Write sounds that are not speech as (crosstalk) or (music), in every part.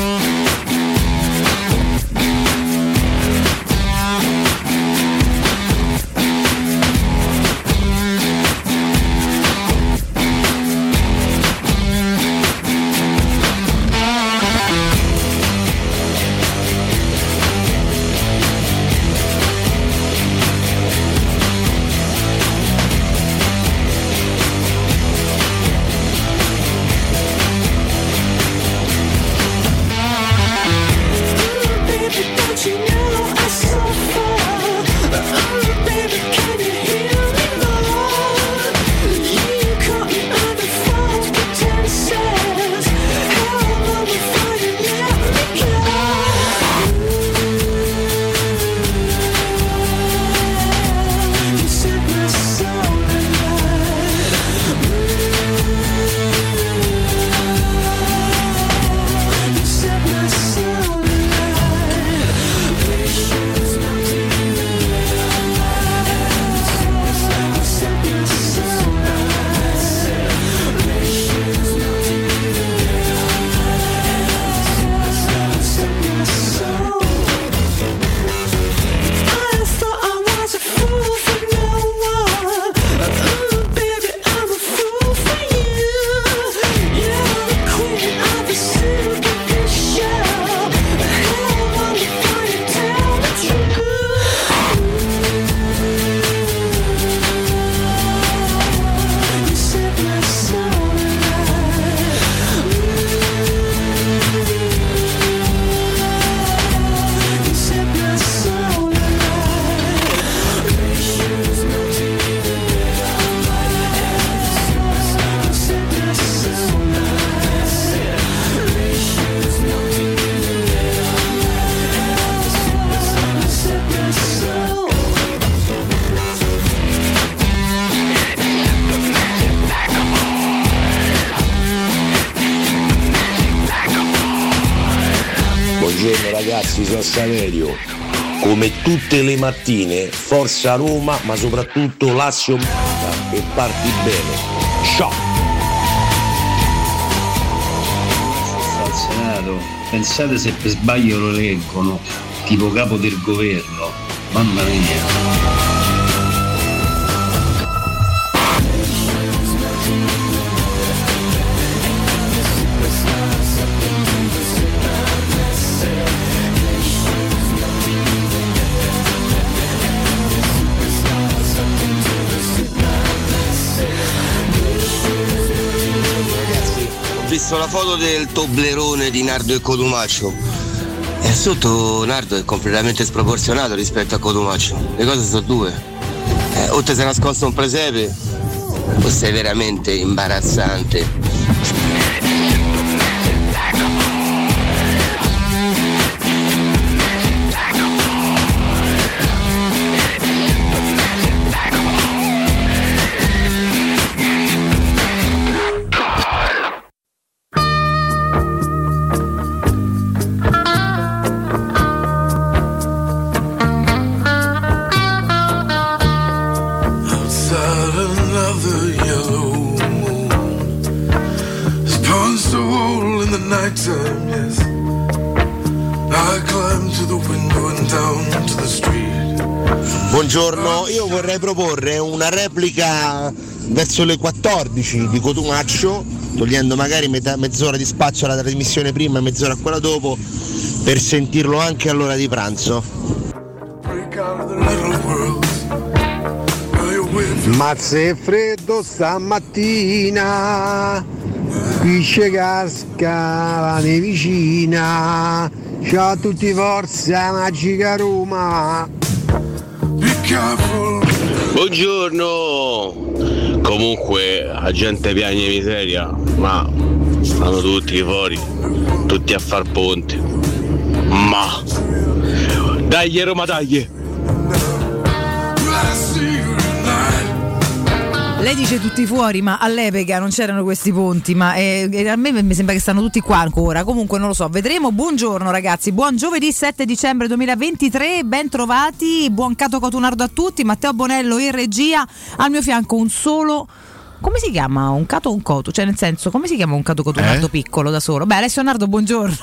Mm-hmm. Forza Roma, ma soprattutto Lazio e parti bene. Ciao! al Senato, pensate se per sbaglio lo leggono, tipo capo del governo, mamma mia. Visto la foto del toblerone di Nardo e Codumaccio. E sotto Nardo è completamente sproporzionato rispetto a Codumaccio. Le cose sono due. Eh, o ti sei nascosto un presepe, o sei veramente imbarazzante. Verso le 14 di Cotumaccio, togliendo magari metà- mezz'ora di spazio alla trasmissione prima e mezz'ora a quella dopo, per sentirlo anche all'ora di pranzo. Ma se è freddo stamattina, qui c'è casca la nevicina, ciao a tutti forza magica Roma. Buongiorno! Comunque la gente piagne miseria, ma vanno tutti fuori, tutti a far ponte. Ma dai Roma dai! Lei dice tutti fuori, ma all'epoca non c'erano questi ponti, ma eh, eh, a me mi sembra che stanno tutti qua ancora. Comunque non lo so, vedremo. Buongiorno ragazzi, buon giovedì 7 dicembre 2023, ben trovati, buon Cato Cotunardo a tutti, Matteo Bonello in regia, al mio fianco un solo come si chiama un cato o un cotu? Cioè, nel senso, come si chiama un cato cotunardo Eh? piccolo da solo? Beh, Alessio Nardo, buongiorno.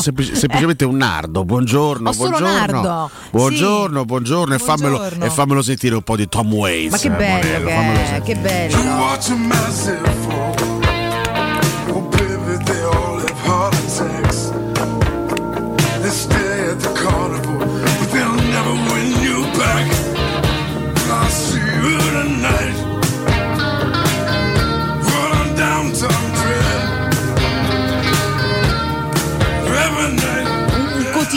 Semplici- (laughs) semplicemente un nardo. Buongiorno, Ho solo buongiorno. nardo. Buongiorno, buongiorno, e fammelo, Buongiorno. e fammelo sentire un po' di Tom Waits. Ma che eh, bello Bonello, che che bello.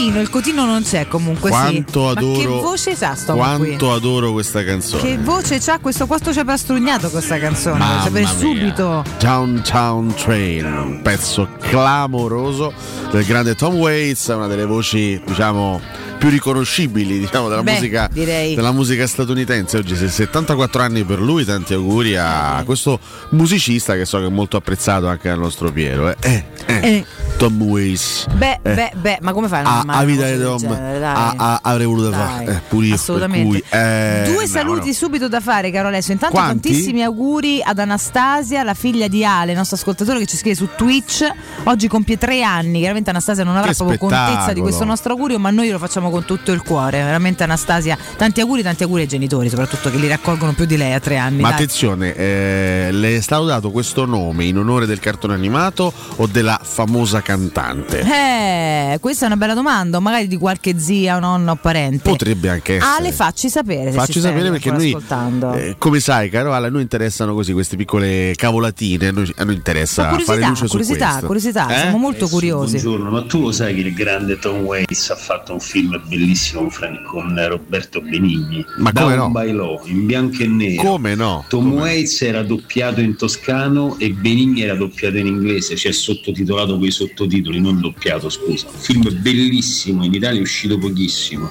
Cotino, il cotino non c'è comunque Quanto sì. adoro, Ma che voce c'ha sto quanto adoro questa canzone. Che voce c'ha questo? Quanto ci ha pastrugnato questa canzone? Mamma sapere mia. subito. Downtown Train, un pezzo clamoroso del grande Tom Waits, una delle voci, diciamo, più riconoscibili diciamo, della, Beh, musica, della musica statunitense. Oggi se- 74 anni per lui, tanti auguri a questo musicista che so che è molto apprezzato anche dal nostro Piero. eh. Eh, eh. Eh. Tom Waits. Beh, Eh. beh, beh, ma come fai a non A, amare a una vita del Tom genere, dai? a- a- avrei voluto Dai, fare eh, pure io, Assolutamente. cui, eh, Due no, saluti no. subito da fare, caro Alessio. Intanto Quanti? tantissimi auguri ad Anastasia, la figlia di Ale, nostro ascoltatore che ci scrive su Twitch. Oggi compie tre anni. Chiaramente Anastasia non avrà Che proprio contezza di questo nostro augurio, ma noi lo facciamo con tutto il cuore. Veramente Anastasia, tanti auguri, tanti auguri ai genitori, soprattutto che li raccolgono più di lei a tre anni. Ma dai. attenzione, eh, le è stato dato questo nome in onore del cartone animato o della famosa cantante? Eh, questa è una bella domanda, o magari di qualche zia, nonna o parente. Potrebbe anche essere. Ale, facci sapere. se Facci sapere perché noi, ascoltando. eh, come sai, caro Ale, a noi interessano così queste piccole cavolatine. A noi, a noi interessa fare curiosità, luce su curiosità, questo. curiosità, Eh? siamo molto Adesso, curiosi. Buongiorno, ma tu lo sai che il grande Tom Waits ha fatto un film bellissimo con, Fran- con Roberto Benigni? Ma come Down no? Law, in bianco e nero. Come no? Tom Come- Waits era doppiato in toscano e Benigni era doppiato in inglese, cioè sottotitolato con i sottotitoli, non doppiato, scusa. Un film bellissimo, in Italia è uscito pochissimo.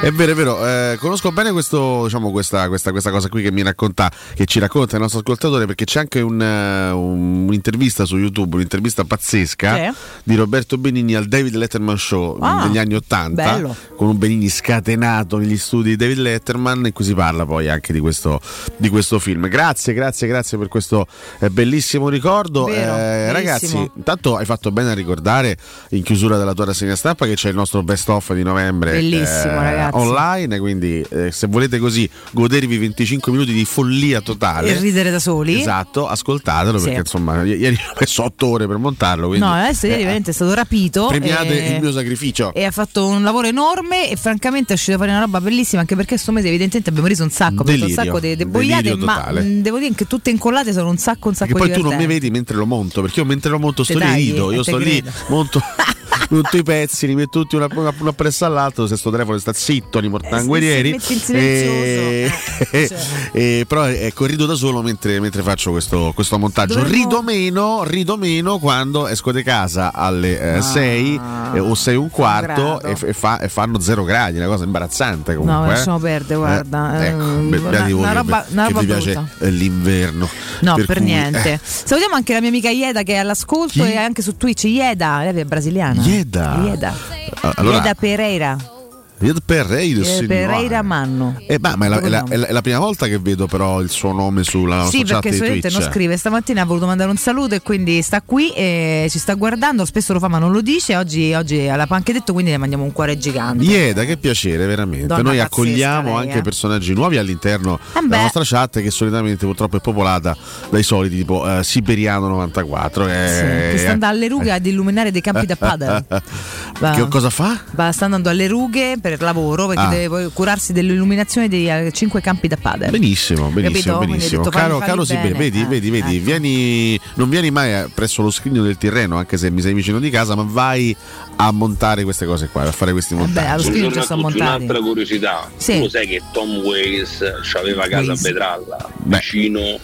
È vero, è vero, eh, conosco bene questo, diciamo, questa, questa- questa cosa qui che mi racconta, che ci racconta il nostro ascoltatore, perché c'è anche un, eh, un- un'intervista su YouTube, un'intervista pazzesca Sì. di Roberto Benigni al David Letterman Show Ah, degli anni Ottanta, con un Benigni scatenato negli studi di David Letterman, in cui si parla poi anche di questo, di questo film. Grazie, grazie, grazie per questo eh, bellissimo ricordo. Vero, Eh, ragazzi, intanto hai fatto bene a ricordare in chiusura della tua rassegna stampa che c'è il nostro best of di novembre Bellissimo, ragazzi. online, quindi eh, se volete così godervi 25 minuti di follia totale. E ridere da soli. Esatto, ascoltatelo Sì. perché insomma i- ieri ho messo 8 ore per montarlo. Quindi, No, adesso ieri eh, veramente è stato rapito. premiate e- il mio sacrificio. E ha fatto un lavoro enorme e francamente è uscita fuori una roba bellissima anche perché sto mese evidentemente abbiamo riso un sacco, abbiamo un sacco di di boiate, ma mh, devo dire che tutte incollate sono un sacco un sacco Perché poi tu non mi divertenti. vedi mentre lo monto, perché io mentre lo monto sto lì rido, e io sto lì, monto (laughs) tutti i pezzi, li metto tutti una, una, una presso all'altro, se sto telefono sta zitto, li mortanguerieri. Eh, silenzioso, eh, (laughs) cioè. e- però ecco, rido da solo mentre, mentre faccio questo, questo montaggio. Dovremmo- Rido meno, rido meno quando esco di casa alle 6 o 6 e un quarto e, e fa- e fanno 0 gradi, una cosa imbarazzante comunque. No, eh. lasciamo perdere, guarda. Eh, ecco, beh, una- una roba- una che roba piace eh, l'inverno. No, per, cui, niente. eh, Salutiamo anche la mia amica Ieda che è all'ascolto Chi? e anche su Twitch. Ieda, lei è brasiliana. Ieda. Ieda. Ah, allora- Ieda Pereira. Ed Pereira, Eh, signora. Pereira Manno. Eh, ma, ma è, la, è la- è la- è la prima volta che vedo però il suo nome sulla nostra Sì, chat perché di Twitch. non scrive. Stamattina ha voluto mandare un saluto e quindi sta qui e ci sta guardando. Spesso lo fa, ma non lo dice. Oggi, oggi l'ha anche detto, quindi le mandiamo un cuore gigante. Ieda, che piacere, veramente. Donna Noi accogliamo lei, anche eh. personaggi nuovi all'interno Eh della nostra chat, che solitamente purtroppo è popolata dai soliti, tipo eh, Siberiano 94. Sì, eh, che sta andando alle rughe ad illuminare dei campi da padel. (laughs) Che cosa fa? Va, sta andando alle rughe per lavoro perché Ah. deve curarsi dell'illuminazione dei eh, cinque campi da padel. Benissimo, benissimo, Capito? Benissimo. detto, Caro, fammi- caro bene. vedi, Eh, vedi, vedi, ecco. vieni, non vieni mai presso lo scrigno del Tirreno, anche se mi sei vicino di casa, ma vai a montare queste cose qua, a fare questi Eh beh, montaggi. allo scrigno sono tutti, montati. un'altra curiosità. Sì. Tu lo sai che Tom Waits aveva casa a Vetralla, Beh. vicino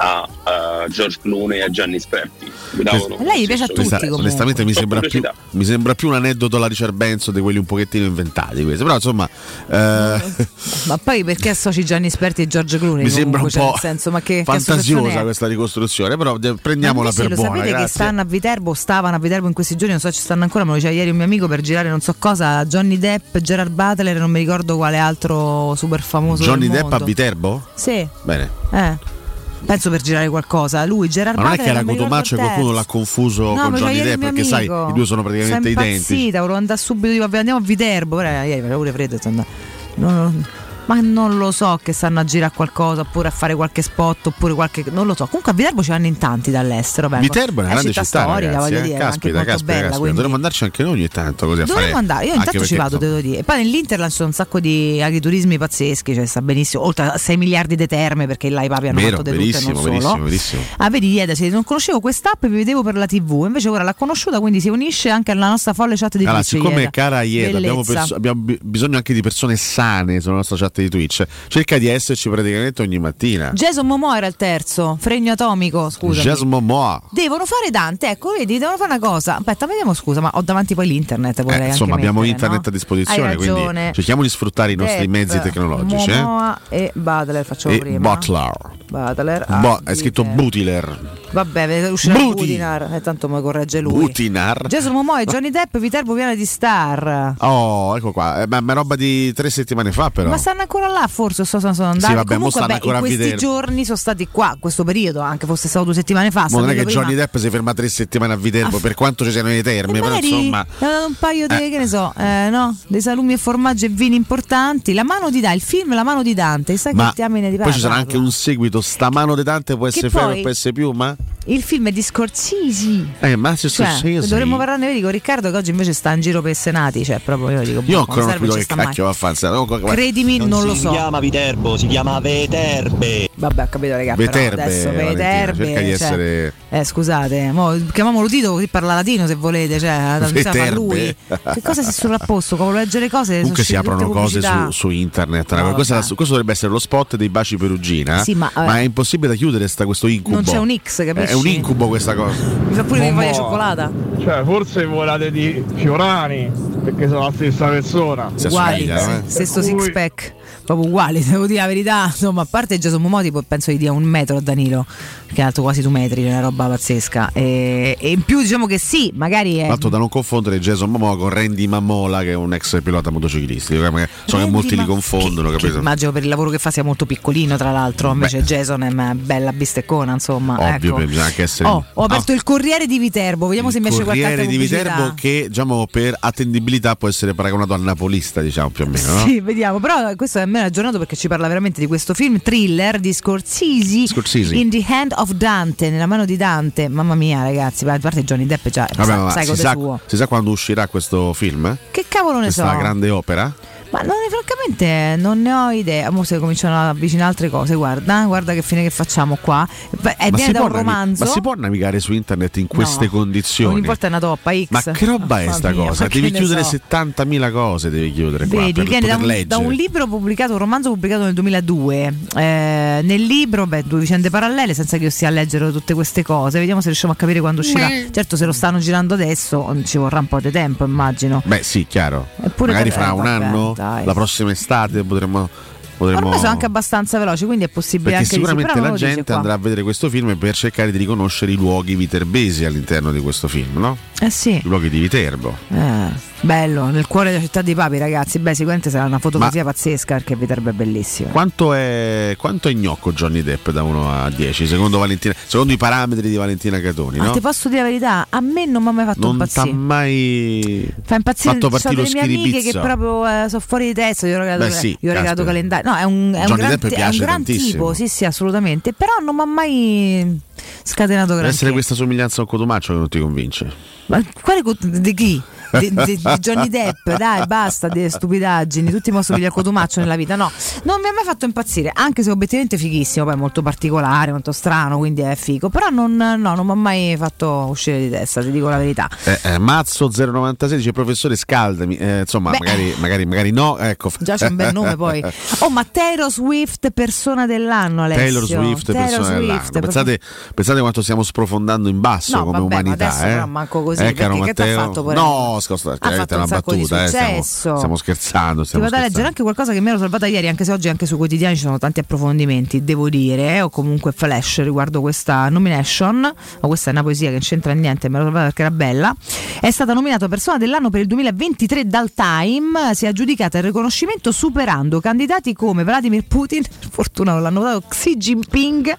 a, a George Clooney e a Gianni Sperti. A lei piace a tutti, comunque. onestamente mi sembra, più, mi sembra più un aneddoto alla Richard Benson di quelli un pochettino inventati questo. però insomma eh, (laughs) Ma poi perché associ Gianni Sperti e Giorgio Clooney? mi sembra un comunque, cioè, po' senso, ma che, che fantasiosa è? questa ricostruzione però prendiamola Ma per lo buona sapete che grazie. stanno a Viterbo, stavano a Viterbo in questi giorni, non so ci stanno ancora, me lo diceva ieri un mio amico per girare non so cosa, Johnny Depp, Gerard Butler, non mi ricordo quale altro super famoso Johnny del Depp a mondo. Viterbo? Sì, bene eh. Penso per girare qualcosa. Lui, Gerard ma non è Butler, che era Cotomaccio e qualcuno l'ha confuso No, con Johnny Depp perché sai i due sono praticamente identici impazzita, volevo andare subito dico, andiamo a Viterbo, però ieri pure freddo, sono andato. Non- non- ma non lo so che stanno a girare qualcosa oppure a fare qualche spot oppure qualche non lo so comunque a Viterbo ci vanno in tanti dall'estero vengono. Viterbo è una grande città, storica ragazzi, voglio eh. dire ma anche caspita, molto caspita, bella caspita. dovremmo andarci anche noi ogni tanto così a fare Dovremmo andare, io intanto ci vado, devo dire. E poi nell'Interland ci sono un sacco di agriturismi pazzeschi, cioè sta benissimo, oltre a 6 miliardi di terme perché là i papi hanno Vero, fatto di tutto e verissimo, non solo. verissimo, verissimo. Ah, vedi Iedasi, non conoscevo quest'app e vi vedevo per la TV, invece ora l'ha conosciuta, quindi si unisce anche alla nostra folle chat di Allora, siccome Ieda. cara Ieda abbiamo, perso- abbiamo bi- bisogno anche di persone sane sulla nostra chat di Twitch, cerca di esserci praticamente ogni mattina. Jason Momoa era il terzo, fregno atomico, scusa. Jason Momoa. Devono fare Dante, ecco, vedi, devono fare una cosa. Aspetta, vediamo scusa, ma ho davanti poi l'internet. Eh, insomma, abbiamo mettere, internet no? a disposizione, quindi cerchiamo di sfruttare i nostri Depp, mezzi tecnologici. eh. Momoa e Butler facciamo E prima. Butler. Butler. Bo- ah, è scritto Butler. Vabbè, uscirà Buti. Butinar, e tanto mi corregge lui. Butinar. Jason Momoa e Johnny Depp, Viterbo Piana di Star. Oh, ecco qua. Eh, ma è roba di tre settimane fa, però. Ma stanno ancora là, forse so, sono andati. Sì, vabbè, Comunque, beh, ancora in questi Viterbo. giorni sono stati qua, questo periodo, anche fosse stato due settimane fa. Ma non è che prima. Johnny Depp si ferma tre settimane a Viterbo, per quanto ci siano i termi, E però insomma. dato un paio di, Eh. che ne so, eh, no? dei salumi e formaggi e vini importanti. La mano di Dante, il film La mano di Dante, sai Ma che diamine di poi ci sarà anche un seguito, sta mano di Dante può essere e può essere più, ma? Il film è di Scorsese. Eh, ma se Cioè, Scorsese. dovremmo parlarne vedi con Riccardo che oggi invece sta in giro per i senati, cioè proprio io dico, Io boh, ancora non ho serve, capito ci che cacchio va a fare. No, Credimi, non, lo so. Viterbo, si chiama Veterbe. Vabbè, ho capito, raga. però Veterbe, adesso Veterbe. cerca di cioè, essere- Eh, scusate, mo, chiamiamolo Tito così parla latino se volete. Cioè, non fa Veterbe. lui. Che cosa si è sovrapposto? Come leggere cose? Comunque si aprono cose su, su internet. No, questo, questo dovrebbe essere lo spot dei baci perugina. Sì, ma, eh, è impossibile da chiudere sta, questo incubo. Non c'è un X, capisci? È un incubo questa cosa. Mi fa pure di foglia di cioccolata. Cioè, forse volate di Fiorani, perché sono la stessa persona. Uguali, eh. stesso six pack. Proprio uguali, (laughs) devo dire la verità. Insomma, a parte Jason Momoa, tipo, penso gli dia un metro a Danilo, che è alto quasi due metri, è una roba pazzesca. E, e in più diciamo che sì, magari è. L'altro da non confondere Jason Momoa con Randy Mammola che è un ex pilota motociclistico. che So che molti li Ma- confondono, che capito? immagino per il lavoro che fa sia molto piccolino, tra l'altro. Invece Jason è una bella bisteccona, insomma. Ovvio, ecco. bisogna anche essere. Oh, ho aperto Ah, il Corriere di Viterbo, vediamo se invece qualche Corriere altra di pubblicità. Viterbo che diciamo per attendibilità può essere paragonato al napolista, diciamo più o meno. no? Sì, vediamo, però questo è almeno aggiornato perché ci parla veramente di questo film thriller di Scorsese, Scorsese. In the Hand of Dante, nella mano di Dante. Mamma mia, ragazzi, a parte Johnny Depp già Vabbè, sa, ma sai si, sa, si sa quando uscirà questo film? Che cavolo ne Questa so? grande opera? Ma non, francamente non ne ho idea. Mo se cominciano ad avvicinare altre cose, guarda, guarda che fine che facciamo qua. Beh, eh, ma, viene si da può un navi- romanzo. ma si può navigare su internet in queste No, condizioni? Ogni volta è una toppa X. Ma che roba è Mamma sta mia, cosa? Devi chiudere so. 70.000 cose, devi chiudere qua Vedi, per viene da un, da un libro pubblicato, un romanzo pubblicato nel 2002. Eh, nel libro, beh, due vicende parallele, senza che io stia a leggere tutte queste cose. Vediamo se riusciamo a capire quando uscirà. Certo, se lo stanno girando adesso ci vorrà un po' di tempo, immagino. Beh, sì, chiaro. Eppure Magari fra eh, un vabbè, anno, dai. la prossima estate potremmo. potremmo... Ormai sono anche abbastanza veloci, quindi è possibile anche sì, sicuramente però la gente andrà a vedere questo film per cercare di riconoscere i luoghi viterbesi all'interno di questo film, no? Eh sì. I luoghi di Viterbo. Eh, bello, nel cuore della città dei papi, ragazzi. Beh, sicuramente sarà una fotografia pazzesca perché Viterbo è bellissimo. Quanto è, quanto è gnocco Johnny Depp da 1 a 10? Secondo, Valentina, secondo i parametri di Valentina Catoni, Ma no? ti posso dire la verità, a me non mi ha mai fatto Non impazzire. mai Fa impazzire fatto ci sono partire lo delle mie amiche che proprio eh, sono fuori di testa. Io ho regalato, Beh, sì, gli ho regalato caspita. calendario. No, è un, è un gran, Depp è un gran tipo, sì, sì, assolutamente. Però non mi ha mai scatenato Deve granché. essere questa somiglianza a un cotumaccio che non ti convince. Ma quale di chi? Di, di- di Johnny Depp, dai, basta di stupidaggini, tutti mo somiglia a Cotumaccio nella vita. No, non mi ha mai fatto impazzire, anche se obiettivamente fighissimo, poi è molto particolare, molto strano, quindi è figo. Però non, no, non mi ha mai fatto uscire di testa, ti dico la verità. Eh, eh, Mazzo 096 dice professore scaldami, eh, insomma Beh. magari, magari, magari no, ecco. Già c'è un bel nome poi. (laughs) Oh, ma Taylor Swift, persona dell'anno, Alessio. Taylor Swift, Taylor persona dell'anno. Swift, Pensate, pensate quanto stiamo sprofondando in basso No, come vabbè, ma umanità. adesso eh? manco così, Eh, perché che fatto, no, scosta, Ha chiaramente fatto è una un sacco di battuta. eh, stiamo, stiamo scherzando. Ti Stiamo vado a leggere anche qualcosa che mi ero salvata ieri, anche se oggi anche sui quotidiani ci sono tanti approfondimenti, devo dire, eh, o comunque flash riguardo questa nomination, o questa è una poesia che non c'entra niente, me l'ho salvata perché era bella. È stata nominata persona dell'anno per il 2023 dal Time, si è aggiudicata il riconoscimento superando candidati come Vladimir Putin, (laughs) per fortuna non l'hanno votato, Xi Jinping,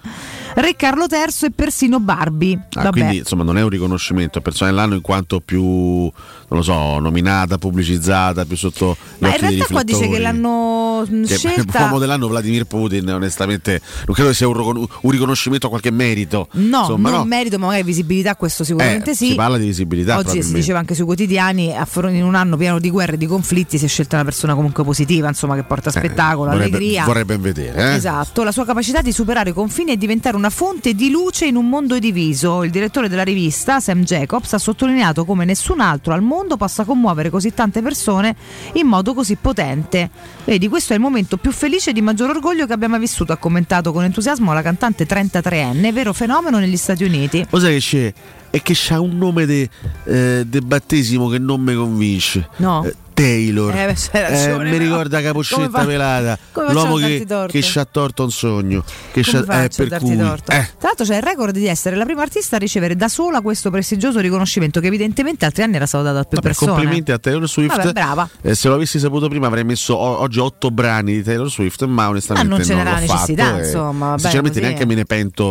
Re Carlo III e persino Barbie. Ah, quindi insomma non è un riconoscimento persona dell'anno in quanto più, non lo so, nominata, pubblicizzata, più sotto gli Ma in realtà qua dice che l'hanno Che scelta... (laughs) l'uomo dell'anno Vladimir Putin, onestamente, non credo che sia un, un riconoscimento a qualche merito. No, Insomma, non no. merito, ma magari visibilità, questo sicuramente Eh, sì. Si parla di visibilità. Oggi si diceva anche sui quotidiani, a fronte in un anno pieno di guerre e di conflitti si è scelta una persona comunque positiva, insomma, che porta spettacolo, Eh, vorrebbe, allegria. Vorrei ben vedere. Eh? Esatto, la sua capacità di superare i confini e diventare una fonte di luce in un mondo diviso. Il direttore della rivista, Sam Jacobs, ha sottolineato come nessun altro al mondo possa commuovere così tante persone in modo così potente. Vedi, questo è il momento più felice e di maggior orgoglio che abbiamo vissuto, ha commentato con entusiasmo la cantante 33enne, vero fenomeno negli Stati Uniti. Lo sai che c'è? È che c'ha un nome di battesimo che non mi convince. No. Eh, Taylor. Eh, ragione, mi però. ricorda fa- pelata. L'uomo che, che ci ha torto un sogno. Che Come c'ha- eh, per darti cui, torto? eh, Tra l'altro c'è il record di essere la prima artista a ricevere da sola questo prestigioso riconoscimento che evidentemente altri anni era stato dato a più Vabbè, persone. complimenti a Taylor Swift. Vabbè, brava. Eh, se lo avessi saputo prima avrei messo oggi otto brani di Taylor Swift, ma onestamente Ah, non ce n'era l'ho necessità, fatto. e insomma, sinceramente così. neanche me ne pento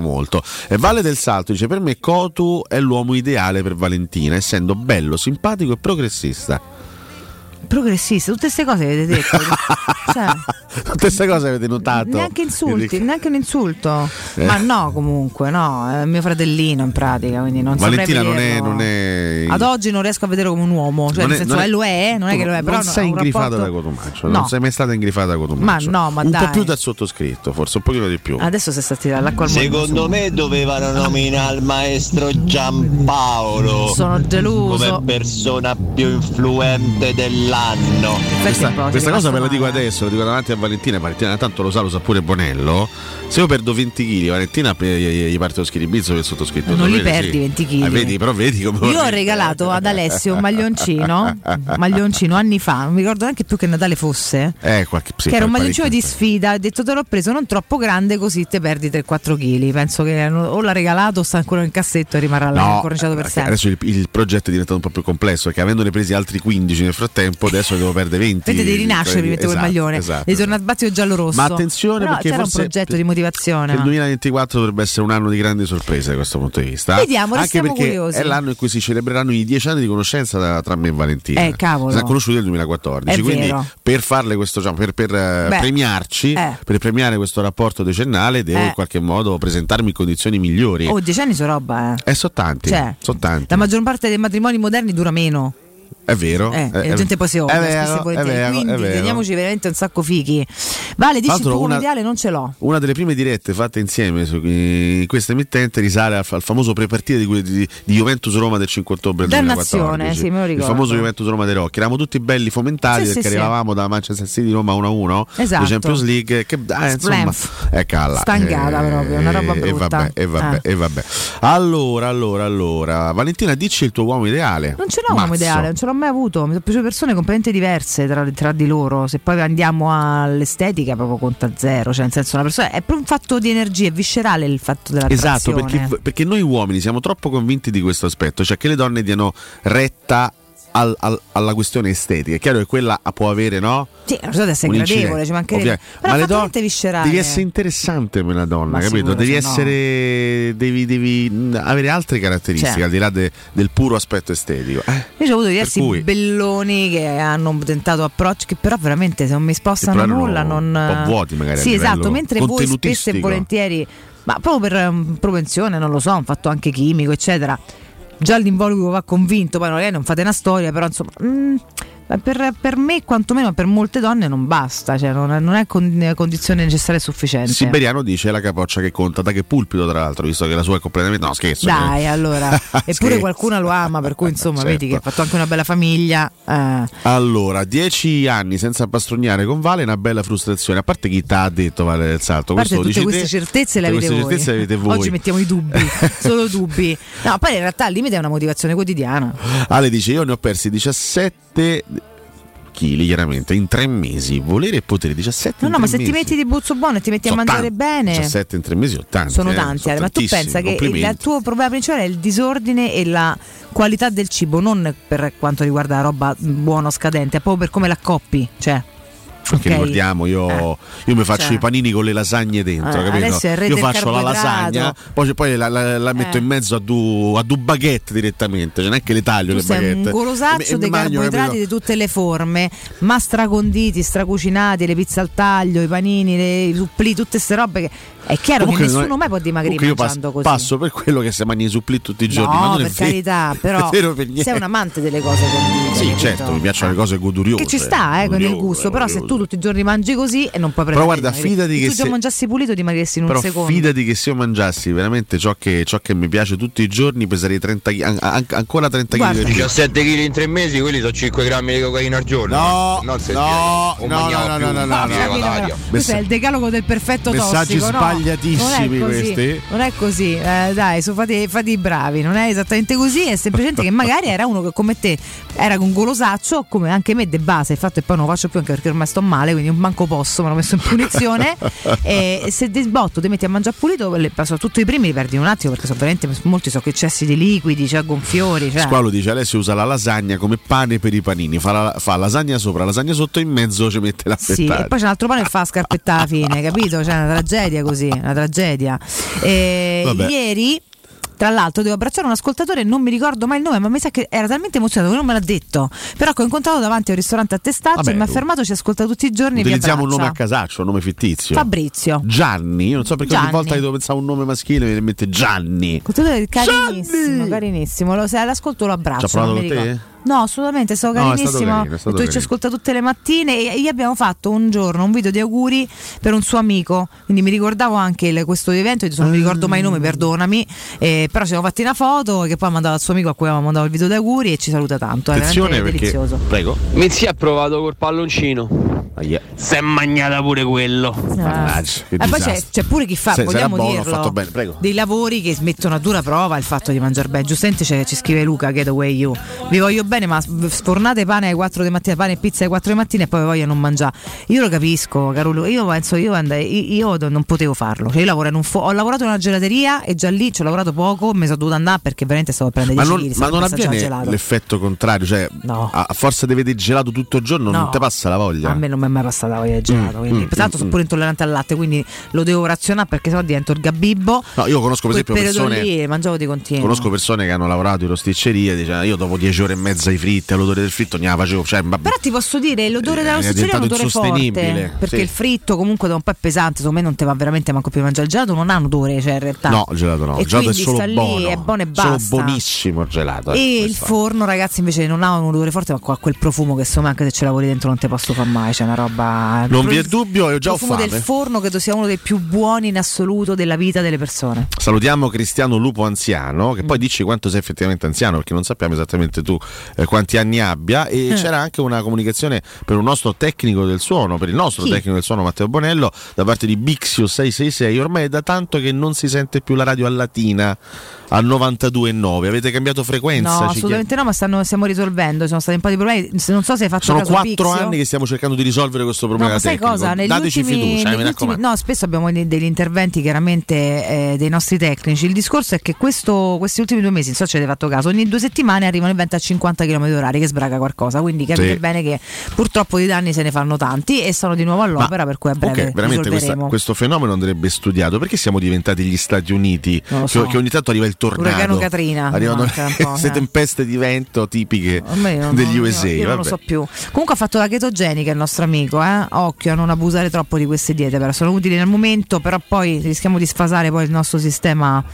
molto. E Valle del Salto dice: Per me Kotu è l'uomo ideale per Valentina, essendo bello, simpatico e progressista. Progressista, tutte queste cose avete detto. (laughs) cioè, Tutte queste cose avete notato. neanche insulti, neanche un insulto. Eh. Ma no, comunque, no, è mio fratellino in pratica, quindi non Valentina saprei non è, non è. Ad oggi non riesco a vederlo come un uomo, cioè non nel è- senso non è- eh, lo è, non è che lo è, però non no, sei ingrifata rapporto- da Cotumaccio, No. non sei mai stata ingrifata da Cotumaccio. Ma no, ma un dai. po' più dal sottoscritto, forse un pochino di più. Adesso si sta tirando l'acqua al Secondo me dovevano nominare il maestro Giampaolo Sono geloso. come persona più influente dell'anno. Questa, questa cosa ve la dico adesso, la dico davanti a Valentina. Valentina tanto lo sa, lo sa pure Bonello. Se io perdo 20 kg, Valentina gli, parte lo schiribizzo del sottoscritto. Non li perdi 20 chili. Ah, vedi, però vedi come Io ho regalato ad Alessio un maglioncino, un (laughs) maglioncino anni fa, non mi ricordo neanche più che Natale fosse. Eh, qualche, sì, che era un maglioncino di sfida, ho detto te l'ho preso non troppo grande così te perdi 3-4 kg. Penso che o l'ha regalato o sta ancora nel cassetto e rimarrà là No, incorniciato per perché sempre. adesso il, il progetto è diventato un po' più complesso perché avendone presi altri 15 nel frattempo adesso devo perdere 20 Vedete, devi rinascere, mi metto quel Esatto, maglione, esatto, devi tornare al battito giallo rosso. Ma attenzione Però perché c'era un progetto di motivazione. Il 2024 dovrebbe essere un anno di grandi sorprese da questo punto di vista. Vediamo, Anche perché curiosi. è l'anno in cui si celebreranno i dieci anni di conoscenza tra me e Valentina. Eh, cavolo. Si sono conosciuti nel 2014. È quindi vero. per farle questo, diciamo, per, per, eh, Beh, premiarci, eh. per premiare questo rapporto decennale, devo Eh. in qualche modo presentarmi in condizioni migliori. Oh, 10 anni sono roba, eh. E sono tanti. Cioè, sono tanti. La maggior parte dei matrimoni moderni dura meno. È vero. Eh, è- e la gente poi si è odia vero, e è vero, è Quindi vero. teniamoci veramente un sacco fichi. Vale, dici il uomo una- ideale non ce l'ho. Una delle prime dirette fatte insieme su, in questa emittente risale al, al famoso prepartita di, di, di Juventus Roma del 5 ottobre del Dannazione, 2014. sì, me lo Il ricordo. famoso Juventus Roma dei Rocchi. Eravamo tutti belli fomentati Sì, perché sì, sì. arrivavamo da Manchester City Roma 1-1 Esatto. Champions League. Che dai, insomma, Splenf. è calla. Stangata proprio, una roba E brutta. vabbè, e vabbè, Eh. e vabbè. Allora, allora, allora. Valentina, dici il tuo uomo ideale. Non ce l'ho un uomo ideale, non ce l'ho mai avuto. Mi sono piaciute persone completamente diverse tra, tra di loro. Se poi andiamo all'estetica, proprio conta zero. Cioè, nel senso, una persona è proprio un fatto di energia, è viscerale il fatto della Esatto, perché, perché noi uomini siamo troppo convinti di questo aspetto, cioè che le donne diano retta al- al- alla questione estetica. È chiaro che quella può avere, no? Sì, una persona deve essere gradevole, ci mancherebbe. Però Ma le donne viscerale. devi essere interessante per una donna, Ma capito? sicuro, Devi se no. essere. Devi, devi, mh, avere altre caratteristiche Cioè. al di là de- del puro aspetto estetico. Eh, Io ho avuto diversi cui- belloni che hanno tentato approcci che però veramente se non mi spostano nulla non... un po' vuoti magari Sì, esatto, mentre voi spesso e volentieri, ma proprio per um, propensione, non lo so, un fatto anche chimico, eccetera. Già l'involucro va convinto, poi lei non fate una storia, però insomma... mm, per, per me, quantomeno per molte donne, non basta, cioè non è, non è con- condizione necessaria e sufficiente. Siberiano dice la capoccia che conta, da che pulpito tra l'altro, visto che la sua è completamente... No, scherzo. Dai, allora, (laughs) eppure qualcuno lo ama, per cui insomma, Certo. vedi che ha fatto anche una bella famiglia. eh. Allora, dieci anni senza pastrugnare con Vale è una bella frustrazione. A parte chi ti ha detto Vale del Salto. Questo tutte dici queste te, certezze le avete queste voi. certezze le avete voi. Oggi mettiamo i dubbi, (laughs) solo dubbi. No, poi in realtà al limite è una motivazione quotidiana. Ale dice: Io ne ho persi 17 chili, chiaramente, in tre mesi. Volere e potere, 17 No, no, ma se ti metti di buzzo buono e ti metti Sono a mangiare tanti. bene. 17 in tre mesi sono tanti. Sono eh, tanti, Ale, ma tu pensa che il, tuo problema principale è il disordine e la qualità del cibo, non per quanto riguarda la roba buona o scadente, è proprio per come l'accoppi. Cioè, Perché ok? ricordiamo, io, io mi faccio Cioè. i panini con le lasagne dentro, Eh, capito? è Io faccio la lasagna, poi, poi la, la- la metto Eh. in mezzo a due a du baguette direttamente, cioè neanche le taglio Tu le sei baguette. un golosaccio dei carboidrati capito? di tutte le forme, ma straconditi, stracucinati, le pizze al taglio, i panini, le, i supplì, tutte queste robe che è chiaro Comunque che non è- nessuno mai può dimagrire io passo, mangiando così. passo per quello che si mangia i supplì tutti i giorni, ma no, per vero. carità, (laughs) però per sei un amante delle cose condite. Sì, certo, mi piacciono le cose goduriose. Che ci sta, eh, con il gusto, però se tu tutti i giorni mangi così e non puoi prendere Però guarda, fidati se che tu se- mangiassi pulito dimagriresti in un Però secondo. fidati che se io mangiassi veramente ciò che, ciò che mi piace tutti i giorni peserei 30 chi- an- an- ancora 30 kg Guarda. di più. 17 kg in 3 mesi, quelli sono 5 grammi di cocaina al giorno. No, non se no, o no, mangiamo no, più, no, no, no, mangiamo no, Capito, l'aria. però? Questo è il decalogo del perfetto Messaggi tossico, no? Sbagliatissimi non così, questi. Non è così, eh, dai, su, fate, fate i bravi, non è esattamente così, è semplicemente che magari era uno che come te era un golosaccio, come anche me de base, fatto è poi non lo faccio più anche perché ormai sto male, quindi un manco posso, me l'ho messo in punizione. (laughs) e se di botto ti metti a mangiare pulito, le- soprattutto i primi li perdi un attimo perché so veramente molti so che eccessi di liquidi, cioè gonfiori. Cioè. Squalo dice Alessio usa la lasagna come pane per i panini, fa, la, fa lasagna sopra, lasagna sotto, in mezzo ci mette la Sì, e poi c'è un altro pane che fa la scarpetta alla fine, capito? C'è una tragedia così, una tragedia. E Vabbè. ieri. Tra l'altro devo abbracciare un ascoltatore, non mi ricordo mai il nome, ma mi sa che era talmente emozionato che non me l'ha detto. Però che ho incontrato davanti a un ristorante a Testaccio Vabbè, e mi ha fermato, ci ascolta tutti i giorni. Utilizziamo un nome a casaccio, un nome fittizio. Fabrizio. Gianni, io non so perché ogni Gianni. volta che devo pensare a un nome maschile mi mette Gianni. Ascoltatore carinissimo, carinissimo. Lo, se all'ascolto lo abbraccio. Ci ha provato con te? No, assolutamente, è stato No, è stato carinissimo. carino, è stato Tu ci ascolta tutte le mattine e gli abbiamo fatto un giorno un video di auguri per un suo amico. Quindi mi ricordavo anche il- questo evento, io non mi ricordo mai il nome, perdonami. eh, però ci siamo fatti una foto che poi ha mandato al suo amico a cui avevamo mandato il video di auguri e ci saluta tanto. È Attenzione veramente perché. delizioso. Prego. Mizzi ha provato col palloncino. Ahia. Si è magnata pure quello. Che E Eh, poi c'è, c'è pure chi fa, Se- vogliamo buono, dirlo, fatto bene, prego. dei lavori che mettono a dura prova il fatto di mangiare bene. Giustamente c'è- ci scrive Luca, Getaway You. Vi voglio bene, ma sfornate pane alle 4 di mattina, pane e pizza alle 4 di mattina e poi voglio non mangiare. Io lo capisco, caro Luca. Io penso, io, and- io non potevo farlo. Cioè, io lavoro in un fo- ho lavorato in una gelateria e già lì ci ho lavorato poco, mi sono dovuta andare perché veramente stavo a prendere Ma 10 non, ma non avviene gelato. l'effetto contrario, cioè a, a forza di vedere gelato tutto il giorno No. non ti passa la voglia. A me non mi è mai passata la voglia di gelato. Mm, quindi, mm, l'altro, mm, sono mm. pure intollerante al latte, quindi lo devo razionare perché sennò divento il gabibbo. No, io conosco per esempio persone lì mangiavo di continuo. Conosco persone che hanno lavorato in rosticceria, dice io dopo 10 ore e mezza di fritte, l'odore del fritto non la facevo, cioè, vabbè, Però ti posso dire, l'odore della Eh, è rosticceria è un odore forte. Perché sì. il fritto comunque da un po' è pesante, secondo me non ti va veramente manco più mangiare il gelato, non ha un odore, cioè in realtà. no, il gelato no, E il gelato è solo buono, è buono e solo basta. buonissimo il gelato. eh, E il questo è. forno, ragazzi, invece non ha un odore forte, ma ha quel profumo che insomma anche se ce lavori dentro non te posso fare mai. C'è una roba. Non vi è dubbio, io già ho fame. del forno credo sia uno dei più buoni in assoluto della vita delle persone. Salutiamo Cristiano Lupo anziano, che poi Mm. dici quanto sei effettivamente anziano, perché non sappiamo esattamente tu eh, quanti anni abbia. E Eh. c'era anche una comunicazione per un nostro tecnico del suono, per il nostro Chi? tecnico del suono Matteo Bonello, da parte di Bixio 666. Ormai è da tanto che non si sente più la radio a latina al 92.9. Avete cambiato frequenza? No, assolutamente no, ma stanno- stiamo risolvendo. Ci sono stati un po' di problemi. Non so se hai fatto Sono quattro anni che stiamo cercando di risolvere questo No, problema ma sai cosa? Negli Dateci ultimi, fiducia, eh, negli mi ultimi- no, spesso abbiamo degli interventi chiaramente eh, dei nostri tecnici. Il discorso è che questo- questi ultimi due mesi, non so se avete fatto caso, ogni due settimane arrivano eventi a 50 km h che sbraga qualcosa. Quindi capite Sì. bene che purtroppo di danni se ne fanno tanti e sono di nuovo all'opera, per cui a breve Ok, veramente questa- questo fenomeno andrebbe studiato. Perché siamo diventati gli Stati Uniti? Che, so. che ogni tanto arriva il tornado. Uragano Katrina, Arrivano queste (laughs) tempeste di vento tipiche non- degli non- USA. Io non lo so più. Comunque ha fatto la chetogenica il nostro amico, eh? Occhio a non abusare troppo di queste diete, però sono utili nel momento, però poi rischiamo di sfasare poi il nostro sistema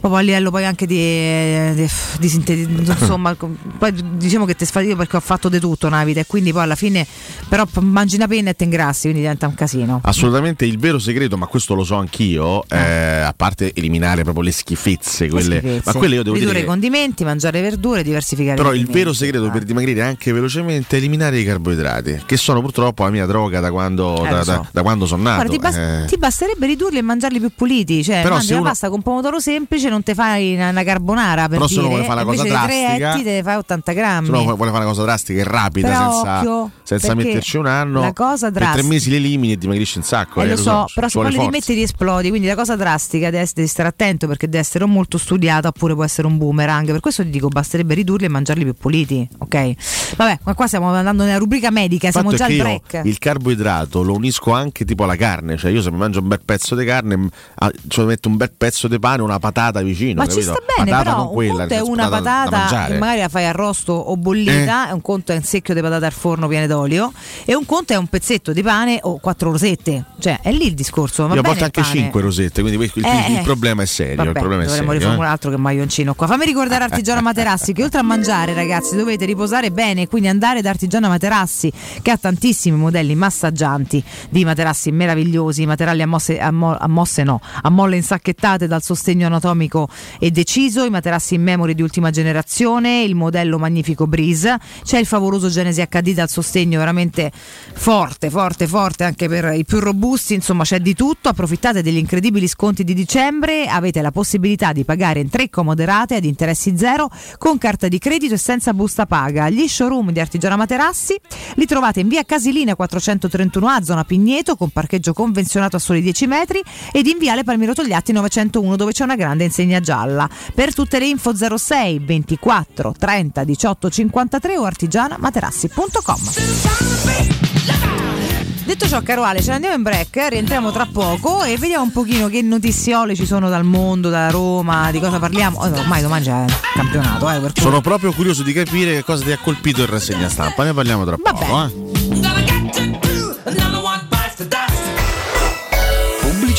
proprio a livello poi anche di, di, di sintetizzazione, insomma, poi diciamo che ti sfatico perché ho fatto di tutto una vita e quindi poi alla fine però mangi una penna e ti ingrassi, quindi diventa un casino. Assolutamente il vero segreto, ma questo lo so anch'io, eh, a parte eliminare proprio le schifezze, quelle, Schifezze. ma quelle io devo Ridurre dire i condimenti, mangiare verdure, diversificare Però il vero segreto per dimagrire anche velocemente è eliminare i carboidrati, che sono purtroppo la mia droga da quando, Eh, da, so. da- da quando sono nato. Guarda, ti, bas- eh. ti basterebbe ridurli e mangiarli più puliti. Cioè, Però mangi la uno- pasta con pomodoro semplice, non ti fai una, una carbonara per Però se dire, uno vuole fare una cosa drastica- etti te ne fai 80 grammi. Se uno vuole fare una cosa drastica e rapida Però senza, occhio, senza metterci un anno, la cosa per tre drastica- mesi li elimini e dimagrisci un sacco. Eh, eh, lo so, però ci se poi li forza. rimetti riesplodi, quindi la cosa drastica deve, essere- devi stare attento perché deve essere molto studiata oppure può essere un boomerang. Per questo ti dico, basterebbe ridurli e mangiarli più puliti, ok? Vabbè, ma qua stiamo andando nella rubrica medica, Il siamo già al break. il carboidrato lo unisco anche tipo alla carne, cioè io se mi mangio un bel pezzo di carne, m- ah, ci metto un bel pezzo di pane, una patata vicino. Ma ci capito? sta bene, patata però quella, un conto è senso, una patata che magari la fai arrosto o bollita, Eh. un conto è un secchio di patate al forno piene d'olio, e un conto è un pezzetto di pane o quattro rosette. Cioè, è lì il discorso. Va Io a volte anche. 5 rosette, quindi il, Eh, il eh. problema è serio. Vabbè, il problema è dovremmo serio. riformulare eh. altro che maglioncino qua. Fammi ricordare Artigiano Materassi che oltre a mangiare, ragazzi, dovete riposare bene, quindi andare da Artigiano Materassi che ha tantissimi modelli massaggianti di materassi meravigliosi, materiali a mosse, a mo- a mosse no, a molle insacchettate dal sostegno anatomico e deciso, i materassi in memory di ultima generazione, il modello magnifico Breeze, c'è il favoloso Genesi HD dal sostegno veramente forte, forte, forte anche per i più robusti, insomma c'è di tutto, approfittate degli incredibili sconti di dicembre, avete la possibilità di pagare in tre comode rate ad interessi zero con carta di credito e senza busta paga. Gli showroom di Artigiana Materassi li trovate in via Casilina 431A, zona Pigneto, con parcheggio convenzionato a soli 10 metri ed in viale Palmiro Togliatti 901 dove c'è una grande insegna gialla. Per tutte le info 06 24 30 18 53 o artigianamaterassi.com. Detto ciò, caro Ale, ce ne andiamo in break, rientriamo tra poco e vediamo un pochino che notiziole ci sono dal mondo, da Roma, di cosa parliamo. Oh, ormai domani c'è il campionato, eh, Sono proprio curioso di capire che cosa ti ha colpito in rassegna stampa. Ne parliamo tra poco. Eh.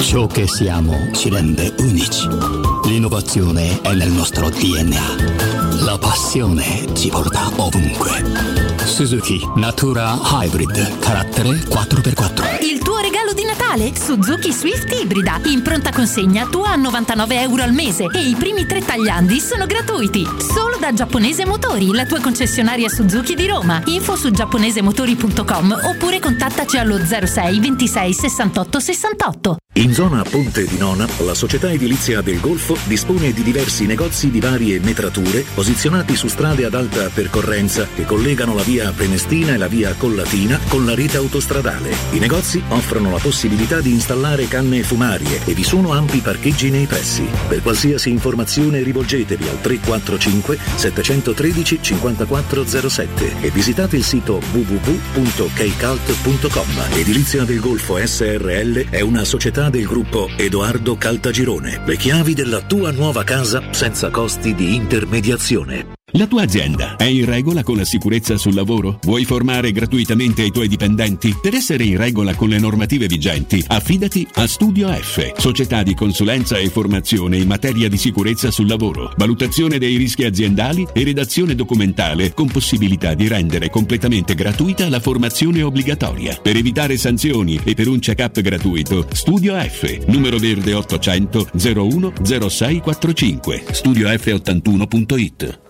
Ciò che siamo ci rende unici. L'innovazione è nel nostro DNA. La passione ci porta ovunque. Suzuki Natura Hybrid, carattere 4x4. Il tuo regalo di Natale? Suzuki Swift Ibrida. In pronta consegna tua a 99 euro al mese e i primi tre tagliandi sono gratuiti. Solo da Giapponese Motori, la tua concessionaria Suzuki di Roma. Info su giapponesemotori.com oppure contattaci allo 06 26 68 68. In zona Ponte di Nona, la società edilizia del Golfo dispone di diversi negozi di varie metrature posizionati su strade ad alta percorrenza che collegano la via Prenestina e la via Collatina con la rete autostradale. I negozi offrono la possibilità di installare canne fumarie e vi sono ampi parcheggi nei pressi. Per qualsiasi informazione rivolgetevi al 345 713 5407 e visitate il sito www.keicalt.com. Edilizia del Golfo SRL è una società del gruppo Edoardo Caltagirone. Le chiavi della tua nuova casa senza costi di intermediazione. La tua azienda è in regola con la sicurezza sul lavoro? Vuoi formare gratuitamente i tuoi dipendenti? Per essere in regola con le normative vigenti, affidati a Studio F, società di consulenza e formazione in materia di sicurezza sul lavoro, valutazione dei rischi aziendali e redazione documentale con possibilità di rendere completamente gratuita la formazione obbligatoria. Per evitare sanzioni e per un check-up gratuito, Studio F, numero verde 800 01 0645, studiof81.it.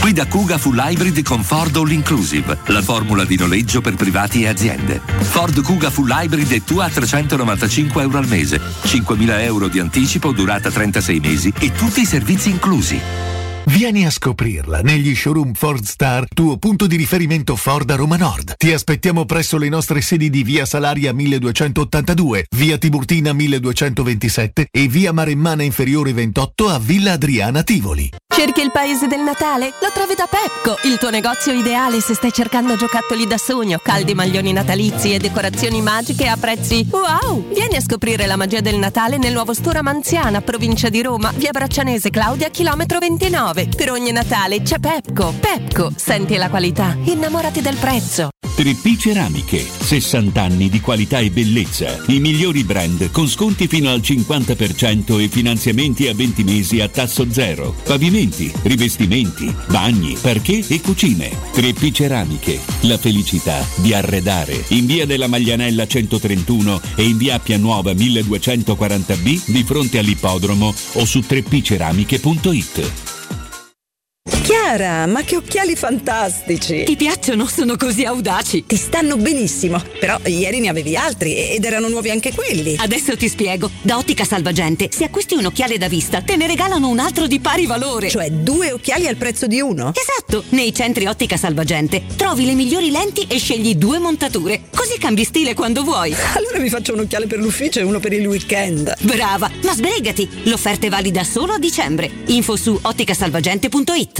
Guida Kuga Full Hybrid con Ford All Inclusive, la formula di noleggio per privati e aziende. Ford Kuga Full Hybrid è tua a 395 euro al mese, 5.000 euro di anticipo, durata 36 mesi e tutti i servizi inclusi. Vieni a scoprirla negli showroom Ford Star, tuo punto di riferimento Ford a Roma Nord. Ti aspettiamo presso le nostre sedi di via Salaria 1282, via Tiburtina 1227 e via Maremmana Inferiore 28 a Villa Adriana Tivoli. Cerchi il paese del Natale? Lo trovi da Pepco, il tuo negozio ideale se stai cercando giocattoli da sogno, caldi maglioni natalizi e decorazioni magiche a prezzi wow! Vieni a scoprire la magia del Natale nel nuovo store Manziana, provincia di Roma, via Braccianese Claudia, chilometro 29. Per ogni Natale c'è Pepco. Pepco, senti la qualità, innamorati del prezzo. 3P Ceramiche, 60 anni di qualità e bellezza. I migliori brand con sconti fino al 50% e finanziamenti a 20 mesi a tasso zero. Pavimenti, rivestimenti, bagni, parquet e cucine. 3P Ceramiche, la felicità di arredare. In via della Maglianella 131 e in via Appia Nuova 1240B di fronte all'ippodromo o su 3pceramiche.it. Chiara, ma che occhiali fantastici! Ti piacciono? Sono così audaci. Ti stanno benissimo, però ieri ne avevi altri ed erano nuovi anche quelli. Adesso ti spiego. Da Ottica Salvagente, se acquisti un occhiale da vista, te ne regalano un altro di pari valore. Cioè due occhiali al prezzo di uno? Esatto! Nei centri Ottica Salvagente trovi le migliori lenti e scegli due montature. Così cambi stile quando vuoi. Allora mi faccio un occhiale per l'ufficio e uno per il weekend. Brava! Ma sbrigati! L'offerta è valida solo a dicembre. Info su otticasalvagente.it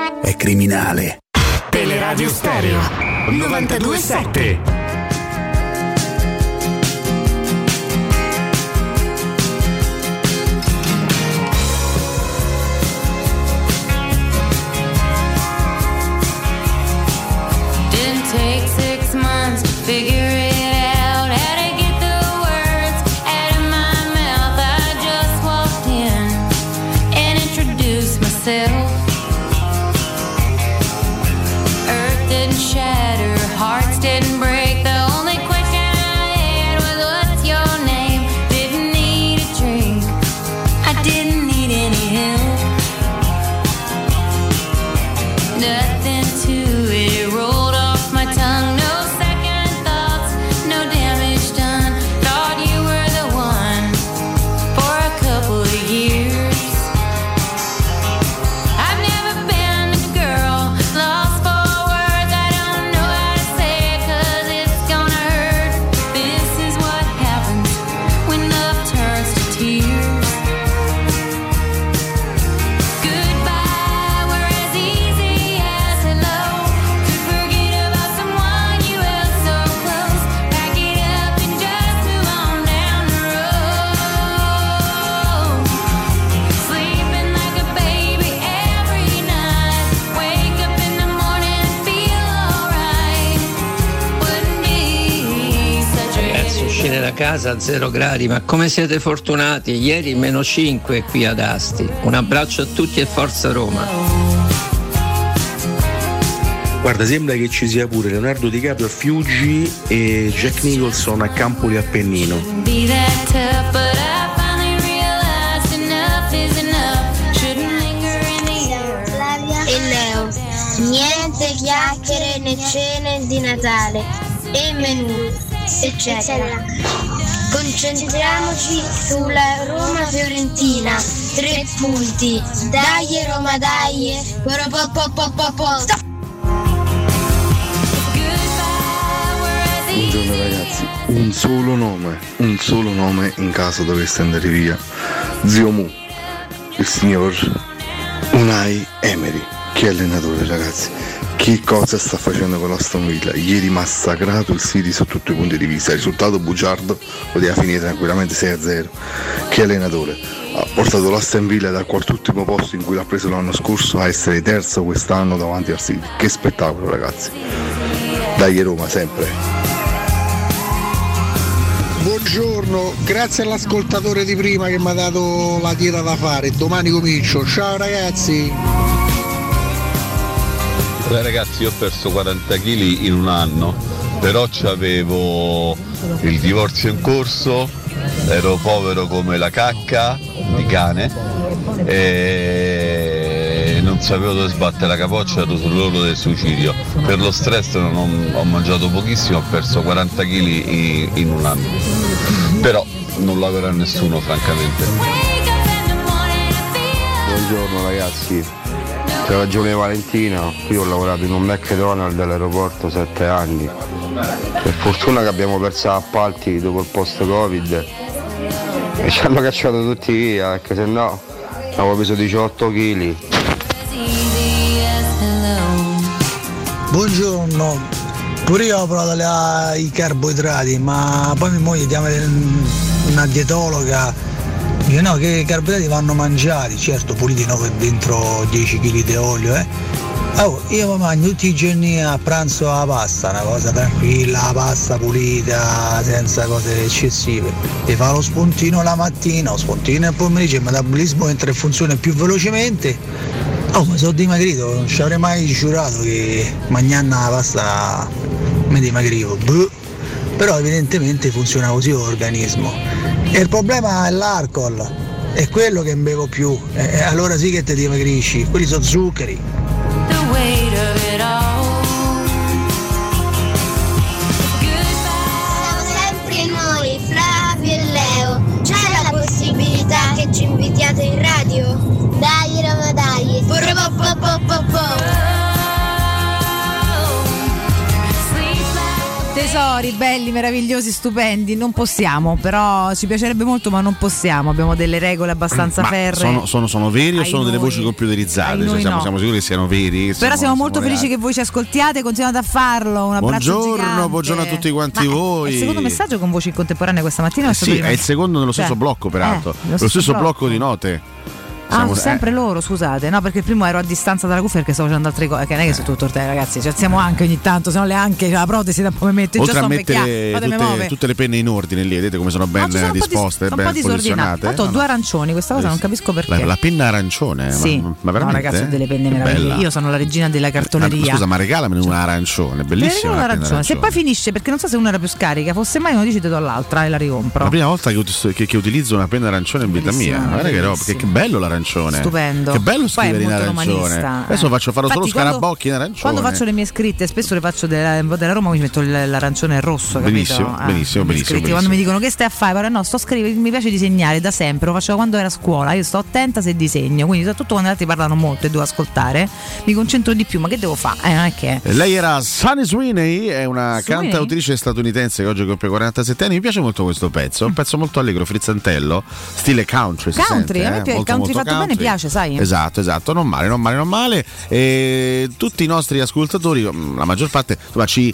è criminale. Teleradio Stereo 927 Didn't take six months to figure casa a 0 gradi, ma come siete fortunati? Ieri meno 5 qui ad Asti. Un abbraccio a tutti e forza Roma. Guarda, sembra che ci sia pure Leonardo DiCaprio a Fiuggi e Jack Nicholson a Campoli Appennino. E. Niente chiacchiere né cene di Natale e menù, eccetera. Concentriamoci sulla Roma Fiorentina. Tre punti. Dai Roma, dai. Stop. Buongiorno ragazzi, un solo nome, un solo nome in caso dovesse andare via. Zio Mu, il signor Unai Emery. Che allenatore ragazzi, che cosa sta facendo con l'Aston Villa? Ieri massacrato il City su tutti i punti di vista, risultato bugiardo, poteva finire tranquillamente 6-0. Che allenatore, ha portato l'Aston Villa dal quartultimo posto in cui l'ha preso l'anno scorso a essere terzo quest'anno davanti al City. Che spettacolo ragazzi. Dai Roma sempre. Buongiorno, grazie all'ascoltatore di prima che mi ha dato la dieta da fare. Domani comincio. Ciao ragazzi. Beh, ragazzi, io ho perso 40 kg in un anno, però avevo il divorzio in corso, ero povero come la cacca di cane e non sapevo dove sbattere la capoccia, ero sull'orlo del suicidio. Per lo stress non ho, ho mangiato pochissimo, ho perso 40 kg in, in un anno. Però non lo avrà nessuno francamente. Buongiorno ragazzi, c'è ragione Valentina, io ho lavorato in un McDonald's all'aeroporto sette anni. Per fortuna che abbiamo perso appalti dopo il post covid e ci hanno cacciato tutti via, perché se no avevo preso 18 kg. Buongiorno, pure io ho provato i carboidrati, ma poi mia moglie chiama una dietologa. Dice no, che i carboidrati vanno mangiati, certo puliti no, dentro 10 kg di olio, eh. Oh, io mi mangio tutti i giorni a pranzo la pasta, una cosa tranquilla, la pasta pulita, senza cose eccessive. E fa lo spuntino la mattina, lo spuntino nel pomeriggio, il metabolismo entra in funzione più velocemente Oh, ma sono dimagrito, non ci avrei mai giurato che mangiando la pasta mi dimagrivo. Boh. Però evidentemente funziona così l'organismo. E il problema è l'alcol, è quello che bevo più. E e allora sì che ti dimagrisci, quelli sono zuccheri. Tesori belli, meravigliosi, stupendi, non possiamo, però ci piacerebbe molto, ma non possiamo. Abbiamo delle regole abbastanza Ma ferree. sono, sono- sono veri o sono delle noi. voci computerizzate? Cioè, siamo, no. siamo sicuri che siano veri? che Però siamo molto reali? felici che voi ci ascoltiate, continuate a farlo. Un abbraccio Buongiorno, gigante. buongiorno a tutti quanti Ma voi. Il secondo messaggio con voci contemporanee questa mattina? stato Sì, è il secondo nello Cioè, stesso blocco, peraltro. eh, lo stesso, blocco. blocco di note. Ah, Siamo- sempre loro, scusate. No, perché il primo ero a distanza dalla cuffia perché stavo facendo altre cose. Che non è che sono tutto tempo, ragazzi. Ci alziamo anche ogni tanto, se no le anche la protesi da un mi mette. eh, Oltre a mettere tutte, tutte le penne in ordine lì, vedete come sono ben No, sono un po' dis- disposte, sono ben un po' disordinate. posizionate. Tanto ho No, due arancioni, questa cosa non capisco perché. La, la penna arancione, Sì. ma, ma veramente? No, ragazzi, ho delle penne meravigliose. Io sono la regina della cartoleria. Ma, scusa, ma regalamene una arancione, Te ne bellissima. regalo la penna l'arancione. Se poi finisce, perché non so se una era più scarica, fosse mai uno dici te do l'altra e la ricompro. La prima volta che, ut- che- che utilizzo una penna arancione in vita mia, guarda che bello l'arancione. Stupendo. Che bello è scrivere in arancione. romanista, Adesso eh. faccio farò solo Infatti, quando- scarabocchi in arancione. Quando faccio le mie scritte, spesso le faccio della, della Roma, mi metto il- l'arancione rosso. Benissimo, capito? Ah, benissimo, le benissimo, scritte. Quando mi dicono che stai a fare, però no, sto scrivendo, mi piace disegnare da sempre, lo facevo quando ero a scuola, io sto attenta se disegno, quindi soprattutto quando gli altri parlano molto e devo ascoltare, mi concentro di più, ma che devo fare? Eh, non è che... Eh, Lei era Sunny Sweeney, è una Sweeney? cantautrice statunitense che oggi compie 47 anni. Mi piace molto questo pezzo, un pezzo molto allegro, frizzantello, stile country. Country, sente, a me eh? pi- il Molto, country molto fatto country. piace, sai? Esatto, esatto, non male, non male, non male. E tutti i nostri ascoltatori, la maggior parte, insomma, ci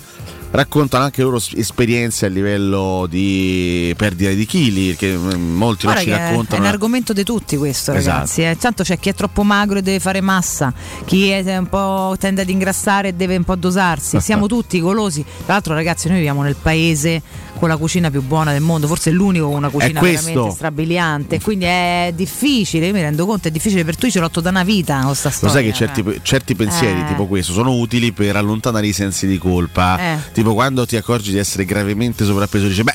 raccontano anche loro s- esperienze a livello di perdita di chili, che mm, molti non Guarda ci che è- raccontano. È un argomento di tutti questo, Esatto. ragazzi. eh. Tanto c'è chi è troppo magro e deve fare massa, chi è un po' tende ad ingrassare e deve un po' dosarsi. (laughs) Siamo tutti golosi. Tra l'altro, ragazzi, noi viviamo nel paese con la cucina più buona del mondo, forse è l'unico con una cucina veramente strabiliante. Quindi è difficile, io mi rendo conto, è difficile per tu, ce l'ho da una vita con sta Lo storia. sai che certi, cioè. certi pensieri Eh. tipo questo sono utili per allontanare i sensi di colpa. Eh. Tipo quando ti accorgi di essere gravemente sovrappeso, dici beh.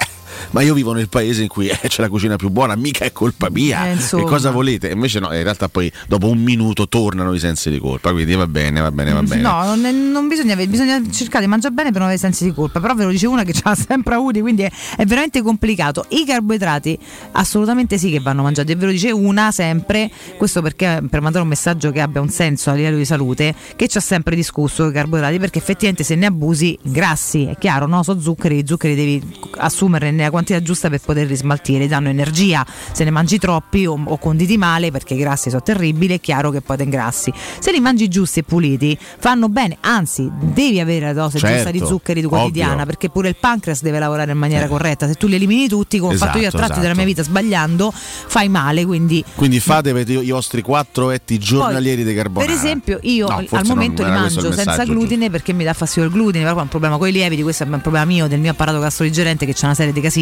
Ma io vivo nel paese in cui eh, c'è la cucina più buona, mica è colpa mia. Eh, che insomma. cosa volete? E Invece no, in realtà poi dopo un minuto tornano i sensi di colpa. Quindi va bene, va bene, va bene. No, non, è- non bisogna, bisogna cercare di mangiare bene per non avere sensi di colpa. Però ve lo dice una che (laughs) ce l'ha sempre avuti, quindi è, è veramente complicato. I carboidrati assolutamente sì che vanno mangiati. E ve lo dice una sempre, questo perché per mandare un messaggio che abbia un senso a livello di salute, che ci ha sempre discusso i carboidrati, perché effettivamente se ne abusi ingrassi, è chiaro, no? Sono zuccheri, i zuccheri devi assumerne quantità giusta per poterli smaltire, danno energia, se ne mangi troppi o, o conditi male perché i grassi sono terribili, è chiaro che poi te ingrassi. Se li mangi giusti e puliti, fanno bene, anzi, devi avere la dose giusta di Certo, zuccheri quotidiana ovvio. perché pure il pancreas deve lavorare in maniera corretta. Se tu li elimini tutti, come ho fatto io a Esatto, tratti della esatto. mia vita sbagliando, fai male. Quindi Quindi fate avete i vostri quattro etti giornalieri di carbonara. per esempio, io No, al momento li mangio senza glutine perché mi dà fastidio il glutine, però è un problema con i lieviti, questo è un problema mio, del mio apparato gastrodigerente che c'è una serie di casini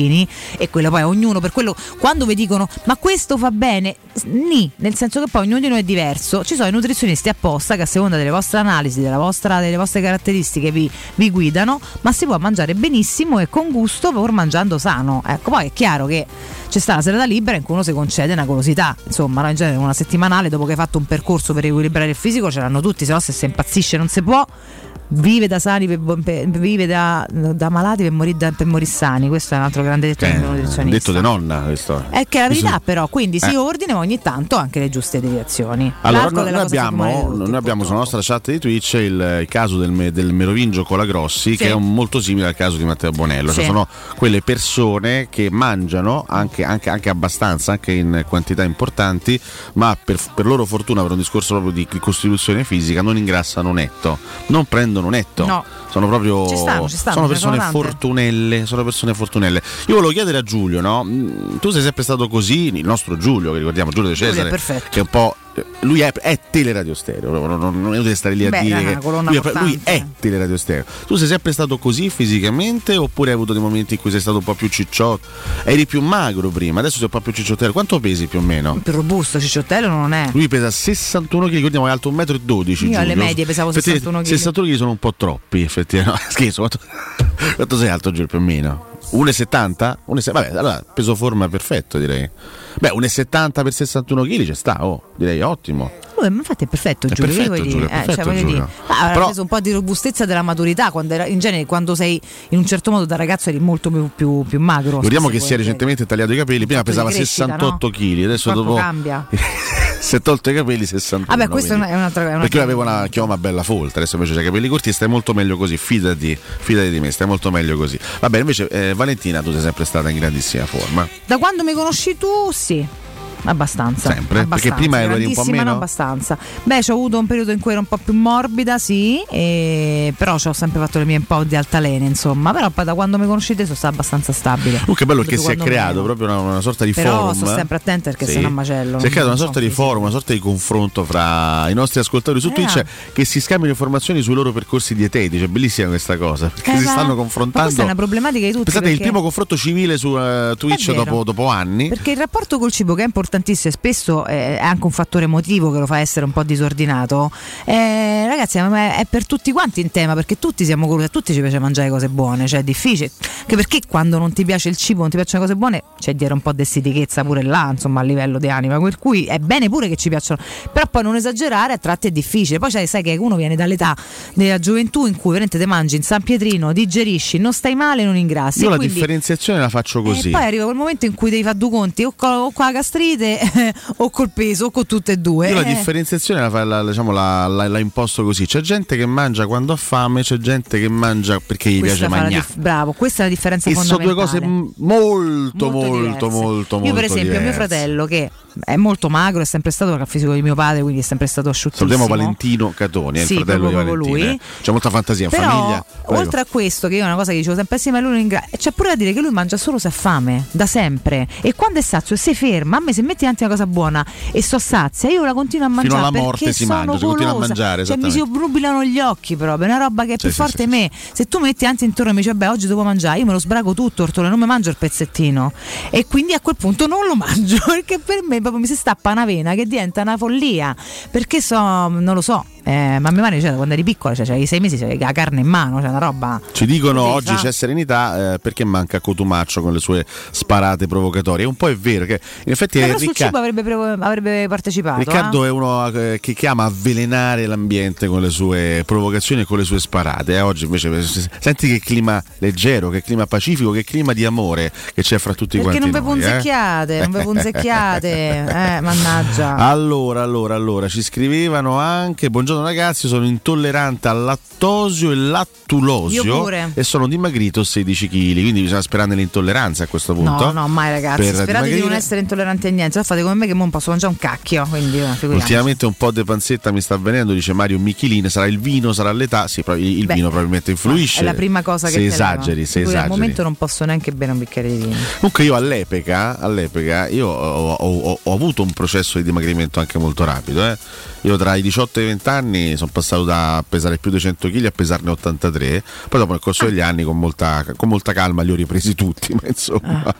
e quello poi ognuno per quello quando vi dicono "Ma questo fa bene?" Ni, nel senso che poi ognuno di noi è diverso. Ci sono i nutrizionisti apposta che a seconda delle vostre analisi, vostra- delle vostre caratteristiche vi, vi guidano, ma si può mangiare benissimo e con gusto pur mangiando sano. Ecco, poi è chiaro che c'è sta la serata libera in cui uno si concede una golosità, insomma, in genere una settimanale dopo che hai fatto un percorso per equilibrare il fisico ce l'hanno tutti, se no se si impazzisce non si può. Vive da sani per, per- vive da, da malati per morire, morire sani, questo è un altro grande detto Eh, detto di nonna questo. È che è la verità, Bisogna- però, quindi si Eh. ordina ogni tanto anche le giuste deviazioni. Allora, L'alcol noi, abbiamo, tutti. noi abbiamo sulla nostra chat di Twitch il, il caso del, del Merovingio Colagrossi, che è un- molto simile al caso di Matteo Bonello. Cioè Sì. sono quelle persone che mangiano anche, anche- anche abbastanza, anche in quantità importanti, ma per, per loro fortuna, per un discorso proprio di costituzione fisica, non ingrassano netto, non prendono netto. No. Sono proprio Ci stanno, ci stanno, sono persone sono fortunelle. Sono persone fortunelle. Io volevo chiedere a Giulio, no? Mm, Tu sei sempre stato così, il nostro Giulio, che ricordiamo Giulio De Giulio Cesare, perfetto. che è un po'. Lui è, è teleradio stereo, non, non, non è utile stare lì a Beh, dire che lui è, lui è teleradio stereo. Tu sei sempre stato così fisicamente oppure hai avuto dei momenti in cui sei stato un po' più cicciotto? Eri più magro prima, adesso sei un po' più cicciottello. Quanto pesi più o meno? Più robusto, cicciottello non è. Lui pesa 61 kg, ricordiamo è alto 1,12 m. Io alle medie pesavo 61 kg. 61 kg sono un po' troppi, effettivamente. No, (laughs) scherzo, quanto, quanto sei alto Giulio più o meno? 1,70? 1,70? Vabbè, allora peso forma perfetto direi. Beh, 1,70 per 61 kg ci sta, oh, direi ottimo. Ma infatti è perfetto È Giulio, perfetto, Giulio, è perfetto, cioè, voglio Giulio. dire, ah, Però- preso un po' di robustezza della maturità, quando era, in genere quando sei in un certo modo da ragazzo eri molto più, più, più magro. Spesso che si è recentemente tagliato i capelli, prima di pesava crescita, 68 no? kg, adesso Il corpo dopo cambia. (laughs) si è tolto i capelli 61. Vabbè, questo quindi- è un'altra un'altra- Perché io avevo una chioma bella folta, adesso invece c'hai i capelli corti stai molto meglio così, fidati, fidati di me, stai molto meglio così. Va bene, invece eh, Valentina tu sei sempre stata in grandissima forma. Da quando mi conosci tu, sì. Abbastanza. Sempre? abbastanza, Perché prima eri un po' meno? no, abbastanza. Beh, ho avuto un periodo in cui ero un po' più morbida, sì, e- però ho sempre fatto le mie un po' di altalene, insomma. Però poi da quando mi conoscete sono stata abbastanza stabile. Comunque è bello che si è creato meno. proprio una, una sorta di Però forum. sto sempre attenta perché se no macello, Si è creato una sorta di forum, una sorta di confronto fra i nostri ascoltatori su Eh, Twitch che si scambiano informazioni sui loro percorsi dietetici. È bellissima questa cosa. Perché Eh, si stanno confrontando. questa è una problematica di tutti. Pensate, è il perché- primo confronto civile su eh, Twitch dopo, dopo anni. Perché il rapporto col cibo, che è importantissimo e spesso eh, è anche un fattore emotivo che lo fa essere un po' disordinato, eh, ragazzi, è, per tutti quanti in tema, perché tutti siamo golosi, a tutti ci piace mangiare cose buone, cioè è difficile. Anche perché quando non ti piace il cibo, non ti piacciono cose buone, c'è dietro un po' di stitichezza pure là, insomma, a livello di anima. Per cui è bene pure che ci piacciono, però poi non esagerare, a tratti è difficile. Poi sai, sai che uno viene dall'età della gioventù in cui veramente te mangi in San Pietrino, digerisci, non stai male, non ingrassi. Io la quindi- differenziazione la faccio così. e poi arriva quel momento in cui devi fare due conti o con, o con la gastrite (laughs) o col peso o con tutte e due. Io la Eh, differenziazione la, la- diciamo, la, la- imposto così. C'è gente che mangia quando ha fame, c'è gente che mangia perché gli questa piace mangiare. dif- bravo, questa è la differenza E sono due cose molto, molto, diverse. molto, molto, Io per esempio diverse. mio fratello che è molto magro, è sempre stato il fisico di mio padre, quindi è sempre stato asciuttissimo. Salutiamo Valentino Catoni, è Sì, il fratello di proprio Valentina. lui. eh. C'è molta fantasia in Però, famiglia. Prego. oltre a questo, che io è una cosa che dicevo sempre assieme a lui, ringra- c'è pure da dire che lui mangia solo se ha fame, da sempre. E quando è sazio, si ferma. A me se metti davanti una cosa buona e sto sazia, io la continuo a Fino mangiare. alla morte si mangia, si continua a mangiare, Cioè, mi si obnubilano gli occhi proprio, è una roba che è Sì, più sì, forte sì, me. Se tu metti davanti intorno e mi dici, beh, oggi devo mangiare, io me lo sbrago tutto, Ortone, non mi mangio il pezzettino. E quindi a quel punto non lo mangio, (laughs) perché per me proprio mi si stappa una vena che diventa una follia. Perché so, non lo so. Eh, ma mia madre cioè, quando eri piccola, cioè, c'avevi sei mesi, c'avevi la carne in mano, cioè una roba. Ci dicono oggi fa. c'è serenità eh, perché manca Cotumaccio con le sue sparate provocatorie. Un po' è vero che in effetti Ma è Ricca- cibo avrebbe, prevo- avrebbe partecipato. Riccardo eh? è uno eh, che chiama a avvelenare l'ambiente con le sue provocazioni e con le sue sparate. eh. Oggi invece eh, senti che clima leggero, che clima pacifico, che clima di amore che c'è fra tutti Perché non quanti ve noi. eh. punzecchiate, non ve punzecchiate, (laughs) eh, mannaggia. Allora, allora, allora, ci scrivevano anche Buongiorno ragazzi, sono intollerante al lattosio e lattulosio e sono dimagrito 16 kg, quindi bisogna sperare nell'intolleranza a questo punto. No, no, mai ragazzi. Per Sperate di non dimagrire. essere intolleranti a niente. Fate come me che non posso mangiare un cacchio. Quindi, eh. Ultimamente un po' di panzetta mi sta avvenendo, dice Mario Michelin, sarà il vino, sarà l'età, sì, il Beh, vino probabilmente influisce. È la prima cosa che se esageri, se Pure Al esageri. momento non posso neanche bere un bicchiere di vino. Comunque io all'epoca, all'epoca io ho, ho- ho- ho avuto un processo di dimagrimento anche molto rapido. eh. Io tra i 18 e i 20 anni sono passato da pesare più di 100 kg a pesarne 83, poi dopo nel corso degli anni con molta, con molta calma li ho ripresi tutti, (laughs) ma insomma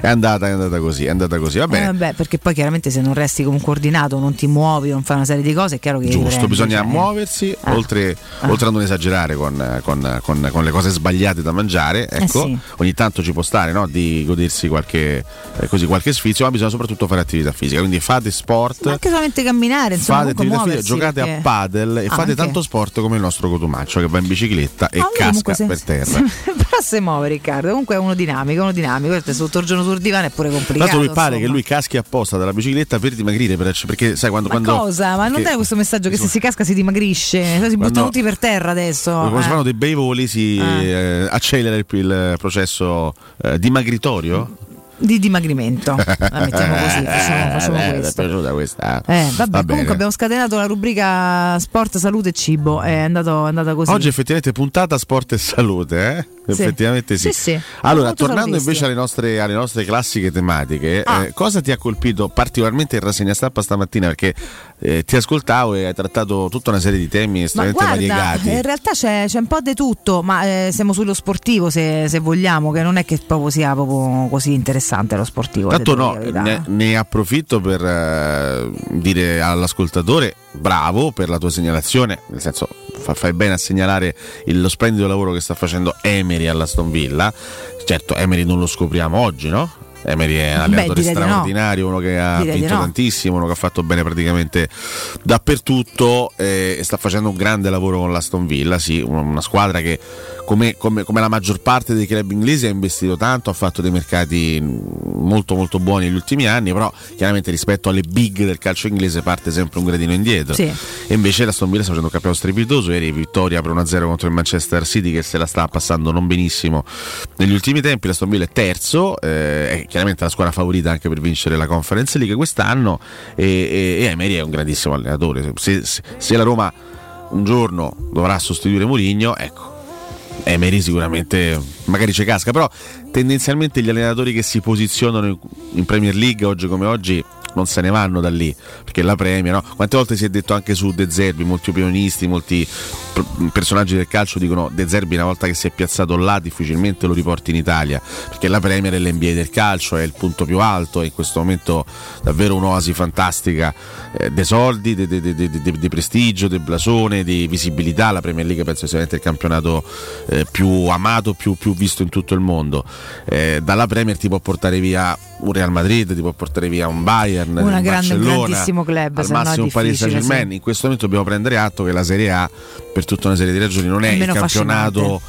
è, andata, è andata così, è andata così. Va Eh, bene. vabbè, perché poi chiaramente se non resti comunque ordinato, non ti muovi, non fai una serie di cose, è chiaro che. Giusto, riprendi, bisogna cioè, muoversi, Ah. oltre, Ah. oltre a non esagerare con, con- con- con le cose sbagliate da mangiare, ecco, Eh sì. ogni tanto ci può stare no, di godersi qualche, eh, così, qualche sfizio, ma bisogna soprattutto fare attività fisica, quindi fate sport, Ma anche solamente camminare, insomma, fate attività fisica, giocate a perché- padel e Ah, fate anche. tanto sport come il nostro Cotumaccio che va in bicicletta e Ah, casca per terra. (laughs) Però se muove Riccardo, comunque è uno dinamico, uno dinamico, questo è sotto il giorno sul divano è pure complicato. l'altro mi pare insomma. che lui caschi apposta dalla bicicletta per dimagrire, per- perché sai quando... Ma quando cosa? Ma non dai questo messaggio che se si casca si dimagrisce, si buttano tutti per terra adesso. Quando si eh. fanno dei bei voli si eh, accelera il, il processo eh, dimagritorio? Di dimagrimento, (laughs) la mettiamo così, facciamo, facciamo Eh, questo. è piaciuta questa? Eh, vabbè, Va comunque abbiamo scatenato la rubrica sport, salute e cibo. È andato, è andata così. Oggi effettivamente puntata sport e salute, eh? Sì. Effettivamente sì. Sì, sì. Allora, tornando invece alle nostre, alle nostre classiche tematiche, Ah. eh, cosa ti ha colpito particolarmente in rassegna stampa stamattina? Perché eh, ti ascoltavo e hai trattato tutta una serie di temi Ma estremamente guarda, variegati. in realtà c'è, c'è un po' di tutto, ma eh, siamo sullo sportivo se, se vogliamo, che non è che proprio sia proprio così interessante lo sportivo. Tanto no, ne, ne approfitto per eh, dire all'ascoltatore bravo per la tua segnalazione, nel senso fa- fai bene a segnalare lo splendido lavoro che sta facendo Emery all'Aston Villa. Certo, Emery non lo scopriamo oggi, no? Emery è un Beh, allenatore direi di no. straordinario, uno che ha Direi di vinto no. tantissimo, uno che ha fatto bene praticamente dappertutto eh, e sta facendo un grande lavoro con l'Aston Villa, sì, una, una squadra che come, come- come la maggior parte dei club inglesi ha investito tanto, ha fatto dei mercati molto molto buoni negli ultimi anni, però chiaramente rispetto alle big del calcio inglese parte sempre un gradino indietro. Sì. E invece l'Aston Villa sta facendo un campionato strepitoso, ieri vittoria per 1-0 contro il Manchester City che se la sta passando non benissimo negli ultimi tempi, l'Aston Villa è terzo, eh, è chiaramente la squadra favorita anche per vincere la Conference League quest'anno e, e, e Emery è un grandissimo allenatore. Se, se- se la Roma un giorno dovrà sostituire Mourinho, ecco, Emery sicuramente magari ci casca, però tendenzialmente gli allenatori che si posizionano in, Premier League oggi come oggi non se ne vanno da lì, perché la Premier, no? Quante volte si è detto anche su De Zerbi, molti opinionisti, molti personaggi del calcio dicono De Zerbi una volta che si è piazzato là difficilmente lo riporti in Italia, perché la Premier è l'NBA del calcio, è il punto più alto, è in questo momento davvero un'oasi fantastica eh, dei soldi, di, di- di- di prestigio, di blasone, di visibilità, la Premier League penso sia il campionato eh, più amato, più, più visto in tutto il mondo. Eh, dalla Premier ti può portare via un Real Madrid, ti può portare via un Bayern, Una un grande- Barcellona, grandissimo club, al no massimo un Paris Saint Germain. sì. In questo momento dobbiamo prendere atto che la Serie A, per tutta una serie di ragioni, non è, È il campionato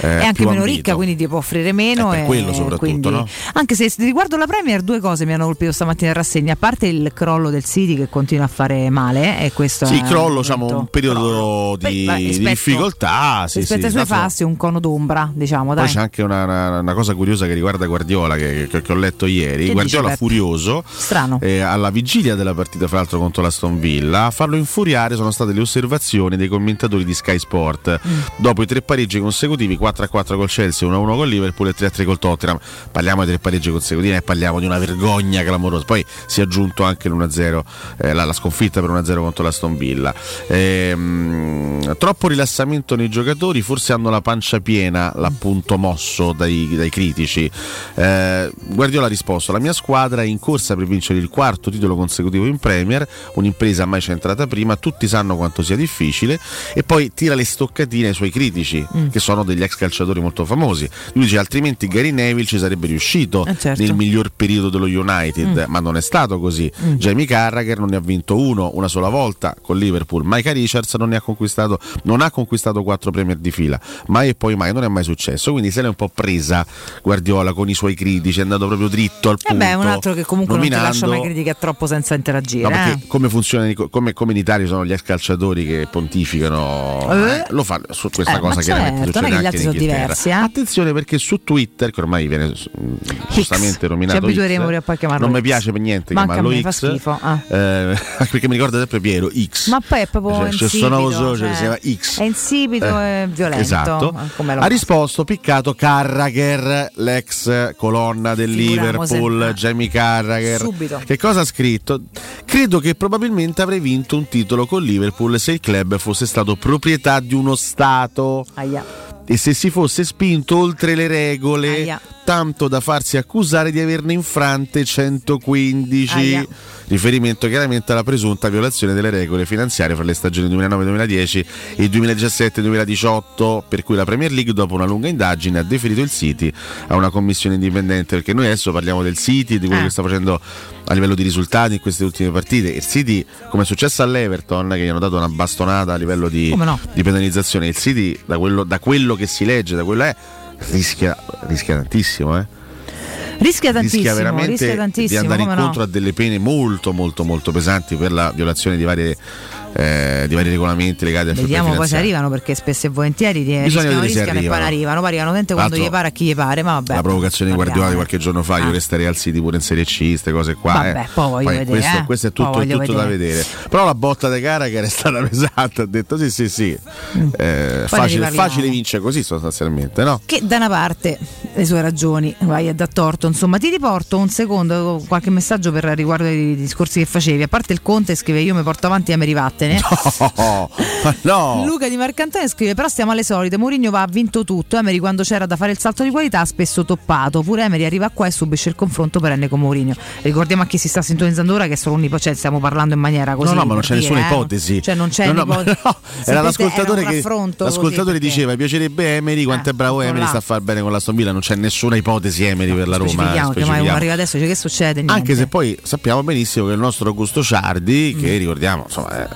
eh, è anche meno ambito. ricca, quindi ti può offrire meno. Eh, per e quello soprattutto, quindi- no? Anche se riguardo la Premier, due cose mi hanno colpito stamattina in rassegna. A parte il crollo del City che continua a fare male, e questo Sì, è crollo, un diciamo, un periodo di, Beh, di rispetto- difficoltà. Sì, rispetto sì, ai suoi tanto- fasti, un cono d'ombra, diciamo. Poi Dai. c'è anche una, una- una cosa curiosa che riguarda Guardiola che, che- che ho letto ieri. Che Guardiola dice, furioso Strano. eh, alla vigilia della partita, fra l'altro contro l'Aston Villa. A farlo infuriare sono state le osservazioni dei commentatori di Sky Sport. Mm. Dopo i tre pareggi consecutivi, 4-4 col Chelsea, 1-1 con Liverpool e 3-3 col Tottenham. Parliamo di tre pareggi consecutivi e parliamo di una vergogna clamorosa. Poi si è aggiunto anche l'1-0, eh, la, la sconfitta per 1-0 contro l'Aston Villa. Ehm, troppo rilassamento nei giocatori, forse hanno la pancia piena, l'appunto mosso dai, dai critici. Eh, Guardiola ha risposto: La mia squadra è in corsa per vincere il quarto titolo consecutivo in Premier, un'impresa mai centrata prima, tutti sanno quanto sia difficile, e poi tira le stoccatine ai suoi critici, Mm. che sono degli ex calciatori molto famosi. Lui dice: altrimenti Gary Neville ci sarebbe riuscito Eh, certo. nel miglior periodo dello United, Mm. ma non è stato così. Mm. Jamie Carragher non ne ha vinto uno una sola volta con Liverpool. Micah Richards non, ne ha conquistato, non ha conquistato quattro Premier di fila. Mai e poi mai, non è mai successo. Quindi se l'è un po' presa Guardiola con i suoi critici, è andato proprio dritto al E punto. Eh beh, un altro che comunque non ti lascia mai nominando- critica troppo senza interagire. No, perché eh. come funziona come, come in Italia sono gli ex calciatori che pontificano, Eh? eh, lo fanno su questa Eh, cosa chiaramente certo, non succede anche in sono diversi, eh? Attenzione perché su Twitter, che ormai viene mm, giustamente nominato Ci abitueremo X, a poi chiamarlo non mi X. piace per niente Manca chiamarlo me, fa X, schifo, ah. eh, (laughs) perché mi ricorda sempre Piero X. Ma poi è proprio Cioè, c'è insipido, cioè, che si chiama X. È insipido Eh, e violento. Esatto. eh, Ha risposto piccato Carragher, l'ex colonna del Figuriamo se- Liverpool, Jamie Carragher. Subito. Che cosa ha scritto? Credo che probabilmente avrei vinto un titolo con Liverpool se il club fosse stato proprietà di uno Stato Aia. E se si fosse spinto oltre le regole, Aia. Tanto da farsi accusare di averne infrante 115. Aia. Riferimento chiaramente alla presunta violazione delle regole finanziarie fra le stagioni 2009-2010 e 2017-2018, per cui la Premier League, dopo una lunga indagine, ha deferito il City a una commissione indipendente. Perché noi adesso parliamo del City, di quello Eh. che sta facendo a livello di risultati in queste ultime partite. Il City, come è successo all'Everton, che gli hanno dato una bastonata a livello di, no? di penalizzazione, il City, da quello, da quello che si legge, da quello è, rischia, rischia tantissimo, eh. Rischia tantissimo, rischia veramente rischia di tantissimo, andare come incontro no? a delle pene molto molto molto pesanti per la violazione di varie eh, di vari regolamenti legati al Vediamo poi se arrivano perché spesso e volentieri ti- rischiano, vedere rischiano e poi non arrivano. arrivano. Poi arrivano tante quando gli pare a chi gli pare, ma vabbè. la provocazione di Guardiola di qualche giorno fa, io Ah. resterei al City pure in Serie C, queste cose qua. Vabbè, eh. poi voglio vedere, questo, eh. questo è Poi tutto, è tutto da vedere. vedere. Però la botta di gara che era stata (laughs) pesante, ha detto sì, sì, sì. Eh, facile, facile vince così sostanzialmente, no? Che da una parte le sue ragioni vai a da torto, insomma, ti riporto un secondo qualche messaggio per riguardo ai discorsi che facevi. A parte il Conte scrive io mi porto avanti e me rivattene. Oh, ma no! (laughs) Luca di Marcantone scrive: Però stiamo alle solite. Mourinho va ha vinto tutto. Emery, quando c'era da fare il salto di qualità, ha spesso toppato. Pure Emery arriva qua e subisce il confronto perenne con Mourinho. Ricordiamo a chi si sta sintonizzando ora che è solo un'ipotesi. Stiamo parlando in maniera così. no, no, ma non c'è nessuna eh. ipotesi. Cioè, non c'è No, no, (laughs) no, era l'ascoltatore che l'ascoltatore così, diceva: Mi piacerebbe Emery, quanto è bravo ecco Emery, là. sta a far bene con la Villa. Non c'è nessuna ipotesi Emery per la Roma. eh, Specifichiamo, che mai uno specifichiamo. arriva adesso dice che succede? Niente. Anche se poi sappiamo benissimo che il nostro Augusto Ciardi, Mm. che ricordiamo, insomma,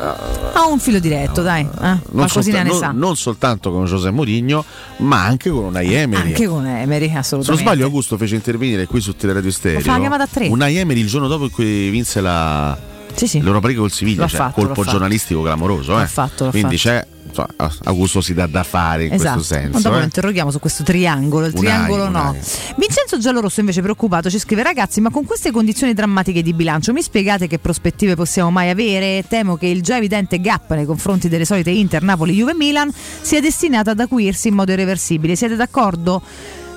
Ha un filo diretto, dai. eh, non, solta- non- non soltanto con José Mourinho, ma anche con Unai Emery. Anche con Emery, Se non assolutamente. sbaglio, Augusto fece intervenire qui su Teleradio Stereo. fa la chiamata a tre. Unai Emery il giorno dopo in cui vinse la, l'Europa League col Siviglia, L'ha cioè, fatto, colpo l'ha fatto. giornalistico clamoroso. Eh. fatto, l'ha Quindi fatto. c'è, insomma, Augusto si dà da fare in Esatto, questo Ma senso. dopo eh. lo interroghiamo su questo triangolo. Il Unai, triangolo no. Unai. Vincenzo Giallorosso, invece, preoccupato, ci scrive: Ragazzi, ma con queste condizioni drammatiche di bilancio, mi spiegate che prospettive possiamo mai avere? Temo che il già evidente gap nei confronti delle solite Inter, Napoli, Juve e Milan sia destinato ad acuirsi in modo irreversibile. Siete d'accordo?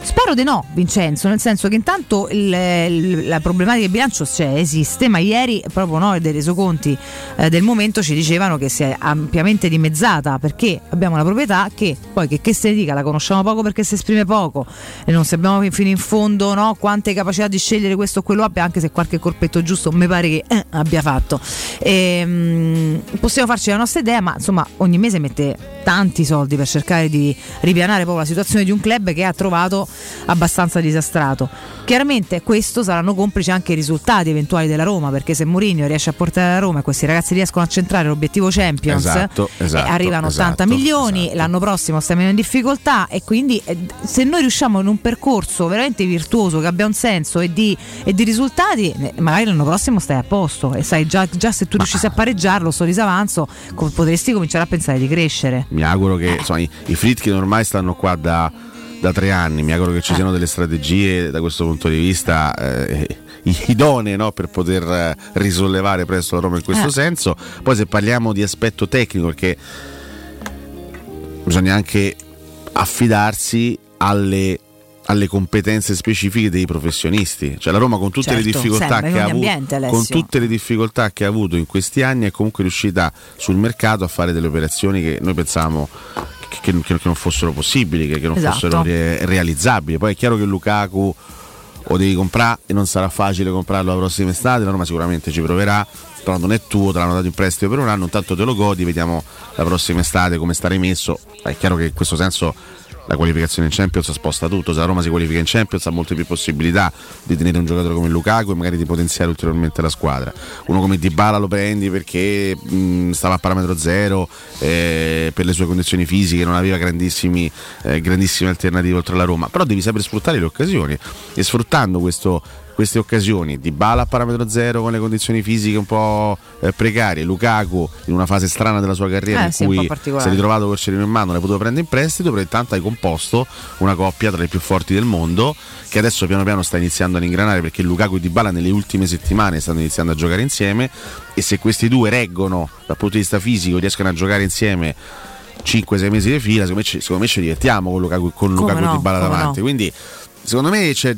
Spero di no, Vincenzo, nel senso che intanto il- il- la problematica di bilancio c'è, esiste, ma ieri proprio noi dei resoconti eh, del momento ci dicevano che si è ampiamente dimezzata perché abbiamo una proprietà che poi che, che se ne dica la conosciamo poco perché si esprime poco e non sappiamo fino in fondo no, quante capacità di scegliere questo o quello abbia, anche se qualche colpetto giusto mi pare che eh, abbia fatto. Ehm, possiamo farci la nostra idea, ma insomma ogni mese mette tanti soldi per cercare di ripianare proprio la situazione di un club che ha trovato abbastanza disastrato. Chiaramente questo saranno complici anche i risultati eventuali della Roma, perché se Mourinho riesce a portare la Roma e questi ragazzi riescono a centrare l'obiettivo Champions, Esatto, eh, esatto, arrivano 80 esatto, milioni, l'anno prossimo stiamo in difficoltà e quindi eh, se noi riusciamo in un percorso veramente virtuoso che abbia un senso e di, e di risultati, eh, magari l'anno prossimo stai a posto e sai già, già se tu riuscissi a pareggiarlo sto disavanzo potresti cominciare a pensare di crescere. Mi auguro che insomma, i, i Fritkin ormai stanno qua da, da tre anni, mi auguro che ci siano delle strategie da questo punto di vista eh, idonee no, per poter eh, risollevare presto la Roma in questo Eh. senso. Poi se parliamo di aspetto tecnico, perché bisogna anche affidarsi alle alle competenze specifiche dei professionisti. Cioè la Roma con tutte le Certo, difficoltà sempre, avuto ambiente, con tutte le difficoltà che ha avuto in questi anni è comunque riuscita sul mercato a fare delle operazioni che noi pensavamo che, che- non fossero possibili, che, che non Esatto. fossero re- realizzabili. Poi è chiaro che Lukaku o devi comprare e non sarà facile comprarlo la prossima estate, la Roma sicuramente ci proverà, però non è tuo, te l'hanno dato in prestito per un anno, intanto te lo godi, vediamo la prossima estate come sta rimesso. È chiaro che in questo senso la qualificazione in Champions sposta tutto, se la Roma si qualifica in Champions ha molte più possibilità di tenere un giocatore come Lukaku e magari di potenziare ulteriormente la squadra. Uno come Dybala lo prendi perché mh, stava a parametro zero, eh, per le sue condizioni fisiche, non aveva eh, grandissime alternative oltre alla Roma, però devi saper sfruttare le occasioni e sfruttando questo queste occasioni di Bala a parametro zero con le condizioni fisiche un po' eh, precarie, Lukaku in una fase strana della sua carriera Eh, in sì, cui si è ritrovato col cerino in mano, l'hai potuto prendere in prestito, però intanto hai composto una coppia tra le più forti del mondo che adesso piano piano sta iniziando ad ingranare perché Lukaku e Dybala nelle ultime settimane stanno iniziando a giocare insieme e se questi due reggono dal punto di vista fisico, riescono a giocare insieme 5-6 mesi di fila, secondo me, ci, secondo me ci divertiamo con Lukaku, con Lukaku no, e Dybala come davanti. no. Quindi secondo me c'è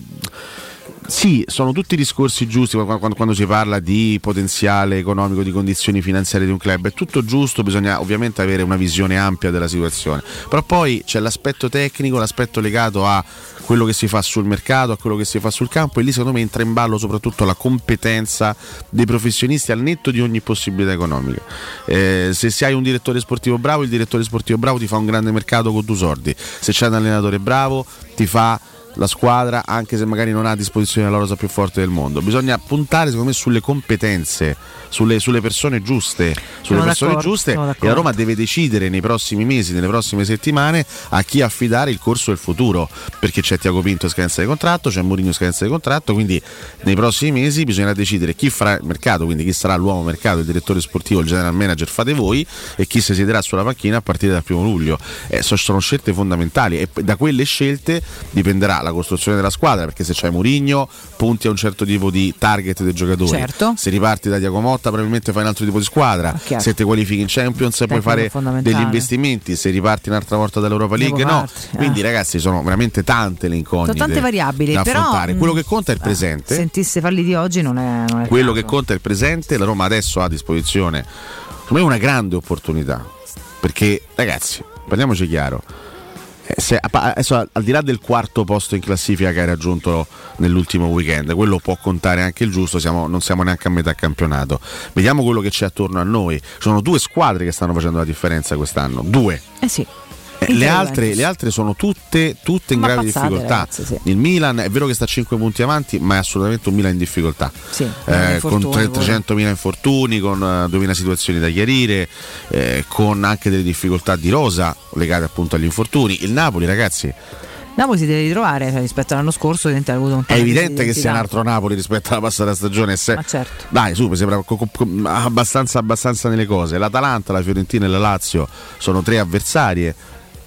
sì, sono tutti discorsi giusti quando, quando- si parla di potenziale economico, di condizioni finanziarie di un club, è tutto giusto, bisogna ovviamente avere una visione ampia della situazione, però poi c'è l'aspetto tecnico, l'aspetto legato a quello che si fa sul mercato, a quello che si fa sul campo e lì secondo me entra in ballo soprattutto la competenza dei professionisti al netto di ogni possibilità economica. Eh, se si hai un direttore sportivo bravo, il direttore sportivo bravo ti fa un grande mercato con due sordi, se c'è un allenatore bravo ti fa la squadra anche se magari non ha a disposizione la rosa più forte del mondo. Bisogna puntare secondo me sulle competenze sulle, sulle persone giuste sulle persone giuste e la Roma deve decidere nei prossimi mesi nelle prossime settimane a chi affidare il corso del futuro perché c'è Tiago Pinto in scadenza di contratto c'è Mourinho in scadenza di contratto quindi nei prossimi mesi bisognerà decidere chi farà il mercato quindi chi sarà l'uomo mercato il direttore sportivo il general manager fate voi e chi si siederà sulla panchina a partire dal primo luglio. Eh, so- sono scelte fondamentali e da quelle scelte dipenderà la costruzione della squadra perché se c'hai Mourinho punti a un certo tipo di target dei giocatori Certo. se riparti da Diaco Motta probabilmente fai un altro tipo di squadra chiaro. se ti qualifichi in Champions puoi Tecnico fare degli investimenti se riparti un'altra volta dall'Europa League no eh. quindi ragazzi sono veramente tante le incognite Sono tante variabili, da però, affrontare mh, quello che conta è il eh, presente Sentisse falli di oggi non è, non è quello caso. che conta è il presente, la Roma adesso ha a disposizione secondo me una grande opportunità. Perché ragazzi, parliamoci chiaro. Eh, se- a- adesso, al- di là del quarto posto in classifica che hai raggiunto nell'ultimo weekend, quello può contare anche il giusto, siamo- non siamo neanche a metà campionato. Vediamo quello che c'è attorno a noi. Sono due squadre che stanno facendo la differenza quest'anno, due. Eh sì. Eh, le, altre, le altre sono tutte, tutte in Ma grave pazzate, difficoltà. ragazzi, sì. Il Milan è vero che sta a 5 punti avanti, ma è assolutamente un Milan in difficoltà. Sì, Eh, con infortuni tre- pure. 300.000 infortuni, con eh, 2000 situazioni da chiarire, eh, con anche delle difficoltà di rosa legate appunto agli infortuni. Il Napoli, ragazzi, Napoli si deve ritrovare cioè, rispetto all'anno scorso è evidente che sia un altro Napoli rispetto alla passata stagione. Se- Ma certo. Dai, su, mi sembra abbastanza, abbastanza nelle cose. L'Atalanta, la Fiorentina e la Lazio sono tre avversarie.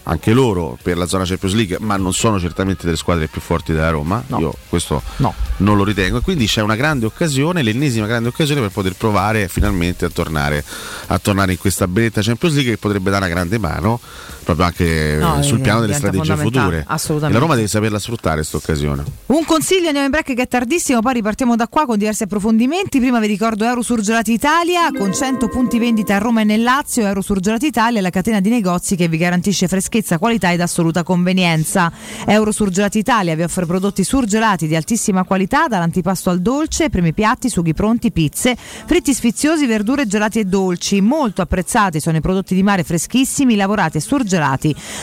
Anche loro per la zona Champions League, ma non sono certamente delle squadre più forti della Roma. Io questo non lo ritengo. E quindi c'è una grande occasione, l'ennesima grande occasione per poter provare finalmente a tornare, a tornare in questa benedetta Champions League che potrebbe dare una grande mano proprio anche No, sul piano delle strategie future. E assolutamente. la Roma deve saperla sfruttare questa occasione. Un consiglio, andiamo in break che è tardissimo, poi ripartiamo da qua con diversi approfondimenti. Prima vi ricordo Eurosurgelati Italia con 100 punti vendita a Roma e nel Lazio. Eurosurgelati Italia è la catena di negozi che vi garantisce freschezza, qualità ed assoluta convenienza. Eurosurgelati Italia vi offre prodotti surgelati di altissima qualità qualità, dall'antipasto al dolce, primi piatti, sughi pronti, pizze, fritti sfiziosi, verdure, gelati e dolci. Molto apprezzati sono i prodotti di mare freschissimi, lavorati e surgelati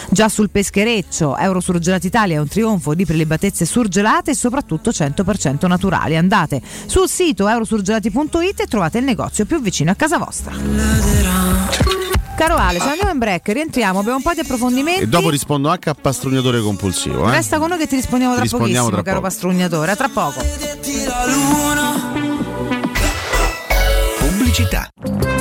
già sul peschereccio. Euro Surgelati Italia è un trionfo di prelibatezze surgelate e soprattutto 100% naturali. Andate sul sito eurosurgelati.it e trovate il negozio più vicino a casa vostra. Caro Ale, se andiamo in break, rientriamo, abbiamo un po' di approfondimenti. E dopo rispondo anche a pastrugnatore compulsivo. Eh? Resta con noi che ti rispondiamo tra rispondiamo pochissimo, tra caro poco. pastrugnatore. A tra poco. Pubblicità.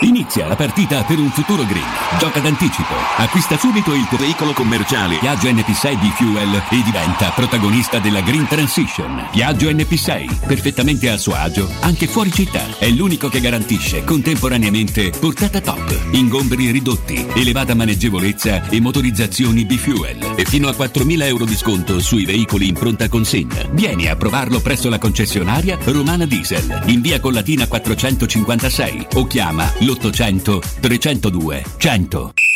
Inizia la partita per un futuro green. Gioca d'anticipo. Acquista subito il tuo veicolo commerciale Piaggio NP6 di Fuel e diventa protagonista della Green Transition. Piaggio NP6, perfettamente a suo agio, anche fuori città. È l'unico che garantisce contemporaneamente portata top, ingombri ridotti, elevata maneggevolezza e motorizzazioni B-Fuel. E fino a 4.000 euro di sconto sui veicoli in pronta consegna. Vieni a provarlo presso la concessionaria Romana Diesel, in via Collatina 456 o chiama l'800 302 100.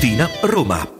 Tiburtina, Roma.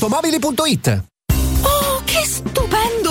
ValentinoAutomobili.it Oh, che stupendo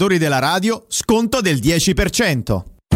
della radio, sconto del 10%.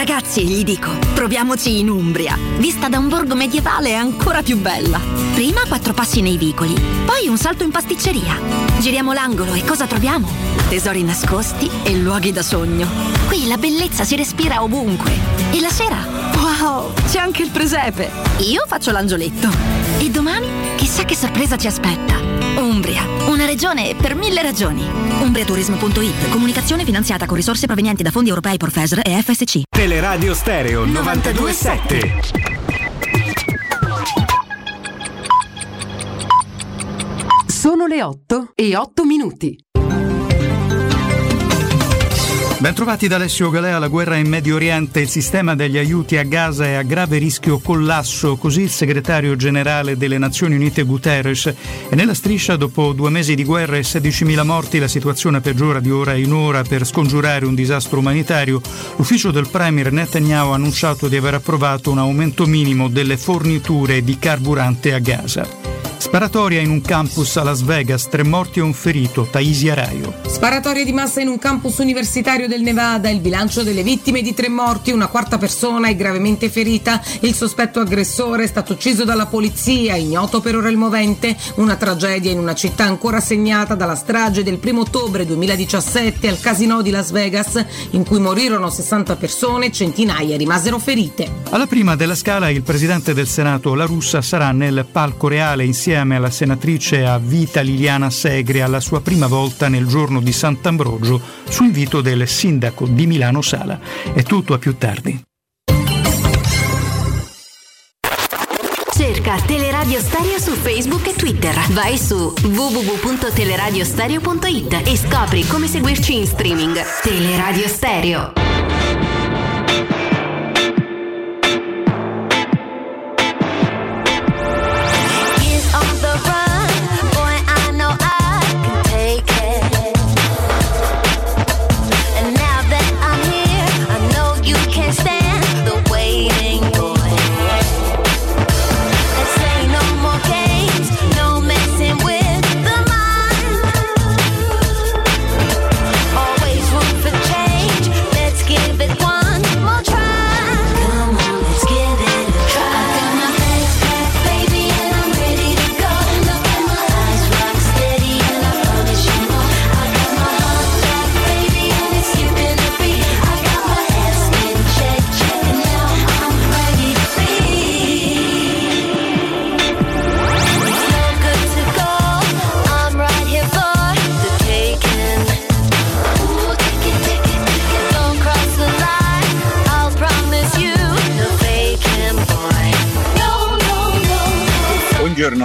Ragazzi, gli dico, proviamoci in Umbria. Vista da un borgo medievale ancora più bella. Prima quattro passi nei vicoli, poi un salto in pasticceria. Giriamo l'angolo e cosa troviamo? Tesori nascosti e luoghi da sogno. Qui la bellezza si respira ovunque. E la sera? Wow, c'è anche il presepe. Io faccio l'angioletto. E domani? Chissà che sorpresa ci aspetta. Umbria, una regione per mille ragioni. Umbriaturismo.it, comunicazione finanziata con risorse provenienti da fondi europei Profesor e FSC. Teleradio Stereo 927. Sono le 8 e 8 minuti. Bentrovati da Alessio Galea, la guerra in Medio Oriente, il sistema degli aiuti a Gaza è a grave rischio collasso, così il segretario generale delle Nazioni Unite Guterres. E nella striscia, dopo due mesi di guerra e 16.000 morti, la situazione peggiora di ora in ora per scongiurare un disastro umanitario. L'ufficio del Premier Netanyahu ha annunciato di aver approvato un aumento minimo delle forniture di carburante a Gaza. Sparatoria in un campus a Las Vegas, tre morti e un ferito, Taisi Araio. Sparatoria di massa in un campus universitario del Nevada, il bilancio delle vittime di tre morti, una quarta persona è gravemente ferita, il sospetto aggressore è stato ucciso dalla polizia, ignoto per ora il movente, una tragedia in una città ancora segnata dalla strage del 1 ottobre 2017 al casino di Las Vegas, in cui morirono 60 persone e centinaia rimasero ferite. Alla prima della scala il presidente del Senato, la russa, sarà nel palco reale insieme alla senatrice a vita Liliana Segre alla sua prima volta nel giorno di Sant'Ambrogio su invito del sindaco di Milano Sala. È tutto a più tardi. Cerca Teleradio Stereo su Facebook e Twitter. Vai su www.teleradiostereo.it e scopri come seguirci in streaming. Teleradio Stereo.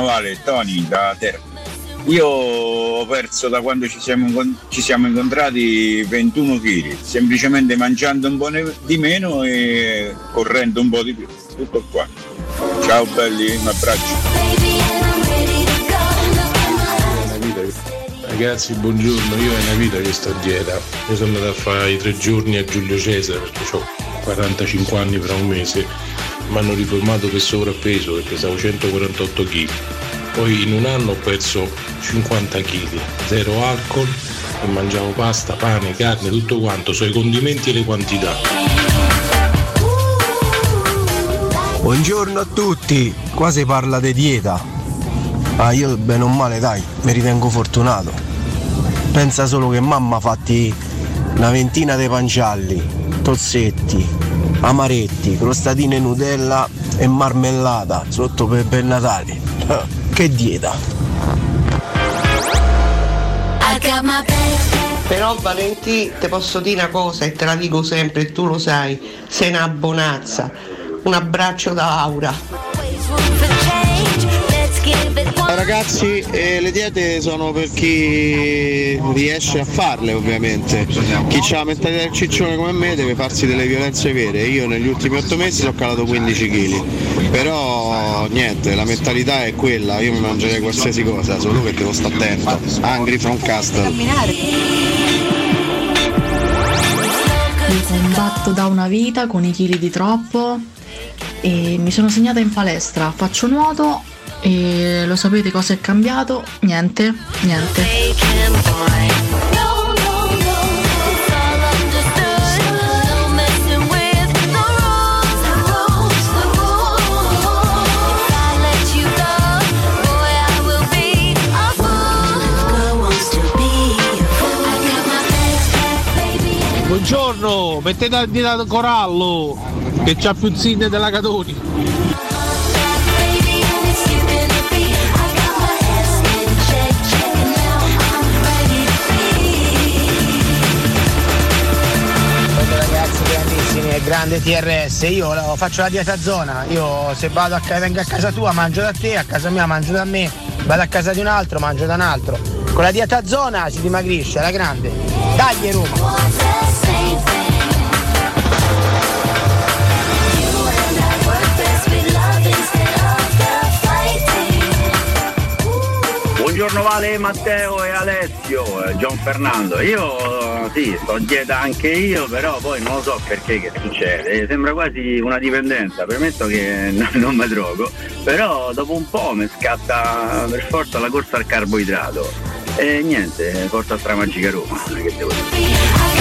Buongiorno Vale, Tony da Terra. Io ho perso da quando ci siamo, ci siamo incontrati 21 kg, semplicemente mangiando un po' di meno e correndo un po' di più. Tutto qua. Ciao belli, un abbraccio. Ragazzi, buongiorno, io è una vita che sto a dieta. Io sono andato a fare i tre giorni a Giulio Cesare perché ho 45 anni fra un mese. Mi hanno riformato per sovrappeso perché pesavo 148 kg. Poi in un anno ho perso 50 kg, zero alcol e mangiavo pasta, pane, carne, tutto quanto, so i condimenti e le quantità. Buongiorno a tutti, qua si parla di dieta. Ah, io bene o male dai, mi ritengo fortunato. Pensa solo che mamma ha fatti una ventina di pancialli, tozzetti, amaretti, crostatine Nutella e marmellata sotto per, per Natale. (laughs) Che dieta! Però Valentì, ti posso dire una cosa e te la dico sempre e tu lo sai, sei una bonazza. Un abbraccio da Aura. Ragazzi, eh, le diete sono per chi riesce a farle ovviamente. Chi ha la mentalità del ciccione come me deve farsi delle violenze vere. Io negli ultimi otto mesi ho calato 15 kg. Però niente, la mentalità è quella, io mi mangerei qualsiasi cosa, solo che devo stare attento. Angry from Castle. Io combatto da una vita con i chili di troppo e mi sono segnata in palestra, faccio nuoto e lo sapete cosa è cambiato? Niente, niente. Buongiorno, mettete a dire Corallo che c'ha più zinne della Catoni. Grande TRS, io faccio la dieta zona, io se vado a vengo a casa tua mangio da te, a casa mia mangio da me, vado a casa di un altro mangio da un altro. Con la dieta zona si dimagrisce, alla grande. Dai Roma! Buongiorno Vale, Matteo e Alessio, eh, Gian Fernando. Io eh, sì, sto dieta anche io, però poi non lo so perché che succede. Eh, Sembra quasi una dipendenza, premetto che (laughs) non mi drogo, però dopo un po' mi scatta per forza la corsa al carboidrato. E niente, porta Stramagica Roma, che devo dire.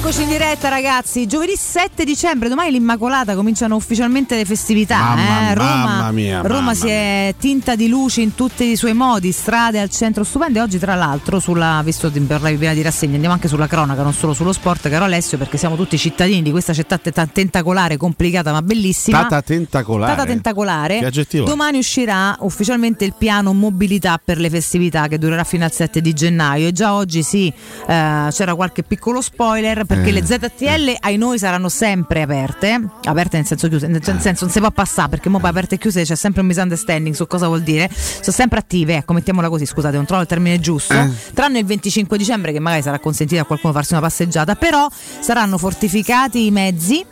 Rieccoci in diretta ragazzi, giovedì 7 dicembre, domani l'Immacolata cominciano ufficialmente le festività. Mamma- eh. Roma, mamma mia, Roma mamma si è tinta di luci in tutti i suoi modi, strade al centro stupende. Oggi tra l'altro, sulla, visto che parlavi prima di rassegna, andiamo anche sulla cronaca, non solo sullo sport, caro Alessio, perché siamo tutti cittadini di questa città te- tentacolare, complicata ma bellissima. Tata tentacolare. Tata tentacolare. Domani uscirà ufficialmente il piano mobilità per le festività che durerà fino al 7 di gennaio e già oggi sì, eh, c'era qualche piccolo spoiler perché Eh, le ZTL ai noi saranno sempre aperte, aperte nel senso chiuse, nel Eh. senso non si può passare perché mo poi aperte e chiuse c'è sempre un misunderstanding su cosa vuol dire, sono sempre attive, ecco mettiamola così, scusate non trovo il termine giusto, Eh. tranne il 25 dicembre che magari sarà consentito a qualcuno farsi una passeggiata, però saranno fortificati i mezzi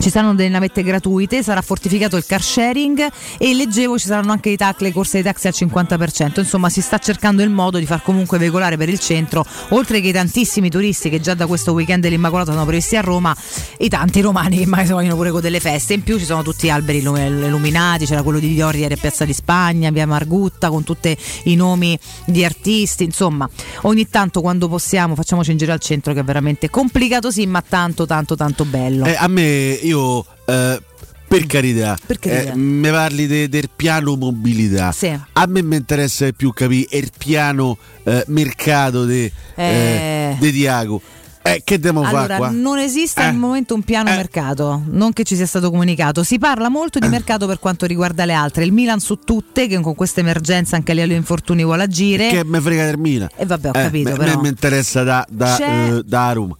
ci saranno delle navette gratuite, sarà fortificato il car sharing e leggevo ci saranno anche i tac, le corse dei taxi al 50%. Insomma, si sta cercando il modo di far comunque veicolare per il centro, oltre che i tantissimi turisti che già da questo weekend dell'Immacolato sono previsti a Roma, i tanti romani che magari vogliono pure con delle feste. In più ci sono tutti gli alberi illu- illuminati, c'era quello di Diori a Piazza di Spagna, via Margutta con tutti i nomi di artisti. Insomma, ogni tanto quando possiamo facciamoci in giro al centro che è veramente complicato sì, ma tanto tanto tanto bello. Eh, a me, io, eh, per carità, Per carità. eh, mi parli de- del piano mobilità. Sì. A me mi interessa più capire il piano eh, mercato di Eh. Diago. Eh, che devo fare Allora, qua? non esiste Eh. al momento un piano mercato, non che ci sia stato comunicato. Si parla molto Eh. di mercato per quanto riguarda le altre. Il Milan su tutte, che con questa emergenza anche a livello infortuni vuole agire. Che me frega del Milan. E vabbè, ho Eh, capito, me- però. me- mi interessa da, da, eh, da Roma.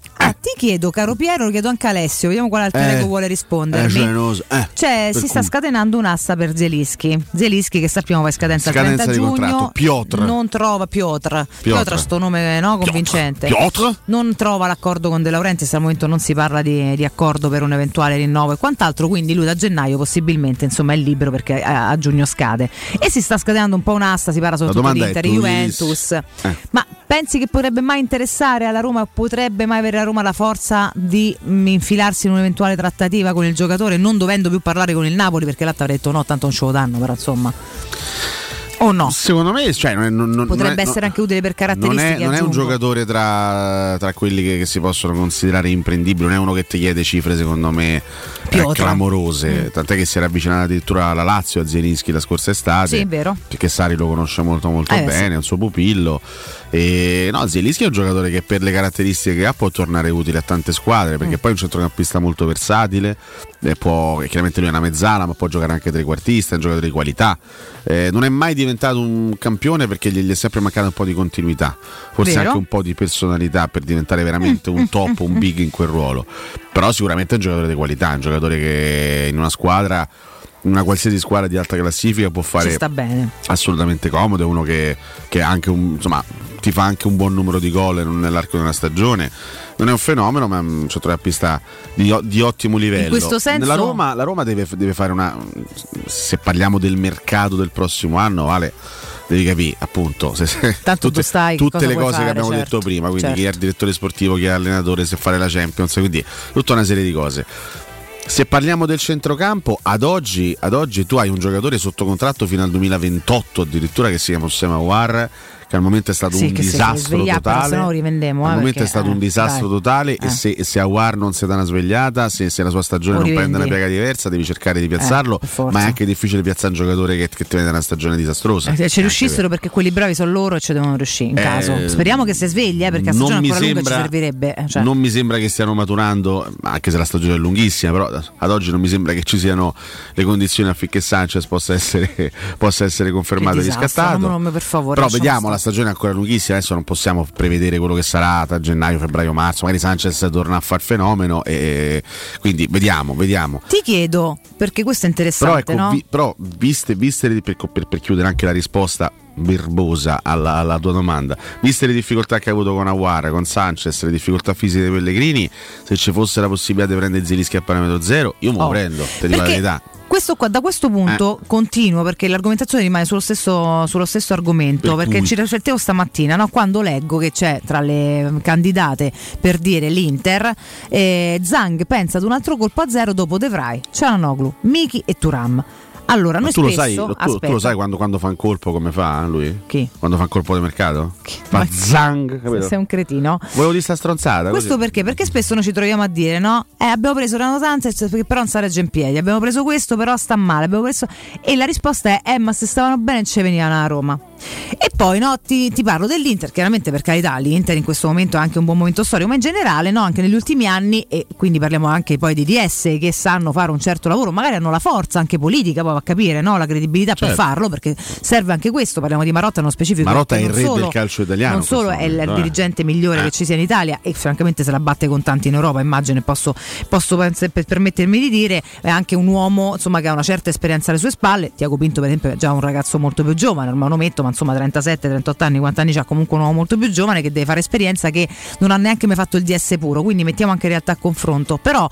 Chiedo, caro Piero, lo chiedo anche a Alessio, vediamo quale alter Eh, vuole Eh, rispondermi. generoso. Eh, Cioè, si sta cui. scatenando un'asta per Zelischi. Zelischi, che sappiamo va in scadenza, il Scadenza 30 di giugno. contratto. Piotr. Non trova Piotr. Piotr, sto nome no, convincente. Piotr? Non trova l'accordo con De Laurentiis. Al momento non si parla di, di accordo per un eventuale rinnovo e quant'altro. Quindi lui da gennaio possibilmente insomma è libero perché a, a giugno scade. E si sta scatenando un po' un'asta. Si parla soprattutto di è, Inter tu Juventus. Eh. Ma pensi che potrebbe mai interessare alla Roma? Potrebbe mai avere la Roma la forza di mm, infilarsi in un'eventuale trattativa con il giocatore, non dovendo più parlare con il Napoli? Perché l'altro avrà detto no, tanto non ce lo danno, però insomma. O no? Secondo me, cioè, non non- non- Potrebbe non è- essere non- anche utile per Non caratteristiche. è, non è un giocatore tra, tra quelli che, che si possono considerare imprendibili, non è uno che ti chiede cifre secondo me eh, clamorose, tant'è che si era avvicinato addirittura alla Lazio a Zielinski la scorsa estate. Sì, è vero. Perché Sari lo conosce molto molto Eh, bene, sì. è un suo pupillo. E no, Zielinski è un giocatore che per le caratteristiche che ha può tornare utile a tante squadre, Mm. perché poi è un centrocampista molto versatile, può, chiaramente lui è una mezzala, ma può giocare anche trequartista, è un giocatore di qualità. Eh, non è mai diventato un campione perché gli gli è sempre mancata un po' di continuità, forse Vero. anche un po' di personalità per diventare veramente un (laughs) top, un big in quel ruolo. Però sicuramente è un giocatore di qualità, è un giocatore che in una squadra, in una qualsiasi squadra di alta classifica può fare sta bene. assolutamente comodo, è uno che, che ha anche un, insomma, ti fa anche un buon numero di gol nell'arco di una stagione. Non è un fenomeno, ma è un centrocampista di, di ottimo livello. In questo senso- Nella Roma, la Roma deve, deve fare una. Se parliamo del mercato del prossimo anno, Vale. Devi capire, appunto, se, se- Tanto tu stai, tutte cosa le cose fare, che abbiamo certo, detto prima, quindi certo. chi è il direttore sportivo, chi è l'allenatore, se fare la Champions, quindi tutta una serie di cose. Se parliamo del centrocampo, ad oggi, ad oggi tu hai un giocatore sotto contratto fino al 2028 addirittura che si chiama Ossema War che al momento è stato Sì, un disastro totale. rivendiamo, al eh, momento perché, è stato un eh, disastro dai. totale Eh. e se, se Awar non si dà una svegliata, se, se la sua stagione non prende una piega diversa, devi cercare di piazzarlo, Eh, forza. ma è anche difficile piazzare un giocatore che, che ti vede una stagione disastrosa. Eh, Se ci riuscissero perché quelli bravi sono loro e ci devono riuscire in Eh, caso. Speriamo che si sveglia eh, perché la non stagione ancora lunga ci sembra- servirebbe. eh, cioè. Non mi sembra che stiano maturando, anche se la stagione è lunghissima, però ad oggi non mi sembra che ci siano le condizioni affinché Sanchez possa essere, (laughs) possa essere confermato e riscattato. però vediamo, la stagione è ancora lunghissima, adesso non possiamo prevedere quello che sarà tra gennaio, febbraio, marzo, magari Sanchez torna a far fenomeno e quindi vediamo, vediamo. Ti chiedo, perché questo è Però, interessante, ecco, no? vi- però viste, viste per, per- per chiudere anche la risposta verbosa alla, alla tua domanda, viste le difficoltà che ha avuto con Aguara, con Sanchez, le difficoltà fisiche dei Pellegrini, se ci fosse la possibilità di prendere Zilischi a parametro zero, io me lo Oh, prendo, dico la perché verità. Questo qua, da questo punto Eh. continuo perché l'argomentazione rimane sullo stesso, sullo stesso argomento. Per perché ci riflettevo stamattina no? quando leggo che c'è tra le candidate per dire l'Inter, eh, Zang pensa ad un altro colpo a zero dopo De Vrij, Cialanoglu, Miki e Turam. Allora, Ma noi tu lo, spesso sai, tu- tu, lo sai quando, quando fa un colpo come fa eh, lui? Chi? Quando fa un colpo di mercato? Fa zang, capito? sei un cretino. Volevo dire sta stronzata. Questo così. perché? Perché spesso noi ci troviamo a dire no? Eh, abbiamo preso Renato Sanchez perché però non sa reggere in piedi, abbiamo preso questo però sta male, abbiamo preso... E la risposta è eh ma se stavano bene ci venivano a Roma. E poi no, ti, ti parlo dell'Inter, chiaramente per carità l'Inter in questo momento è anche un buon momento storico, ma in generale no, anche negli ultimi anni, e quindi parliamo anche poi di DS che sanno fare un certo lavoro, magari hanno la forza anche politica, poi va a capire no? la credibilità per Certo. farlo, perché serve anche questo, parliamo di Marotta nello specifico. Marotta è il re solo- del calcio italiano. non solo è il eh. dirigente migliore che ci sia in Italia e francamente se la batte con tanti in Europa immagino posso, posso per permettermi di dire è anche un uomo insomma, che ha una certa esperienza alle sue spalle Tiago Pinto per esempio è già un ragazzo molto più giovane ormai lo metto ma insomma 37 38 anni quanti anni c'ha comunque un uomo molto più giovane che deve fare esperienza che non ha neanche mai fatto il DS puro. Quindi mettiamo anche realtà a confronto. Però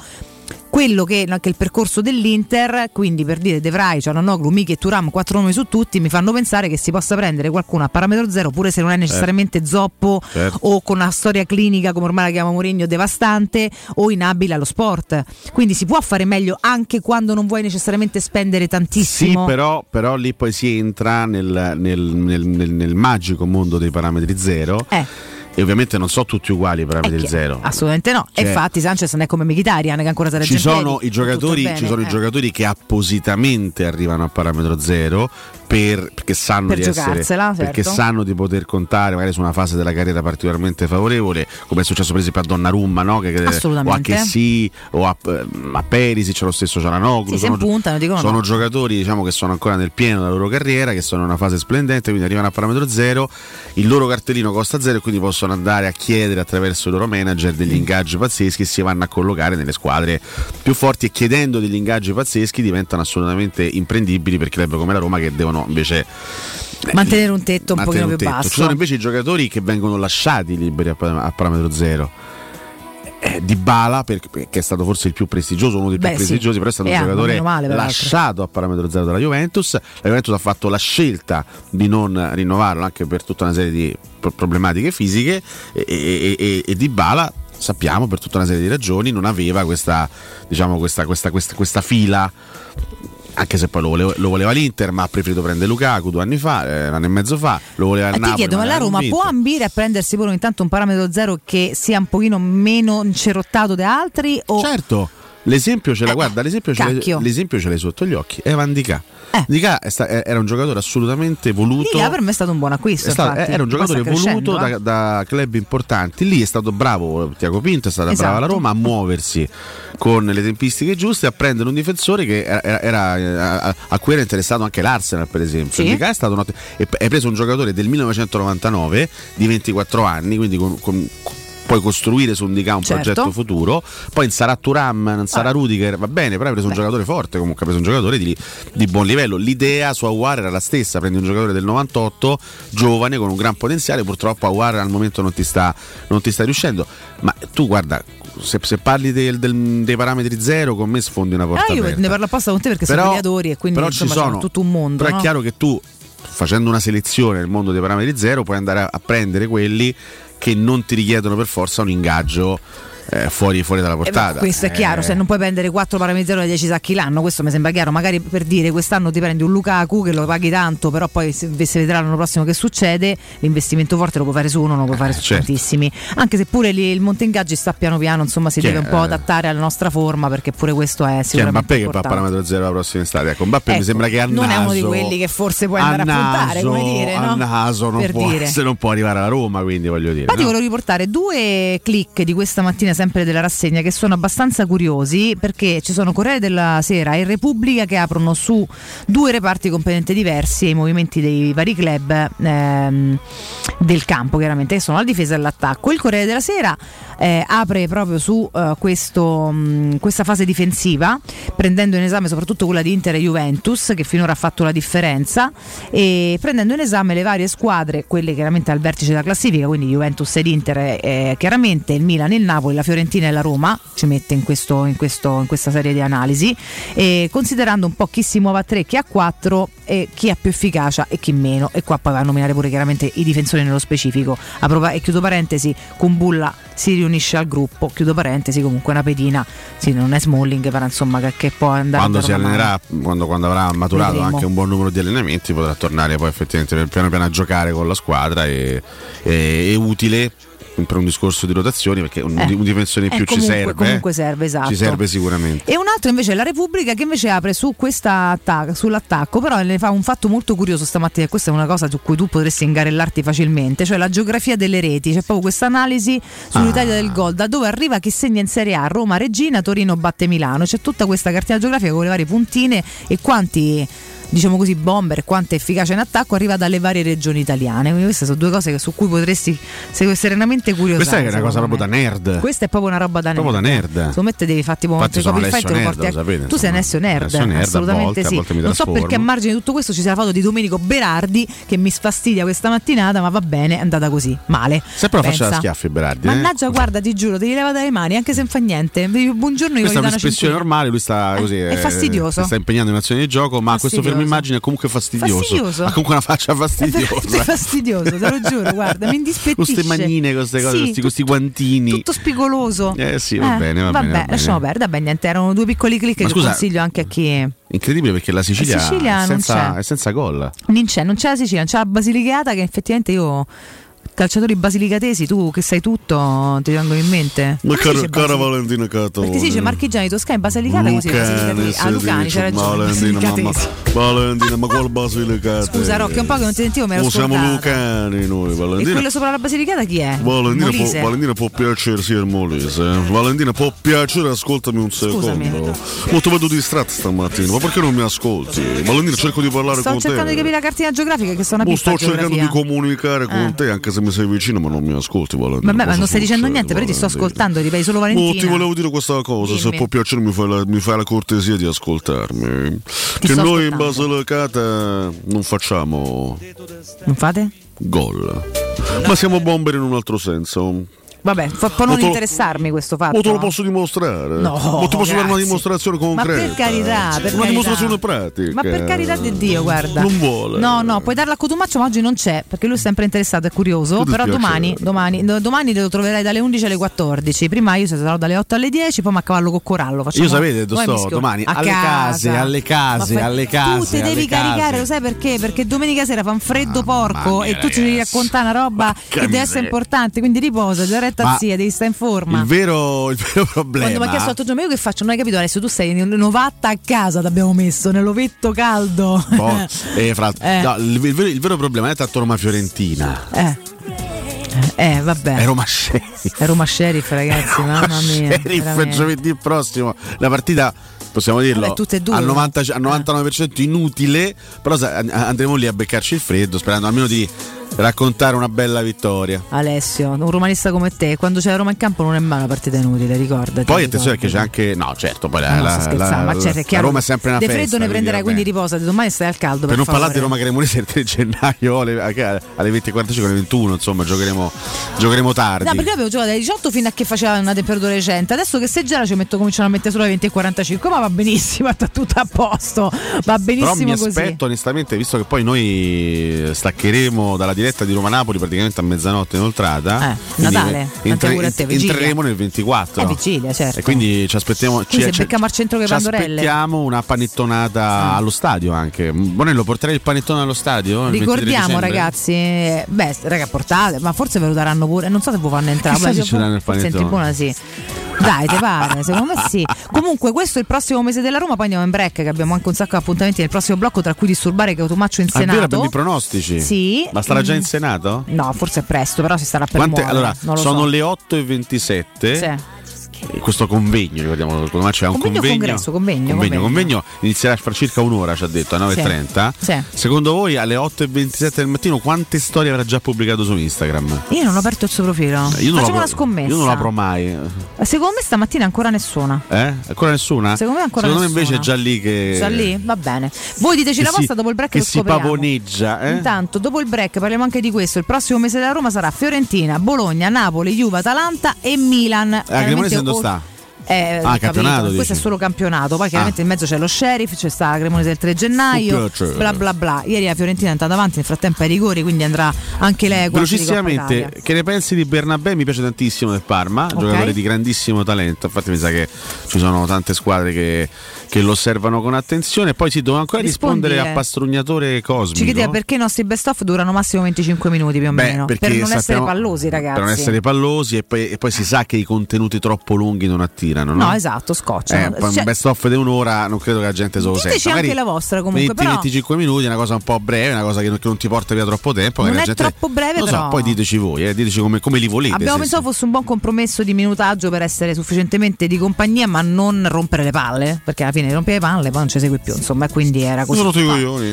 quello che, che è il percorso dell'Inter, quindi per dire De Vrij, Cialanoglu, Michi e Turam, quattro nomi su tutti, mi fanno pensare che si possa prendere qualcuno a parametro zero, pure se non è necessariamente zoppo Certo. o con una storia clinica, come ormai la chiama Mourinho, devastante o inabile allo sport. Quindi si può fare meglio anche quando non vuoi necessariamente spendere Sì, tantissimo. però, però lì poi si entra nel, nel- nel- nel- nel magico mondo dei parametri zero. Eh. E ovviamente non sono tutti uguali i parametri Chi- zero. Assolutamente no. Cioè- infatti Sanchez non è come Mkhitaryan che ancora sarebbe Ci sono, i giocatori, ci sono i eh. giocatori che appositamente arrivano a parametro zero per- perché, sanno Per di essere, certo. perché sanno di poter contare magari su una fase della carriera particolarmente favorevole, come è successo per esempio a Donnarumma, no? che, o a. Chessy o a, a Perisic, c'è lo stesso Cialanoglu. Sì, sono, impuntano, dicono sono no. giocatori diciamo, che sono ancora nel pieno della loro carriera, che sono in una fase splendente, quindi arrivano a parametro zero, il loro cartellino costa zero e quindi possono andare a chiedere attraverso i loro manager degli ingaggi pazzeschi e si vanno a collocare nelle squadre più forti e chiedendo degli ingaggi pazzeschi diventano assolutamente imprendibili per club come la Roma che devono invece Mantenere un tetto un mantenere pochino un più basso. Ci sono invece i giocatori che vengono lasciati liberi a, a parametro zero. Eh, di Bala, che è stato forse il più prestigioso, uno dei Beh, più sì. prestigiosi, però è stato E un hanno, giocatore male, lasciato a parametro zero dalla Juventus. La Juventus ha fatto la scelta di non rinnovarlo anche per tutta una serie di pro- problematiche fisiche e, e, e, e Di Bala sappiamo per tutta una serie di ragioni non aveva questa, diciamo, questa, questa, questa, questa fila anche se poi lo voleva, lo voleva l'Inter, ma ha preferito prendere Lukaku due anni fa, eh, un anno e mezzo fa, lo voleva il E ti Napoli. chiedo, ma la Roma può ambire a prendersi pure ogni tanto un parametro zero che sia un pochino meno incerottato di altri? O... Certo, l'esempio ce l'ha, guarda, l'esempio ce, l'hai, l'esempio ce l'hai sotto gli occhi. Evan Di Ca. Di sta- era un giocatore assolutamente voluto. Liga per me è stato un buon acquisto. Stato- era un giocatore voluto da, eh. da club importanti. Lì è stato bravo Tiago Pinto, è stata Esatto. brava la Roma a muoversi con le tempistiche giuste, a prendere un difensore che era, era- eh, a, a cui era interessato anche l'Arsenal, per esempio. Sì. Di Ca è stato un ottimo- hai preso un giocatore del 1999 di 24 anni, quindi con- con- puoi costruire su un Di Ca un Certo. progetto futuro. Poi non sarà Turam, non sarà Rudiger, va bene, però hai preso un giocatore forte, comunque hai preso un giocatore di, di buon livello. L'idea su Aguar era la stessa, prendi un giocatore del 98, giovane, con un gran potenziale, purtroppo Aguar al momento non ti sta, non ti sta riuscendo. Ma tu guarda, se, se parli del- del- dei parametri zero, con me sfondi una porta Ah, io aperta. ne parlo apposta con te perché Però- sono mediatori e quindi però insomma, ci sono, tutto un mondo. Però no? è chiaro che tu, facendo una selezione nel mondo dei parametri zero, puoi andare a, a prendere quelli che non ti richiedono per forza un ingaggio eh, fuori, fuori dalla Eh, portata. questo è chiaro, Eh, se non puoi prendere 4 parametri zero da 10 sacchi l'anno, questo mi sembra chiaro. Magari per dire quest'anno ti prendi un Lukaku che lo paghi tanto, però poi se se vedrà l'anno prossimo che succede, l'investimento forte lo puoi fare su uno, non lo puoi fare su certo. tantissimi. Anche se pure lì il monte ingaggi sta piano piano, insomma, si Chi deve un po' adattare alla nostra forma, perché pure questo è sicuramente Mbappé che fa importante. parametro zero la prossima estate. Ecco, Mbappé mi Ecco, sembra che a non è uno di naso- quelli che forse puoi andare a puntare, naso- come dire, no? A naso non Per può, dire. se non può arrivare alla Roma, quindi voglio dire. Infatti no? volevo riportare due click di questa mattina sempre della rassegna che sono abbastanza curiosi perché ci sono Corriere della Sera e Repubblica che aprono su due reparti completamente diversi ai movimenti dei vari club ehm, del campo chiaramente che sono la difesa e l'attacco. Il Corriere della Sera eh, apre proprio su eh, questo, mh, questa fase difensiva prendendo in esame soprattutto quella di Inter e Juventus che finora ha fatto la differenza e prendendo in esame le varie squadre, quelle chiaramente al vertice della classifica, quindi Juventus ed Inter, eh, chiaramente il Milan, il Napoli, la Fiorentina e la Roma, ci mette in, questo- in questo- in questa serie di analisi, e considerando un po' chi si muove a 3, chi a 4 e chi ha più efficacia e chi meno. E qua poi va a nominare pure chiaramente i difensori nello specifico. Apro e chiudo parentesi, Kumbulla si riunisce al gruppo, chiudo parentesi, comunque una pedina, sì, non è Smalling, però insomma che, che può andare quando si allenerà, quando, quando avrà maturato Vedremo. anche un buon numero di allenamenti, potrà tornare poi effettivamente piano piano a giocare con la squadra e, e- è utile per un discorso di rotazioni perché un, Eh. un difensore in Eh, più ci comunque- serve. comunque serve, esatto. Ci serve sicuramente. E un altro invece è la Repubblica che invece apre su questa attac- sull'attacco, però ne fa un fatto molto curioso stamattina, questa è una cosa su cui tu potresti ingarellarti facilmente, cioè la geografia delle reti, c'è proprio questa analisi sull'Italia Ah. del gol, da dove arriva chi segna in Serie A, Roma, Regina, Torino batte Milano, c'è tutta questa cartina geografica con le varie puntine e quanti diciamo così bomber quanta efficacia in attacco arriva dalle varie regioni italiane quindi queste sono due cose su cui potresti se- serenamente curiosare Questa è una cosa secondo proprio me. da nerd. questa è proprio una roba da nerd Proprio da nerd. secondo me te devi file e te lo porti a- sapete, tu sei. Alessio Nerd, Nerd, a assolutamente volte, sì non so perché a margine di tutto questo ci sia la foto di Domenico Berardi che mi sfastidia questa mattinata ma va bene è andata così male Sempre la faccia Pensa. schiaffi Berardi. eh? mannaggia guarda ti giuro devi levare dalle mani anche se non fa niente buongiorno io Questa è un'espressione normale, lui sta così. è eh, fastidioso. si sta impegnando in azioni di gioco, ma questo Fastidioso. Fermo immagine è comunque fastidioso. Fastidioso. Ha comunque una faccia (laughs) è fastidiosa. fastidioso te lo giuro guarda mi indispettisce queste manine, queste cose, Sì, questi, questi guantini. tutto spigoloso Eh sì, va bene, va vabbè, bene, va bene. lasciamo perdere vabbè niente erano due piccoli click Ma che scusa, consiglio anche a chi Incredibile perché la Sicilia, La Sicilia è, senza, è senza gol. Non c'è, non c'è la Sicilia, non c'è la Basilicata che effettivamente io calciatori basilicatesi, tu che sai tutto, ti vengono in mente? Ma si cara, cara Valentina Catone. Perché si dice marchigiani, toscani, basilicata così basilicatesi. Ah, Lucani, c'è ragione. Valentina, mamma. Valentina, ma qual Basilicata? Scusa Rocchi, un po' che non ti sentivo, mi ero Oh, siamo lucani noi, E Valentina. quello sopra la Basilicata chi è? Valentina può? Valentina può piacere, sì, il Molise. eh. Valentina può piacere, ascoltami un Scusami. secondo. Ti vedo distratto stamattina, ma perché non mi ascolti? Valentina, cerco di parlare Sto con cercando te. di capire la cartina geografica che sono una pista sto cercando geografia. di comunicare con Eh. te, anche se mi sei vicino, ma non mi ascolti, Valentina. Vabbè, ma non stai dicendo niente, però ti sto Valentina? ascoltando, ripeti solo Oh, ti Valentina. volevo dire questa cosa, se Dimmi. può piacere mi fai la, mi fai la cortesia di ascoltarmi. che sto noi in ascoltando. Basilicata non facciamo Non fate? gol. Ma siamo bomber in un altro senso. Vabbè, fa- può non Ma interessarmi questo fatto. Ma te lo posso dimostrare? No, Ma ti posso dare una dimostrazione Ma concreta? per carità, per Una carità. dimostrazione pratica. Ma per carità di Dio, guarda. Non vuole. No, no, puoi darla a Cotumaccio, ma oggi non c'è, perché lui è sempre interessato, è curioso. Però domani, domani, do- domani lo troverai dalle 11 alle 14. Prima io sarò dalle 8 alle 10, poi mi accavallo con Corallo. Facciamo- Io sapete sto? Domani a alle case, alle case, Ma alle case. Tu ti devi caricare, lo sai perché? Perché domenica sera fa un freddo porco e tu ci devi raccontare una roba che deve essere importante. Quindi riposa, già retta Ma zia, devi stare in forma. Il vero, il vero problema. Quando mi ha chiesto l'altro giorno, io che faccio? Non hai capito adesso, tu sei in Novatta a casa, ti abbiamo messo nell'ovetto caldo. Boh, (laughs) eh, fra Eh. no, il, il vero, il vero problema è tanto Roma Fiorentina. Eh. Eh, vabbè. È Roma Sheriff. È Roma Sheriff, ragazzi, mamma mia. Sheriff veramente. giovedì prossimo. La partita, possiamo dirlo, Vabbè, due, al, no? 90 al 99% inutile, però andremo lì a beccarci il freddo, sperando almeno di raccontare una bella vittoria. Alessio, un romanista come te, quando c'è la Roma in campo non è mai una partita inutile, ricordati. Poi attenzione che c'è anche. No, certo, poi la, No, la- scherzando, la- ma certo, è la chiaro. Roma è sempre una De festa. freddo ne prenderai, quindi riposati, domani stai al caldo. Per non favore. parlare di Roma Cremonese il 3 gennaio alle, alle 20.45 alle 21, insomma, giocheremo, giocheremo tardi. No, perché avevo giocato dalle 18 fino a che faceva una temperatura decente. Adesso che se gela ci metto cominciano a mettere solo alle 20.45, ma va benissimo, (laughs) sta tutto a posto. Va Però mi benissimo così. aspetto onestamente, visto che poi noi staccheremo dalla diretta di Roma Napoli praticamente a mezzanotte inoltrata. Eh, Natale, tanti auguri a te, entreremo nel 24. Eh, vigilia, certo. E quindi ci aspettiamo. Quindi ci, se becchiamo al centro che ci aspettiamo una panettonata allo stadio anche. Bonello, porterei il panettone allo stadio? il 23 Ricordiamo ragazzi, eh, beh, raga, portate, ma forse ve lo daranno pure, non so se vi fanno entrare, Chissà se ci danno il panettone. tribuna sì. Dai, te pare, secondo me sì. Comunque, questo è il prossimo mese della Roma, poi andiamo in break, che abbiamo anche un sacco di appuntamenti nel prossimo blocco, tra cui disturbare che Automaccio in è Senato. abbiamo i pronostici. Sì. Ma starà già in Senato? No, forse è presto, però si starà per Quante- muovere, allora, sono so. le 8 e 27. Sì. Questo convegno, ricordiamo, secondo me c'è un Convegno congresso? Convegno, convegno, convegno. convegno inizierà fra circa un'ora, ci ha detto, alle 9.30. Sì. Secondo voi alle 8 e 27 del mattino quante storie avrà già pubblicato su Instagram? Io non ho aperto il suo profilo. Io non, Facciamo una scommessa. io non l'apro mai. Secondo me stamattina ancora nessuna. Eh? Ancora nessuna? Secondo me ancora Secondo me nessuna. invece è già lì che. Già lì? Va bene. Voi diteci che la vostra dopo il break Che lo si pavoneggia, eh? Intanto, dopo il break parliamo anche di questo. Il prossimo mese della Roma sarà Fiorentina, Bologna, Napoli, Juve, Atalanta e Milan. Eh, la Cremonese dove o- sta? Eh, Ah, campionato. Questo è solo campionato. Poi chiaramente Ah. in mezzo c'è lo sheriff, c'è sta la Cremonese del 3 gennaio. Piace. Bla bla bla. Ieri la Fiorentina è andata avanti, nel frattempo ai rigori, quindi andrà anche lei Velocissimamente, che ne pensi di Bernabé? Mi piace tantissimo del Parma, giocatore di grandissimo talento. Infatti, mi sa che ci sono tante squadre che, che lo osservano con attenzione. Poi si devo ancora Rispondi, rispondere eh. a Pastrugnatore Cosmico. Ci chiedeva perché i nostri best of durano massimo 25 minuti più o Beh, meno. Per non essere sappiamo- pallosi, ragazzi. Per non essere pallosi e poi, e poi si sa che i contenuti troppo lunghi non attirano. No, No, esatto, scocciano. Eh, Cioè, un best of di un'ora non credo che la gente se lo Diteci senta. anche Magari la vostra comunque, però- 20-25 minuti è una cosa un po' breve, una cosa che non, che non ti porta via troppo tempo. Non è gente- troppo breve, non però- so, poi diteci voi, eh, diteci come, come li volete. Abbiamo pensato fosse un buon compromesso di minutaggio per essere sufficientemente di compagnia, ma non rompere le palle. Perché alla fine rompe le palle, poi non ci segue più. Insomma, quindi era così.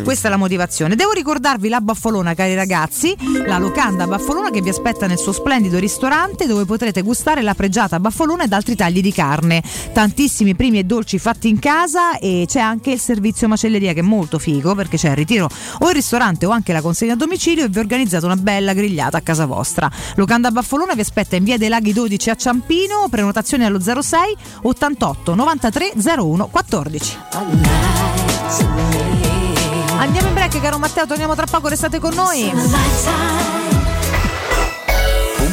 Questa è la motivazione. Devo ricordarvi la Baffolona, cari ragazzi, la locanda Baffolona che vi aspetta nel suo splendido ristorante dove potrete gustare la pregiata Baffolona ed altri tagli di carne. Tantissimi primi e dolci fatti in casa e c'è anche il servizio macelleria che è molto figo perché c'è il ritiro o il ristorante o anche la consegna a domicilio e vi organizzate una bella grigliata a casa vostra. Locanda Baffolona vi aspetta in via dei Laghi 12 a Ciampino, prenotazioni allo 06 88 93 01 14. Andiamo in break caro Matteo, torniamo tra poco, restate con noi.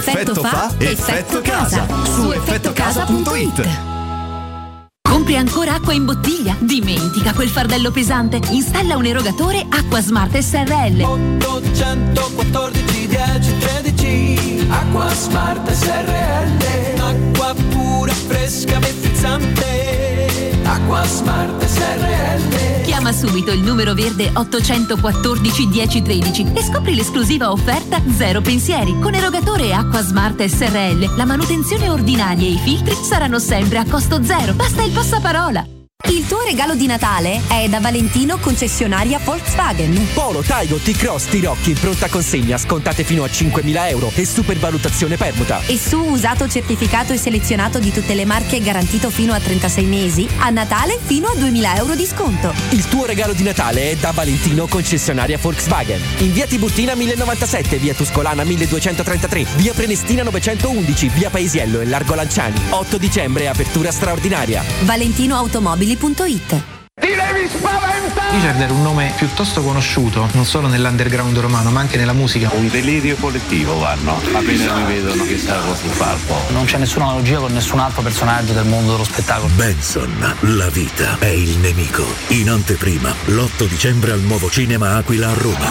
effetto fa Effetto Casa su effettocasa.it. Compri ancora acqua in bottiglia? Dimentica quel fardello pesante. Installa un erogatore Acqua Smart SRL. 814 10 13 Acqua Smart SRL Acqua pura, fresca, frizzante Acqua Smart SRL Chiama subito il numero verde 814 1013 e scopri l'esclusiva offerta Zero Pensieri. Con erogatore Acqua Smart SRL, la manutenzione ordinaria e i filtri saranno sempre a costo zero. Basta il passaparola. Il tuo regalo di Natale è da Valentino concessionaria Volkswagen. Polo, Taigo, T-Cross, Tirocchi, pronta consegna, scontate fino a 5.000 euro e supervalutazione permuta. E su usato certificato e selezionato di tutte le marche garantito fino a 36 mesi, a Natale fino a 2.000 euro di sconto. Il tuo regalo di Natale è da Valentino concessionaria Volkswagen. In via Tiburtina 1097, via Tuscolana 1233, via Prenestina 911, via Paesiello e Largo Lanciani. 8 dicembre, apertura straordinaria. ValentinoAutomobili.it Richard era un nome piuttosto conosciuto, non solo nell'underground romano, ma anche nella musica. Un delirio collettivo vanno, appena mi vedono che stavo sul palco. Non c'è nessuna analogia con nessun altro personaggio del mondo dello spettacolo. Benson, la vita è il nemico. In anteprima, l'8 dicembre al nuovo cinema Aquila a Roma.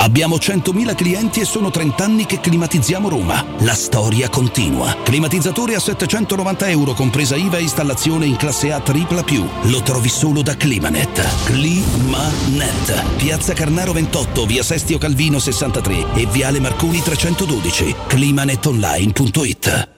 Abbiamo 100.000 clienti e sono 30 anni che climatizziamo Roma. La storia continua. Climatizzatore a 790 euro, compresa IVA e installazione in classe A tripla più. Lo trovi solo da Climanet. Climanet. Piazza Carnaro 28, via Sestio Calvino 63 e viale Marconi 312. Climanetonline.it.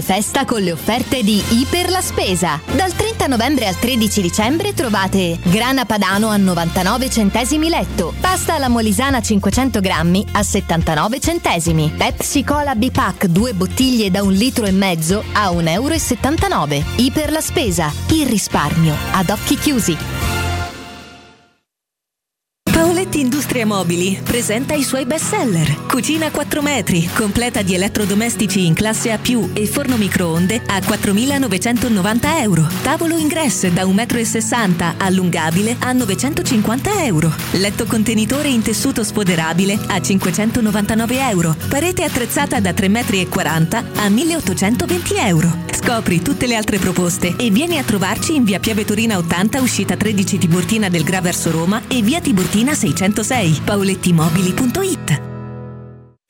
festa con le offerte di Iper la Spesa. Dal 30 novembre al 13 dicembre trovate grana padano a 99 centesimi letto, pasta alla molisana 500 grammi a 79 centesimi, Pepsi Cola B-Pack 2 bottiglie da un litro e mezzo a 1,79 euro. Iper la Spesa, il risparmio ad occhi chiusi. Paoletti Industria Mobili presenta i suoi best seller. Cucina a 4 metri, completa di elettrodomestici in classe A+, e forno microonde a 4.990 euro. Tavolo ingresso da 1,60 m, allungabile a 950 euro. Letto contenitore in tessuto sfoderabile a 599 euro. Parete attrezzata da 3,40 m a 1.820 euro. Scopri tutte le altre proposte e vieni a trovarci in via Piave Torina 80, uscita 13 Tiburtina del Gra verso Roma e via Tiburtina 606, paolettimobili.it.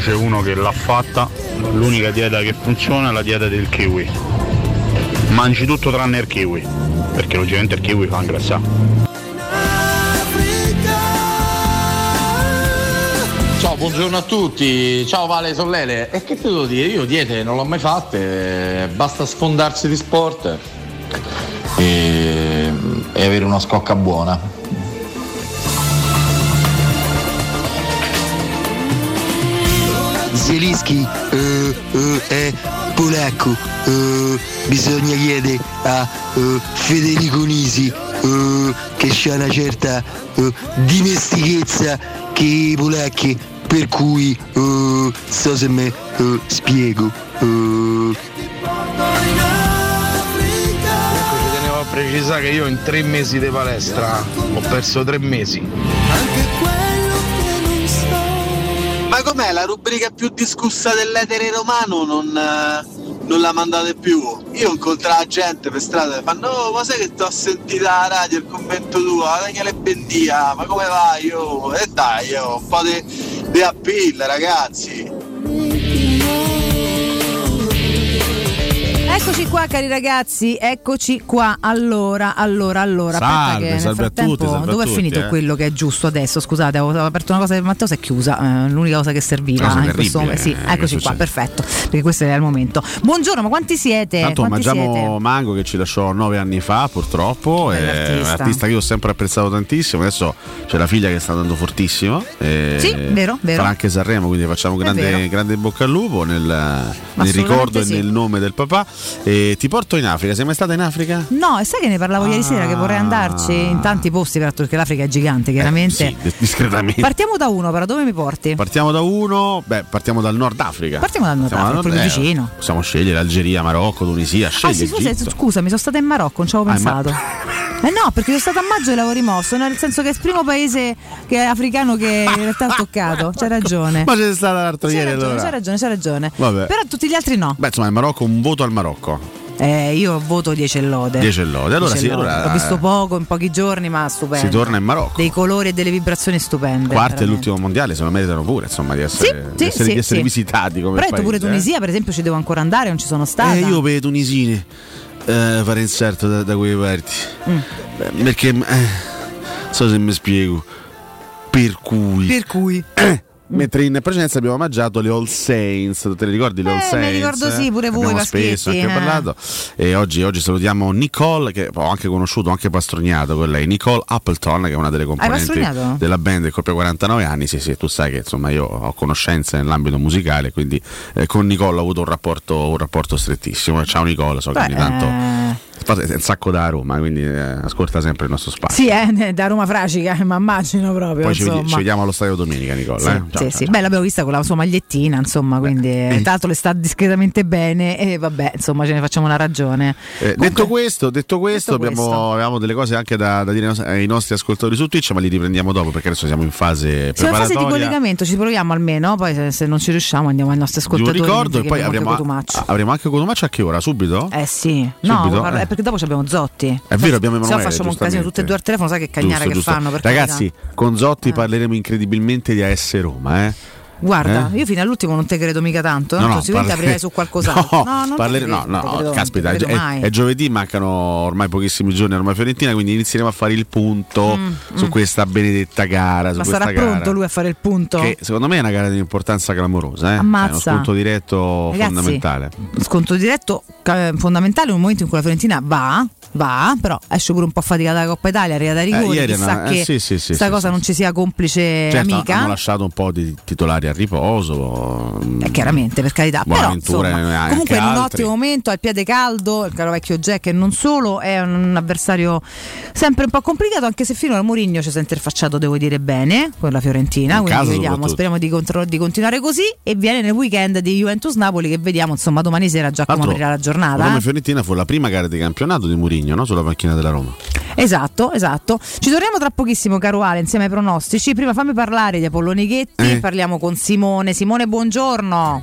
Dice uno che l'ha fatta, l'unica dieta che funziona è la dieta del kiwi. Mangi tutto tranne il kiwi, perché logicamente il kiwi fa ingrassare. Ciao, buongiorno a tutti, ciao Vale Sollele. E che ti devo dire? Io diete non l'ho mai fatte, basta sfondarsi di sport e, e avere una scocca buona. Zelischi eh, eh, è polacco, eh, bisogna chiedere a eh, Federico Nisi eh, che ha una certa eh, dimestichezza che i polacchi, per cui eh, so se me eh, spiego. eh. A precisare che io in tre mesi di palestra ho perso tre mesi. Com'è la rubrica più discussa dell'etere romano? Non, eh, non la mandate più? Io incontro la gente per strada e fanno Oh, ma sai che ti ho sentito alla radio il commento tuo, Daniele Bendia, ma come vai? Oh? E dai, oh, un po' di appeal ragazzi. Eccoci qua cari ragazzi, eccoci qua. Allora, allora, allora. Salve, salve a tutti, salve a dove è tutti, finito eh. quello che è giusto adesso? Scusate, avevo aperto una cosa che Matteo si è chiusa, eh, l'unica cosa che serviva Cosa in questo momento. Sì, eh, eccoci qua, perfetto, perché questo era il momento. Buongiorno, ma quanti siete? Tanto quanti mangiamo siete? Mango che ci lasciò nove anni fa, purtroppo. È un artista che io ho sempre apprezzato tantissimo. Adesso c'è la figlia che sta andando fortissimo. Sì, vero, vero. Farà anche Sanremo, quindi facciamo È grande, grande bocca al lupo nel, nel ricordo sì. e nel nome del papà. E ti porto in Africa. Sei mai stata in Africa? No, e sai che ne parlavo ieri sera che vorrei andarci in tanti posti, perché l'Africa è gigante, chiaramente. Eh, Sì, discretamente. Partiamo da uno, però dove mi porti? Partiamo da uno, beh, partiamo dal Nord Africa. Partiamo dal Nord Partiamo Africa, dal proprio eh, vicino. Possiamo scegliere Algeria, Marocco, Tunisia. Ah Scegli sì, scusa, Egitto. scusami, sono stata in Marocco, non ci avevo Ah, pensato. (laughs) Eh no, perché sono stata a maggio e l'avevo rimosso, nel senso che è il primo paese che è africano che in realtà ho toccato. (laughs) C'hai ragione. Ma c'è stata l'altro C'hai ieri ragione, allora. c'hai ragione, c'hai ragione. Vabbè. Però tutti gli altri no. Beh, insomma, il Marocco, un voto al Marocco. Eh, io voto 10 e lode. 10 e lode. Allora 10 e sì, allora- Ho visto poco in pochi giorni, ma stupendo. Si torna in Marocco. Dei colori e delle vibrazioni stupende. Quarti veramente. all'ultimo mondiale, se lo meritano pure, insomma, di essere, Sì, di essere, sì, di essere visitati come Però pure eh. Tunisia, per esempio, ci devo ancora andare, non ci sono stata. Eh, io per i tunisini eh, fare inserto da, da quelle parti. Mm. Eh, Perché eh, so se mi spiego. Per cui. Per cui. Mentre in precedenza abbiamo mangiato le All Saints, te le ricordi le All Eh, Saints? mi ricordo sì, pure voi, Abbiamo spesso eh. parlato. E oggi, oggi salutiamo Nicole, che ho anche conosciuto, ho anche pastrognato con lei, Nicole Appleton, che è una delle componenti della band che compie 49 anni. Sì, sì, tu sai che insomma io ho conoscenze nell'ambito musicale, quindi eh, con Nicole ho avuto un rapporto, un rapporto strettissimo. Ciao Nicole, so che Beh, ogni tanto eh, è un sacco da Roma, quindi eh, ascolta sempre il nostro spazio. Sì, eh, (laughs) da Roma Fracica, ma immagino proprio. Poi ci, ci vediamo allo stadio domenica, Nicole. Sì, eh? Sì, sì. Beh, l'abbiamo vista con la sua magliettina, insomma, quindi eh, tra l'altro le sta discretamente bene e vabbè, insomma, ce ne facciamo una ragione. Eh, detto questo, detto questo, Detto abbiamo, questo. avevamo delle cose anche da, da dire ai nostri- ascoltatori su Twitch, ma li riprendiamo dopo perché adesso siamo in fase Siamo in fase di collegamento, ci proviamo almeno, poi se, se non ci riusciamo andiamo ai nostri Di un ascoltatori. ricordo e poi avremo, anche Cotumaccio. avremo anche Cotumaccio a che ora? Subito? Eh sì, no, Subito? vuoi parlare- Eh. perché dopo ci abbiamo Zotti. È vero, abbiamo Se no Emanuele, facciamo un casino tutte e due al telefono, sai che cagnara Giusto, che giusto. fanno. Ragazzi, con Zotti parleremo incredibilmente di AS Roma, eh? Guarda, Eh? io fino all'ultimo non te credo mica tanto, No, tanto no, sicuramente parle- aprirei su qualcos'altro. (laughs) No, non te parlere- credo, no, no, credo, caspita, è, è- giovedì, mancano ormai pochissimi giorni a Roma Fiorentina, quindi inizieremo a fare il punto Mm, su mm. questa benedetta gara. Ma sarà gara. pronto lui a fare il punto? Che secondo me è una gara di importanza clamorosa, eh? Ammazza. È uno sconto diretto Ragazzi, fondamentale. Sconto diretto fondamentale in un momento in cui la Fiorentina va, va, però esce pure un po' faticata dalla Coppa Italia, arriva da rigori, ieri chissà eh, che sì, sì, sì, sta sì, cosa non ci sia complice Certo, amica. hanno lasciato un po' di titolari a riposo. Eh, chiaramente, per carità. Però, insomma, e anche comunque in un altri. ottimo momento, al piede caldo, il caro vecchio Jack e non solo, è un avversario sempre un po' complicato, anche se finora Mourinho ci si è interfacciato, devo dire bene, con la Fiorentina, In quindi vediamo, speriamo di, contro- di continuare così e viene nel weekend di Juventus-Napoli che vediamo, insomma, domani sera già come aprirà la giornata. Eh. Fiorentina fu la prima gara di campionato di Murigno, no? Sulla panchina della Roma. Esatto, esatto. Ci torniamo tra pochissimo, caro Ale, insieme ai pronostici. Prima fammi parlare di Apollo Nighetti, Eh. parliamo con Simone. Simone, buongiorno.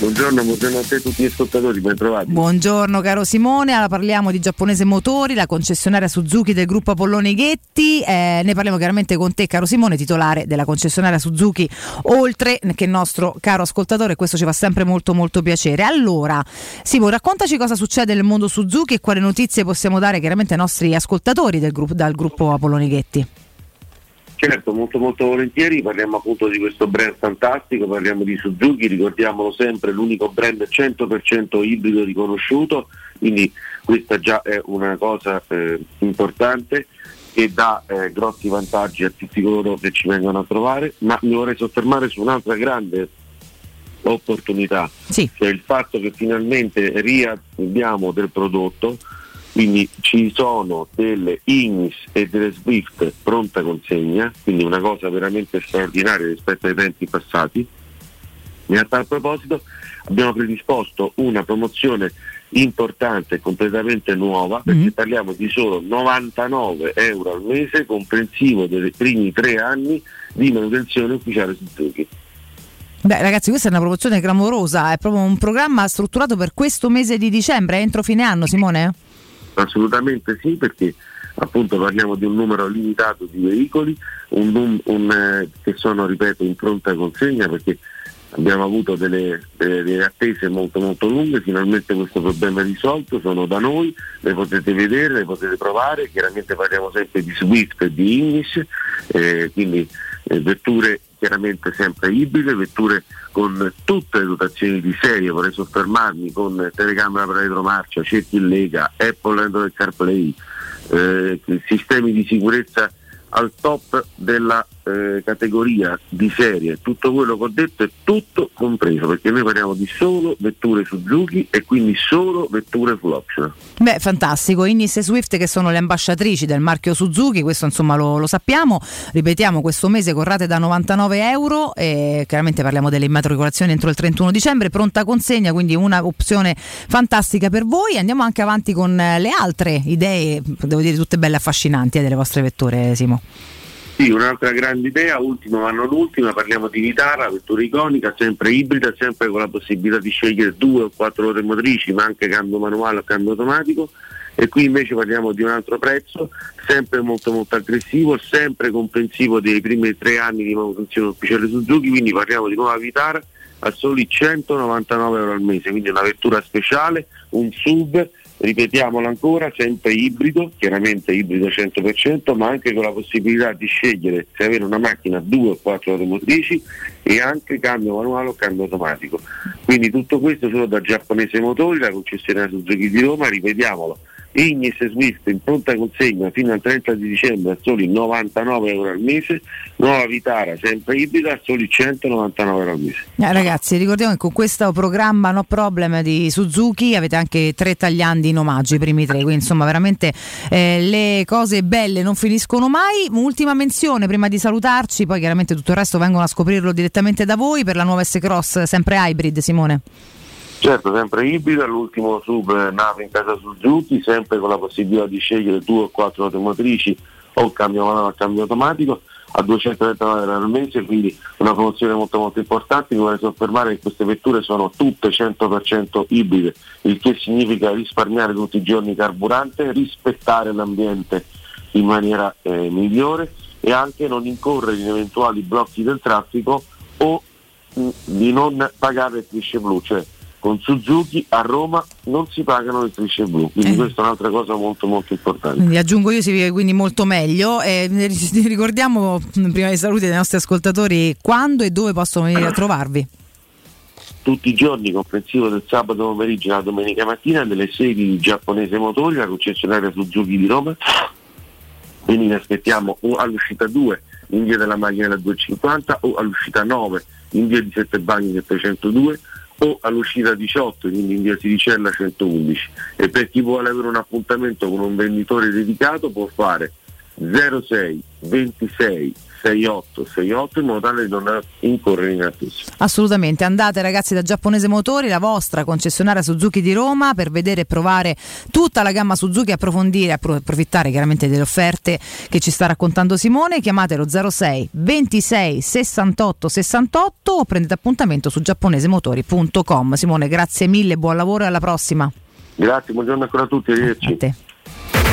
Buongiorno, buongiorno a te tutti gli ascoltatori, ben trovati. Buongiorno caro Simone, allora parliamo di Giapponese Motori, la concessionaria Suzuki del gruppo Apolloni Ghetti, eh, ne parliamo chiaramente con te caro Simone, titolare della concessionaria Suzuki, oltre che nostro caro ascoltatore, questo ci fa sempre molto molto piacere. Allora, Simone, raccontaci cosa succede nel mondo Suzuki e quali notizie possiamo dare chiaramente ai nostri ascoltatori del gruppo, dal gruppo Apolloni Ghetti. Certo, molto molto volentieri, parliamo appunto di questo brand fantastico, parliamo di Suzuki, ricordiamolo sempre, l'unico brand 100% ibrido riconosciuto, quindi questa già è una cosa eh, importante che dà eh, grossi vantaggi a tutti coloro che ci vengono a trovare, ma mi vorrei soffermare su un'altra grande opportunità, sì. cioè il fatto che finalmente riabbiamo del prodotto quindi ci sono delle Ignis e delle Swift pronta consegna, quindi una cosa veramente straordinaria rispetto ai tempi passati. E a tal proposito abbiamo predisposto una promozione importante e completamente nuova perché Mm-hmm. parliamo di solo 99 euro al mese comprensivo dei primi tre anni di manutenzione ufficiale Suzuki. Beh ragazzi questa è una promozione clamorosa, è proprio un programma strutturato per questo mese di dicembre, entro fine anno Simone? Assolutamente sì, perché appunto parliamo di un numero limitato di veicoli, un un, eh, che sono, ripeto, in pronta consegna perché abbiamo avuto delle, delle- delle attese molto molto lunghe, finalmente questo problema è risolto, sono da noi, le potete vedere, le potete provare, chiaramente parliamo sempre di Swift e di English, eh, quindi eh, vetture chiaramente sempre ibride, vetture con tutte le dotazioni di serie, vorrei soffermarmi con telecamera per retromarcia, cerchi in lega, Apple Android CarPlay, eh, sistemi di sicurezza al top della eh, categoria di serie, tutto quello che ho detto è tutto compreso, perché noi parliamo di solo vetture Suzuki e quindi solo vetture full option. Beh, fantastico. Ignis e Swift che sono le ambasciatrici del marchio Suzuki, questo insomma lo, lo sappiamo. Ripetiamo, questo mese corrate da 99 euro e chiaramente parliamo delle immatricolazioni entro il 31 dicembre, pronta consegna, quindi una opzione fantastica per voi. Andiamo anche avanti con eh, le altre idee, devo dire tutte belle affascinanti eh, delle vostre vetture, Simo. Sì, un'altra grande idea, ultima ma non ultima, parliamo di Vitara, vettura iconica, sempre ibrida, sempre con la possibilità di scegliere due o quattro ore motrici, ma anche cambio manuale o cambio automatico. E qui invece parliamo di un altro prezzo, sempre molto molto aggressivo, sempre comprensivo dei primi tre anni di manutenzione ufficiale Suzuki, quindi parliamo di nuova Vitara a soli 199 euro al mese, quindi una vettura speciale, un sub, ripetiamolo ancora, sempre ibrido, chiaramente ibrido 100%, ma anche con la possibilità di scegliere se avere una macchina 2 o 4 ore motrici e anche cambio manuale o cambio automatico. Quindi tutto questo solo da Giapponese Motori, la concessionaria Suzuki di Roma, ripetiamolo, Ignis Swift in pronta consegna fino al 30 di dicembre a soli 99 euro al mese, nuova Vitara sempre ibrida a soli 199 euro al mese. Eh, ragazzi, ricordiamo che con questo programma No Problem di Suzuki avete anche tre tagliandi in omaggio, i primi tre, quindi insomma veramente eh, le cose belle non finiscono mai. Ultima menzione prima di salutarci, poi chiaramente tutto il resto vengono a scoprirlo direttamente da voi per la nuova S-Cross, sempre hybrid Simone. Certo, sempre ibrida, l'ultimo sub eh, nave in casa Suzuki, sempre con la possibilità di scegliere due o quattro automotrici o cambio manuale o cambio automatico a 239 euro al mese, quindi una promozione molto molto importante. Mi vorrei soffermare che queste vetture sono tutte 100% ibride, il che significa risparmiare tutti i giorni carburante, rispettare l'ambiente in maniera eh, migliore e anche non incorrere in eventuali blocchi del traffico o mh, di non pagare le strisce blu, cioè con Suzuki a Roma non si pagano le strisce blu, quindi Eh. questa è un'altra cosa molto molto importante. Quindi aggiungo io si vive quindi molto meglio. E (laughs) ricordiamo prima dei saluti dei nostri ascoltatori quando e dove possono venire a trovarvi. tutti i giorni, comprensivo del sabato pomeriggio e la domenica mattina, nelle sedi di Giapponese Motori, la concessionaria Suzuki di Roma. Quindi ne aspettiamo o all'uscita 2 in via della macchina da 250 o all'uscita 9 in via di Sette Bagni 702 o all'uscita 18 quindi in via Siricella 111 e per chi vuole avere un appuntamento con un venditore dedicato può fare 06 26 68 68 in modo tale di non incorrere in attesa. Assolutamente, andate ragazzi da Giapponese Motori, la vostra concessionaria Suzuki di Roma per vedere e provare tutta la gamma Suzuki, approfondire, appro- approfittare chiaramente delle offerte che ci sta raccontando Simone, chiamatelo 06 26 68 68 o prendete appuntamento su giapponesemotori.com. Simone, grazie mille, buon lavoro e alla prossima. Grazie, buongiorno ancora a tutti, arrivederci.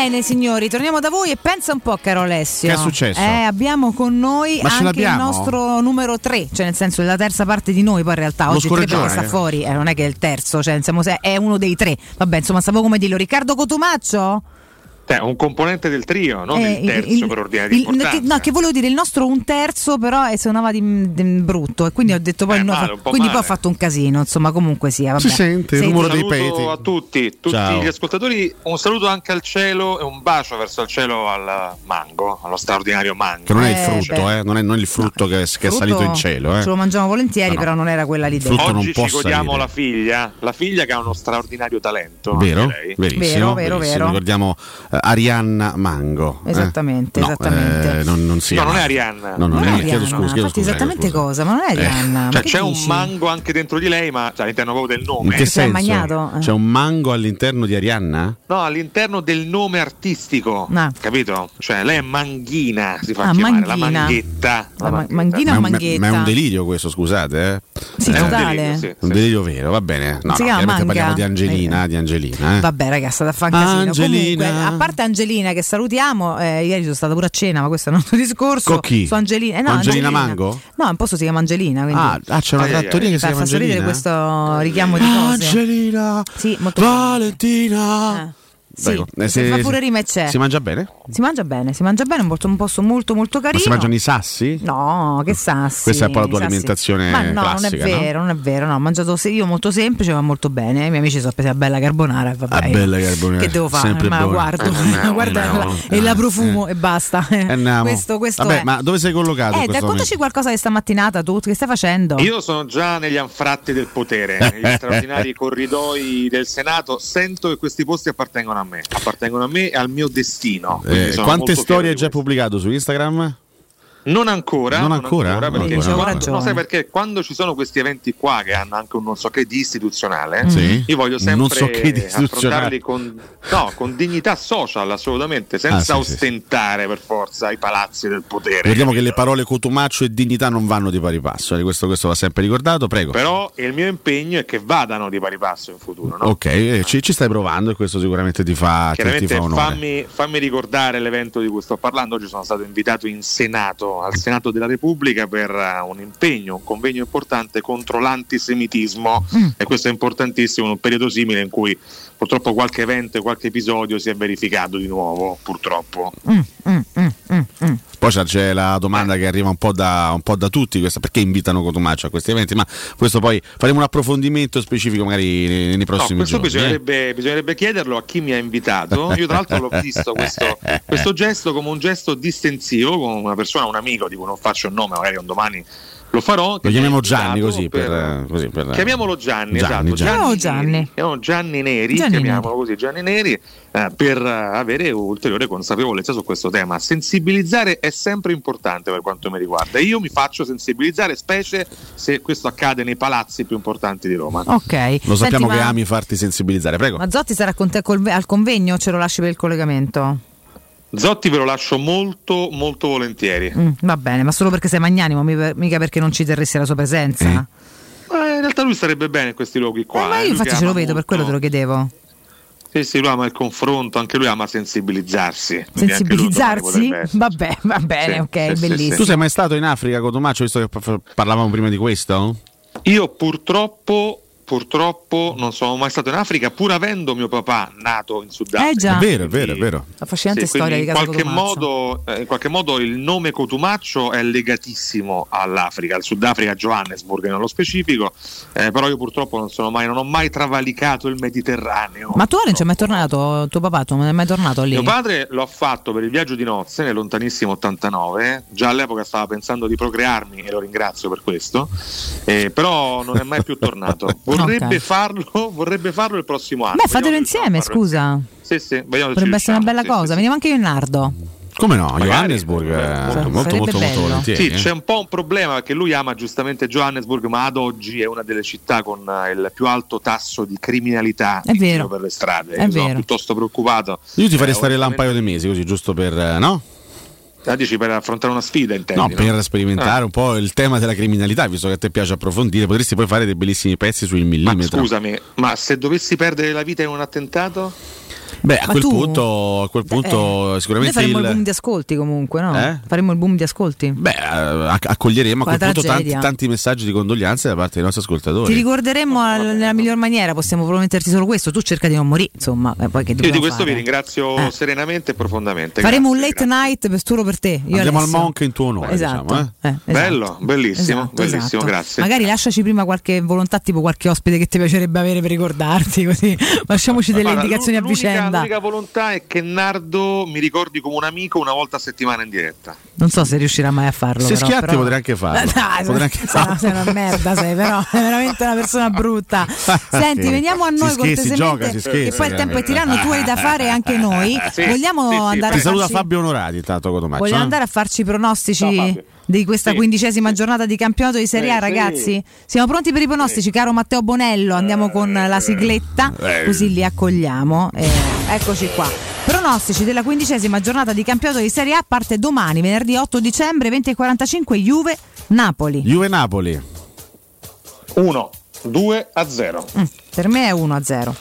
Bene signori, torniamo da voi e pensa un po' caro Alessio. Che è successo? Eh, abbiamo con noi Ma anche il nostro numero 3, cioè nel senso la terza parte di noi poi in realtà Lo oggi il 3 perché scorreggione? sta fuori, eh, non è che è il terzo, cioè siamo è uno dei tre. Vabbè, insomma, stavo come dirlo. Riccardo Cotumaccio? Cioè, un componente del trio, non Eh, il terzo il- per ordine di il- importanza. che, no, che volevo dire il nostro un terzo, però eh, suonava di, di brutto e quindi ho detto poi Eh, no, male, un quindi poi ho male. fatto un casino, insomma, comunque sia, vabbè. Un saluto peti. a tutti, tutti Ciao. gli ascoltatori, un saluto anche al cielo e un bacio verso il cielo al mango, allo straordinario mango. Che non è il Eh, frutto, eh, non, è, non è il frutto che, che è Frutto salito in cielo. Eh. Ce lo mangiamo volentieri, No, no. però non era quella l'idea. Frutto non Oggi può ci godiamo la figlia, la figlia che ha uno straordinario talento. Vero? Verissimo, Vero, vero, verissimo. vero. Ricordiamo Arianna Mango. eh. Esattamente, No, esattamente. eh, non, non si No, chiama. non è Arianna. No, non Non è è Arianna. Chiedo scusa, chiedo infatti scusa, esattamente scusa. cosa, ma non è Eh. Arianna. Cioè, che c'è un dici? mango anche dentro di lei, ma cioè, all'interno proprio del In nome. che Si è senso? Eh. C'è un mango all'interno di Arianna? No, all'interno del nome artistico, Ah. capito? Cioè, lei è Manghina, si fa Ah, chiamare, la Manghina. manghetta. La ma- manghina Ma o un- manghetta? Ma è un delirio questo, scusate. Eh? Sì, Eh, È un totale. delirio, sì. Un delirio vero, va bene. No, Si no, chiama chiaramente parliamo di Angelina, di Angelina. eh. Vabbè, ragazzi, da fan casino. Angelina. Comunque, a parte Angelina che salutiamo, eh, ieri sono stata pure a cena, ma questo è un altro (laughs) discorso. Con chi? Su Angelina. Eh, no, Angelina Mango? No, un posto si chiama Angelina. Quindi... Ah, ah, c'è una trattoria che si Fa- chiama fa sorridere Angelina. questo richiamo di cose. Angelina, Sì, molto Valentina. Eh. Sì. Eh, se fa pure rima e c'è. Si mangia bene? Si mangia bene, si mangia bene, è un posto, un posto molto molto carino. Ma si mangiano i sassi? No, che sassi. Questa è un po' la tua sassi. alimentazione Ma no, classica, non è no? vero, non è vero. No, ho mangiato io molto semplice, ma molto bene. I miei amici sono presi a bella carbonara. e Vabbè, io- bella carbonara, Che devo fare? sempre Ma buona. guardo, Eh, (laughs) guarda andiamo. la- e la profumo e basta. Eh, andiamo. Questo, questo Vabbè, è. ma dove sei collocato? Eh, raccontaci qualcosa di stamattinata tu, che stai facendo? Io sono già negli anfratti del potere, (laughs) negli straordinari corridoi del Senato. Sento che questi posti appartengono a me, appartengono a me e al mio destino. Eh, quante storie hai già pubblicato su Instagram? Non ancora, Non ancora? Non perché ancora. quando- no, sai perché quando ci sono questi eventi qua che hanno anche un non so che di istituzionale, Sì. io voglio sempre non so che di affrontarli con, no, con dignità social, assolutamente, senza Ah, sì, sì, sì. ostentare per forza i palazzi del potere. Vediamo che le parole cotumaccio e dignità non vanno di pari passo. eh, Questo, questo va sempre ricordato, prego. Però il mio impegno è che vadano di pari passo in futuro. No? Ok, eh, ci, ci stai provando e questo sicuramente ti fa, ti, ti fa onore. fammi, fammi ricordare l'evento di cui sto parlando. Oggi sono stato invitato in Senato, al Senato della Repubblica, per eh, un impegno, un convegno importante contro l'antisemitismo. Mm. E questo è importantissimo in un periodo simile in cui purtroppo qualche evento e qualche episodio si è verificato di nuovo, purtroppo. Mm, mm, mm, mm, mm. Poi c'è- la domanda che arriva un po' da, un po' da tutti, questa, perché invitano Cotumaccio a questi eventi, ma questo poi faremo un approfondimento specifico magari nei, nei No, prossimi questo giorni. eh. bisognerebbe, bisognerebbe chiederlo a chi mi ha invitato. Io, tra l'altro, l'ho visto questo, questo gesto come un gesto distensivo con una persona, un amico di cui non faccio il nome, magari un domani lo farò. Lo chiamiamo Gianni così per, per- così per- Chiamiamolo Gianni, Gianni, esatto. Gianni. Gianni. Neri, chiamiamolo Gianni Neri, Gianni chiamiamolo così Gianni Neri, eh, per avere ulteriore consapevolezza su questo tema. Sensibilizzare è sempre importante per quanto mi riguarda. Io mi faccio sensibilizzare, specie se questo accade nei palazzi più importanti di Roma. Ok. Lo sappiamo Senti, che ma- ami farti sensibilizzare, prego. Ma Zotti sarà con te col- al convegno o ce lo lasci per il collegamento? Zotti ve lo lascio molto molto volentieri. Mm, va bene, ma solo perché sei magnanimo, mi- mica perché non ci terresti la sua presenza. Eh. Ma in realtà lui starebbe bene in questi luoghi qua. ma eh. io infatti ce lo vedo, per molto- quello te lo chiedevo. Sì, sì, lui ama il confronto, anche lui ama sensibilizzarsi. Sensibilizzarsi? Vabbè, va bene, Sì, ok, sì, sì, bellissimo. Tu sei mai stato in Africa, Cotumaccio, visto che parlavamo prima di questo? Io purtroppo purtroppo non sono mai stato in Africa, pur avendo mio papà nato in Sudafrica. Eh già. È vero, è vero, è vero. Affascinante Sì, storia di in Casa qualche, Cotumaccio. modo, eh, in qualche modo il nome Cotumaccio è legatissimo all'Africa, al Sudafrica, Johannesburg nello specifico, eh, però io purtroppo non, sono mai, non ho mai travalicato il Mediterraneo. Ma tu non c'è mai tornato, tuo papà, tu non è mai tornato lì? Mio padre l'ho fatto per il viaggio di nozze nel lontanissimo 89, già all'epoca stava pensando di procrearmi e lo ringrazio per questo, eh, però non è mai più tornato. (laughs) Vorrebbe, Ok. farlo, vorrebbe farlo il prossimo anno. Beh, fatelo insieme, scusa. Sì, sì, vediamo Potrebbe essere una bella sì, cosa. Veniamo anche io in Nardo. Come no? Magari. Johannesburg è molto, molto, molto, molto bello. volentieri. Sì, eh. c'è un po' un problema perché lui ama giustamente Johannesburg, ma ad oggi è una delle città con eh, il più alto tasso di criminalità È vero. per le strade. È Io sono vero. piuttosto preoccupato. Io ti farei Eh, stare là un paio di mesi, così giusto per. eh, no? Ah, dici per affrontare una sfida, No, intendi? per sperimentare Ah. un po' il tema della criminalità, visto che a te piace approfondire, potresti poi fare dei bellissimi pezzi sul Ma millimetro. scusami, ma se dovessi perdere la vita in un attentato? Beh, a quel tu- punto, a quel punto Eh, Noi sicuramente faremo il... il- boom di ascolti comunque, no? Eh? Faremo il boom di ascolti. Beh, eh, acc- accoglieremo a Con quel la punto tanti, tragedia. tanti messaggi di condoglianze da parte dei nostri ascoltatori. Ti ricorderemo al- nella miglior maniera, possiamo prometterti solo questo. Tu cerca di non morire, insomma. eh, poi che Io di questo vi fare? ringrazio Eh. serenamente e profondamente. Faremo grazie, un late night per solo per te. Io Andiamo al Alessio. Monk in tuo onore, Esatto. diciamo, eh? eh, esatto. Bello, bellissimo, Esatto, bellissimo, esatto. grazie. Magari lasciaci prima qualche volontà, tipo qualche ospite che ti piacerebbe avere per ricordarti, (laughs) così lasciamoci delle Guarda, indicazioni a l'unica- vicenda. L'unica volontà è che Nardo mi ricordi come un amico una volta a settimana in diretta. Non so se riuscirà mai a farlo. Se però, schiatti però- potrei anche farlo. (laughs) Dai, Potrei anche sei, una, sei una merda, sei però, (laughs) sei veramente una persona brutta. Senti, veniamo a Si noi scherzi, cortesemente, gioca, si scherza, che poi il tempo è tiranno, tu hai da fare anche noi. Sì, Vogliamo sì, sì. andare Ti a saluta farci... Fabio Onorati, intanto Cotomaccio. Vogliamo eh? andare a farci i pronostici Fabio. Di questa Sì, quindicesima giornata di campionato di Serie A, Sì, ragazzi? Siamo pronti per i pronostici, caro Matteo Bonello? Andiamo con la sigletta, Eh. così li accogliamo. Eh, eccoci qua. Pronostici della quindicesima giornata di campionato di Serie A parte domani, venerdì 8 dicembre, 20.45, Juve, Napoli. Juve Napoli. 1, 2 a 0. Mm, per me è 1-0.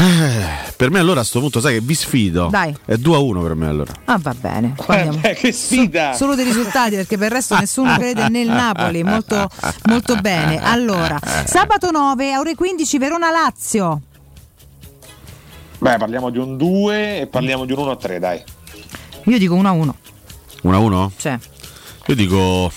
Eh, per me allora a sto punto sai che vi sfido. Dai. È 2 a 1 per me allora. Ah, va bene. Eh, che sfida! Solo dei risultati perché per il resto nessuno crede nel Napoli. Molto, molto bene. Allora, sabato 9, ore 15, Verona-Lazio. Beh, parliamo di un 2 e parliamo di un 1 a 3, dai. Io dico 1-1. 1 a 1? Cioè, Io dico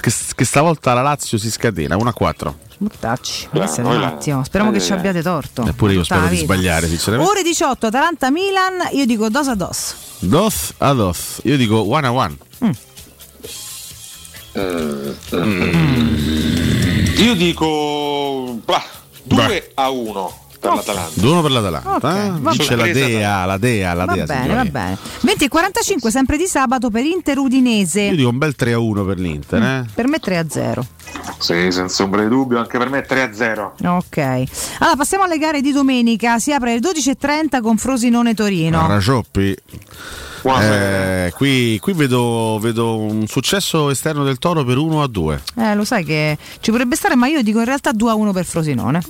che, che stavolta la Lazio si scatena 1 a 4. buttacci. È un attimo. Speriamo che Eh, ci abbiate torto. Eppure io spero di sbagliare, sinceramente. Ore 18, Atalanta-Milan. Io dico dos a dos. Dos a dos. Io dico 1 a 1. Io dico 2 a 1 per l'Atalanta. 2 1 per l'Atalanta. Ok, eh? va Vince la. Dea, la Dea, la Va Dea. bene, va bene. 20 e 45 sempre di sabato per Inter Udinese. Io dico un bel 3 a 1 per l'Inter. Mm. Eh? Per me 3 a 0. Sì, senza ombra di dubbio, anche per me 3 a 0. Ok. Allora passiamo alle gare di domenica. Si apre alle 12.30 con Frosinone Torino. Racioppi. Eh, qui qui vedo, vedo un successo esterno del Toro per 1 a 2. Eh, lo sai che ci potrebbe stare, ma io dico in realtà 2 a 1 per Frosinone.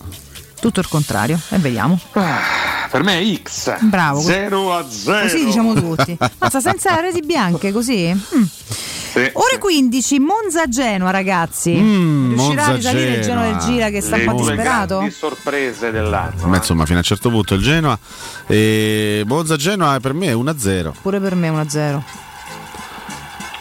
Tutto il contrario. E vediamo. Per me è X. Bravo. 0 a 0. Così diciamo tutti. Mazza, senza (laughs) reti bianche, così? Mm. Sì, Ore 15, Monza-Genoa, ragazzi. Mm, Riuscirà a risalire il. Genoa del Gira che sta un Le po' due disperato? grandi sorprese dell'anno. Ma insomma, fino a un certo punto il Genoa. E Monza Genoa per me è 1 a 0. Pure per me 1 a 0.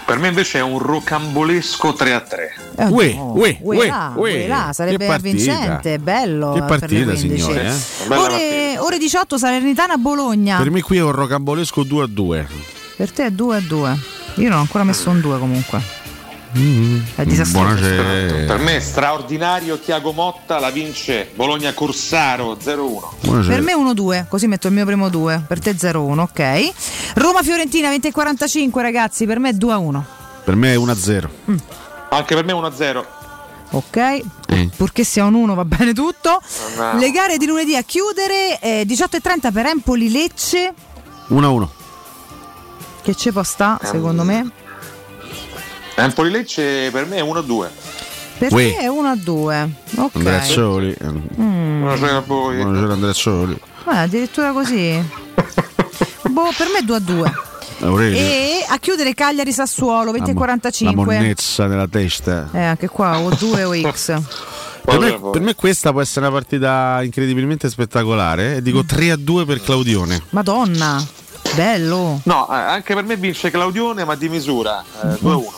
Per me invece è un rocambolesco 3 a 3. Eh, Uè, no, uè, uè uè, là, uè. uè là, sarebbe vincente, bello. Che partita, 15. signori, eh? Ore, ore 18 Salernitana-Bologna. Per me qui è un rocambolesco 2 a 2. Per te è 2 a 2. Io non ho ancora messo un 2 comunque. È disastroso. Buonasera. Per me straordinario Tiago Motta la vince Bologna Corsaro 0-1. Buonasera. Per me 1-2, così metto il mio primo 2, per te 0-1, ok. Roma-Fiorentina 20-45 ragazzi, per me 2-1. Per me è 1 a 0. Anche per me 1-0. Ok, Eh. purché sia un 1 va bene tutto. No. Le gare di lunedì a chiudere, eh, 18.30 per Empoli-Lecce, 1 a 1. che ci può sta secondo me. Empoli Lecce per me è 1-2. Per Uè. te è 1-2, ok. Andrea Scioli. Mm. Buonasera a voi. Buonasera Andrea Scioli. Eh, addirittura così. (laughs) boh, per me 2-2. Aurelio. E a chiudere Cagliari-Sassuolo La 20.45. monnezza nella testa. Eh, anche qua o 2 o X. Per me, per me questa può essere una partita incredibilmente spettacolare e dico 3 a 2 per Claudione. Madonna, bello. No, eh, anche per me vince Claudione, ma di misura. Eh, 2 a 1.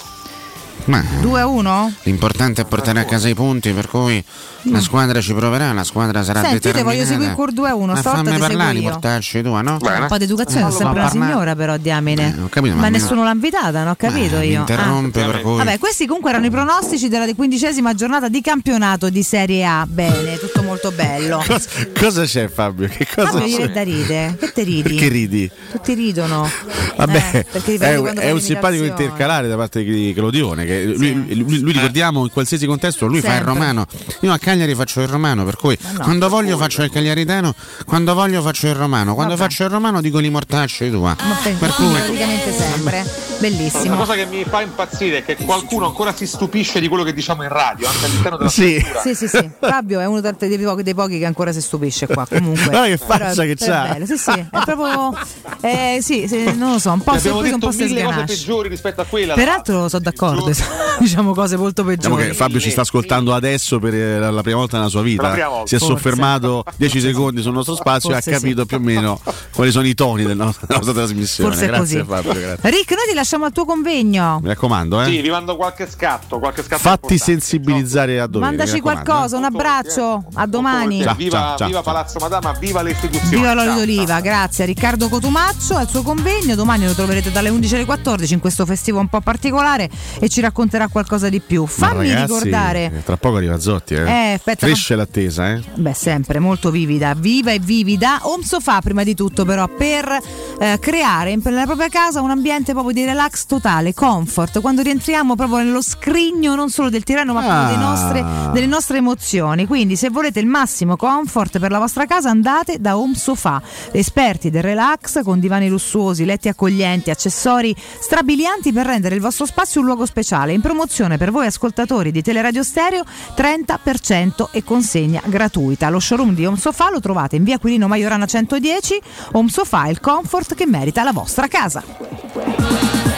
Ma 2 a 1? l'importante è portare a casa i punti, per cui la squadra ci proverà, la squadra sarà Senti, determinata. voglio seguire col 2 a 1, Ma stavolta fammi ti seguo parlare, io. portarci tu, no? Un po' di educazione, Eh, sono sempre una parla- signora però, diamine. ho capito, ma ma nessuno l'ha invitata, non ho capito mi io. interrompe, Ah. per cui- Vabbè, questi comunque erano i pronostici della quindicesima giornata di campionato di Serie A. Bene, tutto molto bello. (laughs) Cosa, cosa c'è Fabio? Che cosa Fabio, c'è? da ride. Che te ridi? Perché ridi? Tutti ridono. Vabbè, Eh, è, è un simpatico intercalare da parte di Claudione. Che lui, lui- lui, ricordiamo in qualsiasi contesto, lui fa il Sempre. romano. Io a Cagliari faccio il romano, per cui no. quando voglio faccio il cagliaritano, quando voglio faccio il romano, quando Vabbè. faccio il romano dico li mortacci tua. Ma Per cui praticamente sempre. Una Bellissimo. cosa che mi fa impazzire è che qualcuno ancora si stupisce di quello che diciamo in radio, anche all'interno della Sì. struttura. Sì, sì, sì. Fabio è uno dei, pochi, dei pochi che ancora si stupisce qua. Comunque, Guarda che faccia che c'ha. Sì, sì, è proprio. eh, sì, sì, non lo so, un po' sorpreso, un po' si mille cose sganascia. peggiori rispetto a quella. Peraltro sono d'accordo, (laughs) diciamo cose molto Diciamo peggiori. che Fabio ci sta ascoltando adesso per eh, la prima volta nella sua vita. la. Si è Forse. soffermato 10 secondi sul nostro spazio e ha Forse capito sì. più o meno quali sono i toni del nostro- della nostra trasmissione. Forse è grazie così. Fabio, grazie. Rick, noi ti lasciamo al tuo convegno. Mi raccomando, eh. Sì, vi mando qualche scatto, qualche scatto Fatti sensibilizzare a dovere. Mandaci raccomando, qualcosa, un abbraccio, a domani. Ciao, viva, ciao, ciao, viva. Palazzo Madama, viva le istituzioni. Viva l'olio d'oliva, grazie a Riccardo Cotumaccio al suo convegno. Domani lo troverete dalle 11 alle 14 in questo festivo un po' particolare e ci racconterà qualcosa di più. Ma Fammi ragazzi, ricordare. eh, Tra poco arriva Zotti, eh. Eh, aspetta, Cresce l'attesa, eh. Beh, sempre molto vivida, viva e vivida. Home Sofa, prima di tutto, però, per eh, creare nella propria casa un ambiente proprio di relax totale, comfort. Quando rientriamo proprio nello scrigno non solo del tirano, ma Ah. nostre- delle nostre emozioni. Quindi, se volete il massimo comfort per la vostra casa, andate da Home Sofa, esperti del relax con divani lussuosi, letti accoglienti, accessori strabilianti per rendere il vostro spazio un luogo speciale. In promozione per voi ascoltatori di Teleradio Stereo 30% e consegna gratuita. Lo showroom di Home Sofa lo trovate in via Quirino Maiorana 110. Home Sofa, il comfort che merita la vostra casa.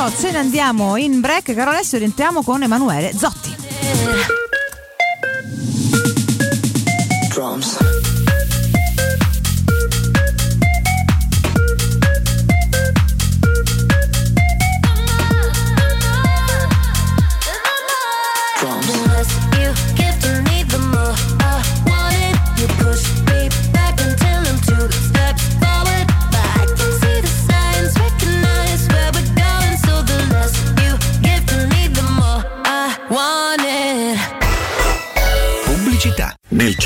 Ciò, ce ne andiamo in break. Caro Alessio, rientriamo con Emanuele Zotti. Drums.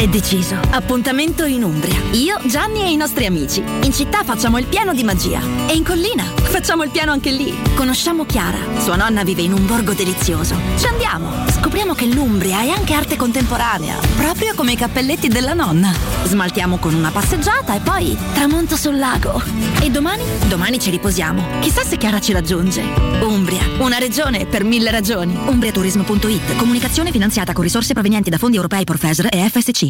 È deciso. Appuntamento in Umbria. Io, Gianni e i nostri amici. In città facciamo il piano di magia. E in collina facciamo il piano anche lì. Conosciamo Chiara. Sua nonna vive in un borgo delizioso. Ci andiamo. Scopriamo che l'Umbria è anche arte contemporanea. Proprio come i cappelletti della nonna. Smaltiamo con una passeggiata e poi tramonto sul lago. E domani? Domani ci riposiamo. Chissà se Chiara ci raggiunge. Umbria. Una regione per mille ragioni. Umbriaturismo.it. Comunicazione finanziata con risorse provenienti da fondi europei Profesor e FSC.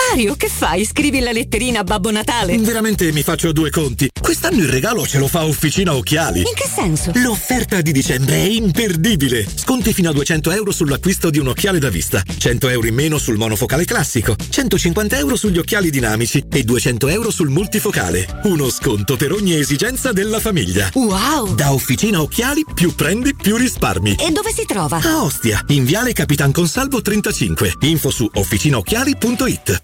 Mario, che fai? Scrivi la letterina a Babbo Natale? Veramente mi faccio due conti. Quest'anno il regalo ce lo fa Officina Occhiali. In che senso? L'offerta di dicembre è imperdibile. Sconti fino a 200 euro sull'acquisto di un occhiale da vista, 100 euro in meno sul monofocale classico, 150 euro sugli occhiali dinamici e 200 euro sul multifocale. Uno sconto per ogni esigenza della famiglia. Wow! Da Officina Occhiali più prendi più risparmi. E dove si trova? A Ostia, in Viale Capitan Consalvo 35. Info su officinaocchiali.it.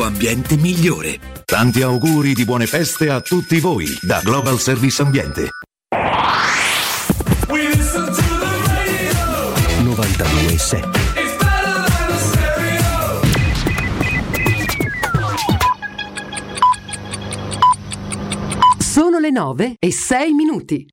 ambiente migliore. Tanti auguri di buone feste a tutti voi da Global Service Ambiente. 92.7 Sono le 9 e 6 minuti.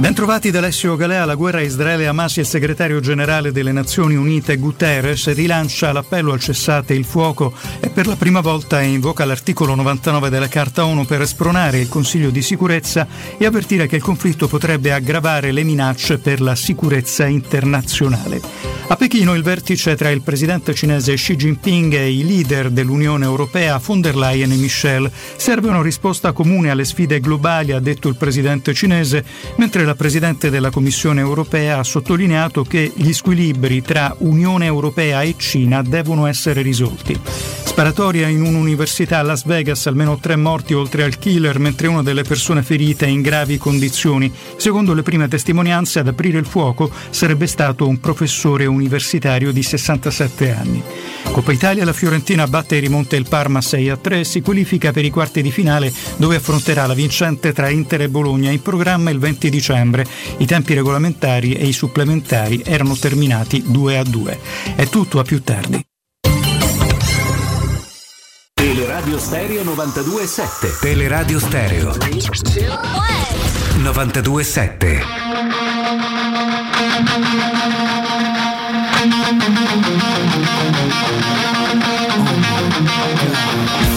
Bentrovati da Alessio Galea, la guerra Israele-Hamas il segretario generale delle Nazioni Unite Guterres rilancia l'appello al cessate il fuoco e per la prima volta invoca l'articolo 99 della Carta ONU per spronare il Consiglio di sicurezza e avvertire che il conflitto potrebbe aggravare le minacce per la sicurezza internazionale. A Pechino il vertice tra il presidente cinese Xi Jinping e i leader dell'Unione Europea von der Leyen e Michel serve una risposta comune alle sfide globali, ha detto il presidente cinese, mentre la Presidente della Commissione europea ha sottolineato che gli squilibri tra Unione Europea e Cina devono essere risolti. Sparatoria in un'università a Las Vegas, almeno tre morti oltre al killer, mentre una delle persone ferite è in gravi condizioni. Secondo le prime testimonianze, ad aprire il fuoco sarebbe stato un professore universitario di 67 anni. Coppa Italia, la Fiorentina batte e rimonta il Parma 6 a 3 e si qualifica per i quarti di finale dove affronterà la vincente tra Inter e Bologna in programma il 20 dicembre. I tempi regolamentari e i supplementari erano terminati 2 a 2. È tutto a più tardi. Teleradio Stereo 92.7 Teleradio Stereo 92.7 Welcome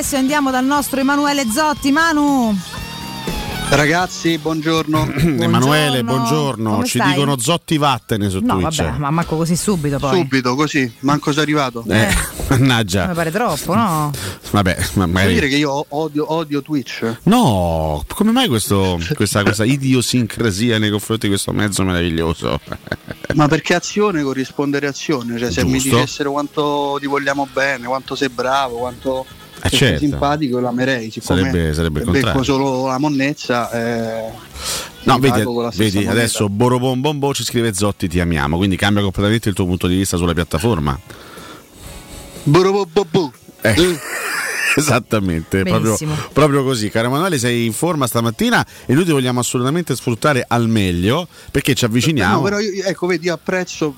Alessio, andiamo dal nostro Emanuele Zotti. Manu, Ragazzi, buongiorno. (clears throat) Emanuele, buongiorno. Come Ci stai? dicono Zotti Vattene su no, Twitch. vabbè, ma manco così subito poi. Subito, così, manco sei arrivato. Eh, mannaggia. Mi pare troppo, no? Vabbè, ma Vuoi magari- dire che io odio, odio Twitch? No, come mai questo- questa, questa idiosincrasia nei confronti di questo mezzo meraviglioso? Ma perché azione corrisponde reazione? Cioè, se mi Giusto. dicessero quanto ti vogliamo bene, quanto sei bravo, quanto Eh, certo. simpatico, l'amerei. Siccome Sarebbe- sarebbe il contrario. solo la monnezza, eh, No, vedi, vedi adesso Borobom Bombo ci scrive Zotti ti amiamo, quindi cambia completamente il tuo punto di vista sulla piattaforma. Eh, (laughs) Esattamente, proprio, proprio così. Caro Emanuele, sei in forma stamattina e noi ti vogliamo assolutamente sfruttare al meglio perché ci avviciniamo. No, però io, ecco, vedi, io apprezzo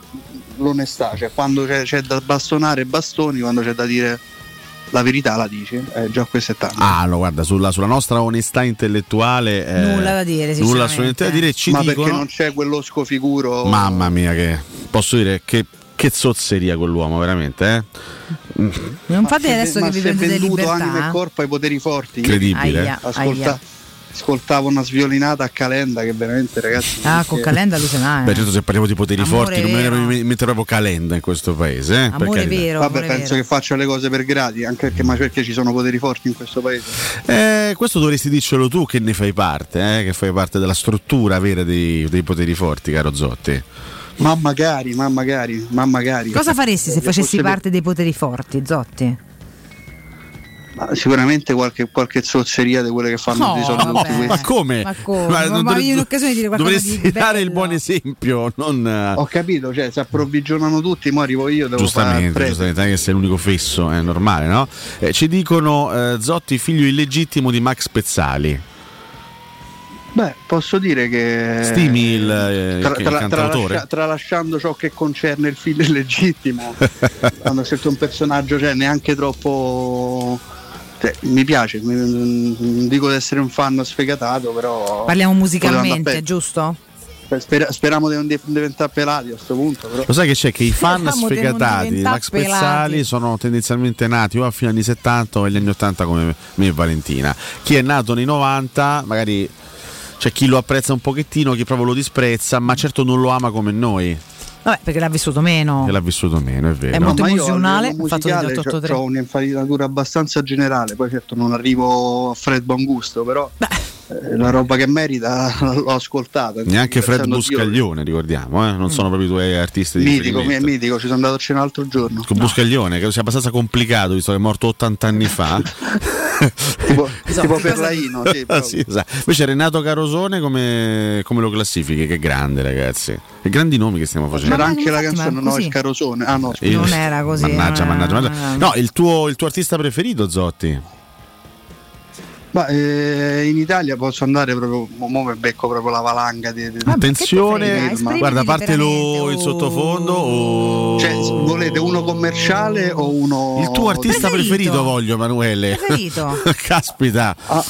l'onestà, cioè quando c'è, c'è da bastonare bastoni, quando c'è da dire la verità la dici, eh, già questo è tanto. Ah, no, guarda, sulla, sulla nostra onestà intellettuale. eh, Nulla da dire, Nulla assolutamente da dire. Ci Ma dicono, perché non c'è quello scofiguro? Mamma mia, che posso dire che, che zozzeria quell'uomo, veramente, eh? Non fate Ma adesso se- che ma vi se è prendete venduto libertà. anima e corpo ai poteri forti. Incredibile. Aia, Ascolta- aia. Ascoltavo una sviolinata a Calenda che veramente ragazzi. Ah, con Calenda allucinante. Beh, certo, se parliamo di poteri Amore forti, non mi vero. viene in mente proprio Calenda in questo paese. Eh? per carità. Vabbè, penso che faccia le cose per gradi, anche perché, ma perché ci sono poteri forti in questo paese. Eh, questo dovresti dircelo tu che ne fai parte, eh? che fai parte della struttura vera dei, dei poteri forti, caro Zotti. Ma magari, ma magari, ma magari. Cosa faresti se facessi parte dei poteri forti, Zotti? Ma sicuramente qualche, qualche zozzeria di quelle che fanno No, di solito. Ma tutti questi. come? Ma come? Ma Ma, non ma io in occasione di dire qualcosa Dovresti di dare il buon esempio, non. eh, Ho capito, cioè se approvvigionano tutti, mo arrivo io, devo Giustamente, giustamente, non è che sei l'unico fesso, è normale, no? Eh, ci dicono eh, Zotti, figlio illegittimo di Max Pezzali. Beh, posso dire che Stimi il, eh, tra- il tra- cantautore? tralascia- tralasciando ciò che concerne il figlio illegittimo, (laughs) hanno scelto un personaggio cioè, neanche troppo. Cioè, mi piace, mi- non dico di essere un fan sfegatato, però. Parliamo musicalmente, giusto? Spera- speriamo di non di- diventare pelati a questo punto. Però. Lo sai che c'è che i fan Speriamo sfegatati Max Pezzali sono tendenzialmente nati o a fine anni 70 o agli anni 80 come me e Valentina. Chi è nato nei 90 magari c'è chi lo apprezza un pochettino, chi proprio lo disprezza, ma certo non lo ama come noi, Vabbè, perché l'ha vissuto meno. che l'ha vissuto meno, è vero. È molto io a emozionale, il fatto di musicale 883. ho un'infarinatura abbastanza generale, poi certo non arrivo a Fred Bongusto, però eh, la roba che merita (laughs) l'ho ascoltata. Neanche Fred Buscaglione, ricordiamo, eh? non sono proprio i tuoi artisti di Mitico, mi- mitico, ci sono andato a cena l'altro giorno. Con Buscaglione, credo sia abbastanza complicato, visto che è morto 80 anni fa. (laughs) (laughs) tipo, Esatto. tipo Ferraino, sì. Sì, esatto. Invece Renato Carosone come, come lo classifichi? Che grande ragazzi. Che grandi nomi che stiamo facendo. C'era anche la canzone No, il carosone. Ah no. Io- Non era così, Mannaggia, non era- mannaggia, mannaggia. No, il tuo, il tuo artista preferito, Zotti? Ma eh, in Italia posso andare proprio, mo mi becco proprio la valanga di, di- Attenzione, di- ma- guarda, a parte lo, il sottofondo o... Cioè, volete uno commerciale o uno Il tuo artista preferito, voglio, Emanuele. Preferito. (laughs) Caspita. Ah,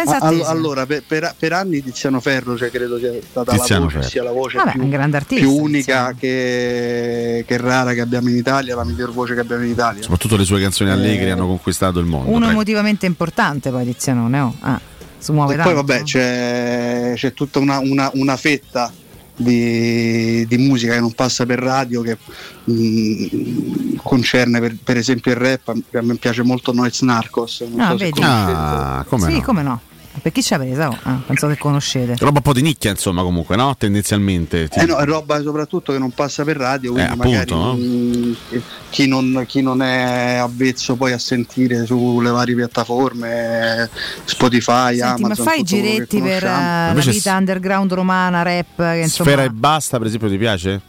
all- attesa. allora, per, per- per anni Tiziano Ferro, cioè, credo sia stata Tiziano la voce, Ferro. sia la voce Vabbè, più, un artista. più unica che, che rara che abbiamo in Italia, la miglior voce che abbiamo in Italia. Soprattutto le sue canzoni allegri hanno conquistato il mondo. Uno prego. emotivamente importante poi Tizianone, oh. Ah, si muove E tanto. poi vabbè c'è, c'è tutta una, una- una fetta di, di musica che non passa per radio che mm, concerne per, per esempio il rap, a me piace molto Noise Narcos. Non Ah, so se vedi. Ah, come sì, no? come no? Per chi ci ha presa? Oh, ah, penso che conoscete. Roba un po' di nicchia, insomma, comunque, no? Tendenzialmente. Ti- Eh no, è roba soprattutto che non passa per radio, quindi Eh, magari appunto, no? mm, chi, non, chi non è avvezzo poi a sentire sulle varie piattaforme, Spotify, Senti, ma Amazon, fai i giretti per eh, la Invece vita underground romana, rap, che insomma... Sfera e basta, per esempio, ti piace?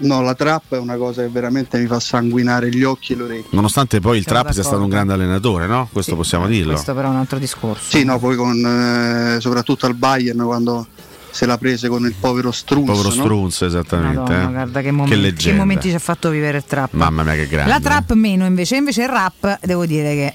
No, la trap è una cosa che veramente mi fa sanguinare gli occhi e le orecchie. Nonostante poi il trap sia stato un d'accordo. grande allenatore, no? Questo possiamo dirlo. Questo però è un altro discorso. Sì, no, poi con eh, soprattutto al Bayern quando se la prese con il povero Strunz. Povero no? Strunz, esattamente. Madonna, eh. guarda che momenti, che leggenda. momenti ci ha fatto vivere il trap. Mamma mia, che grande. La trap meno invece, invece il rap devo dire che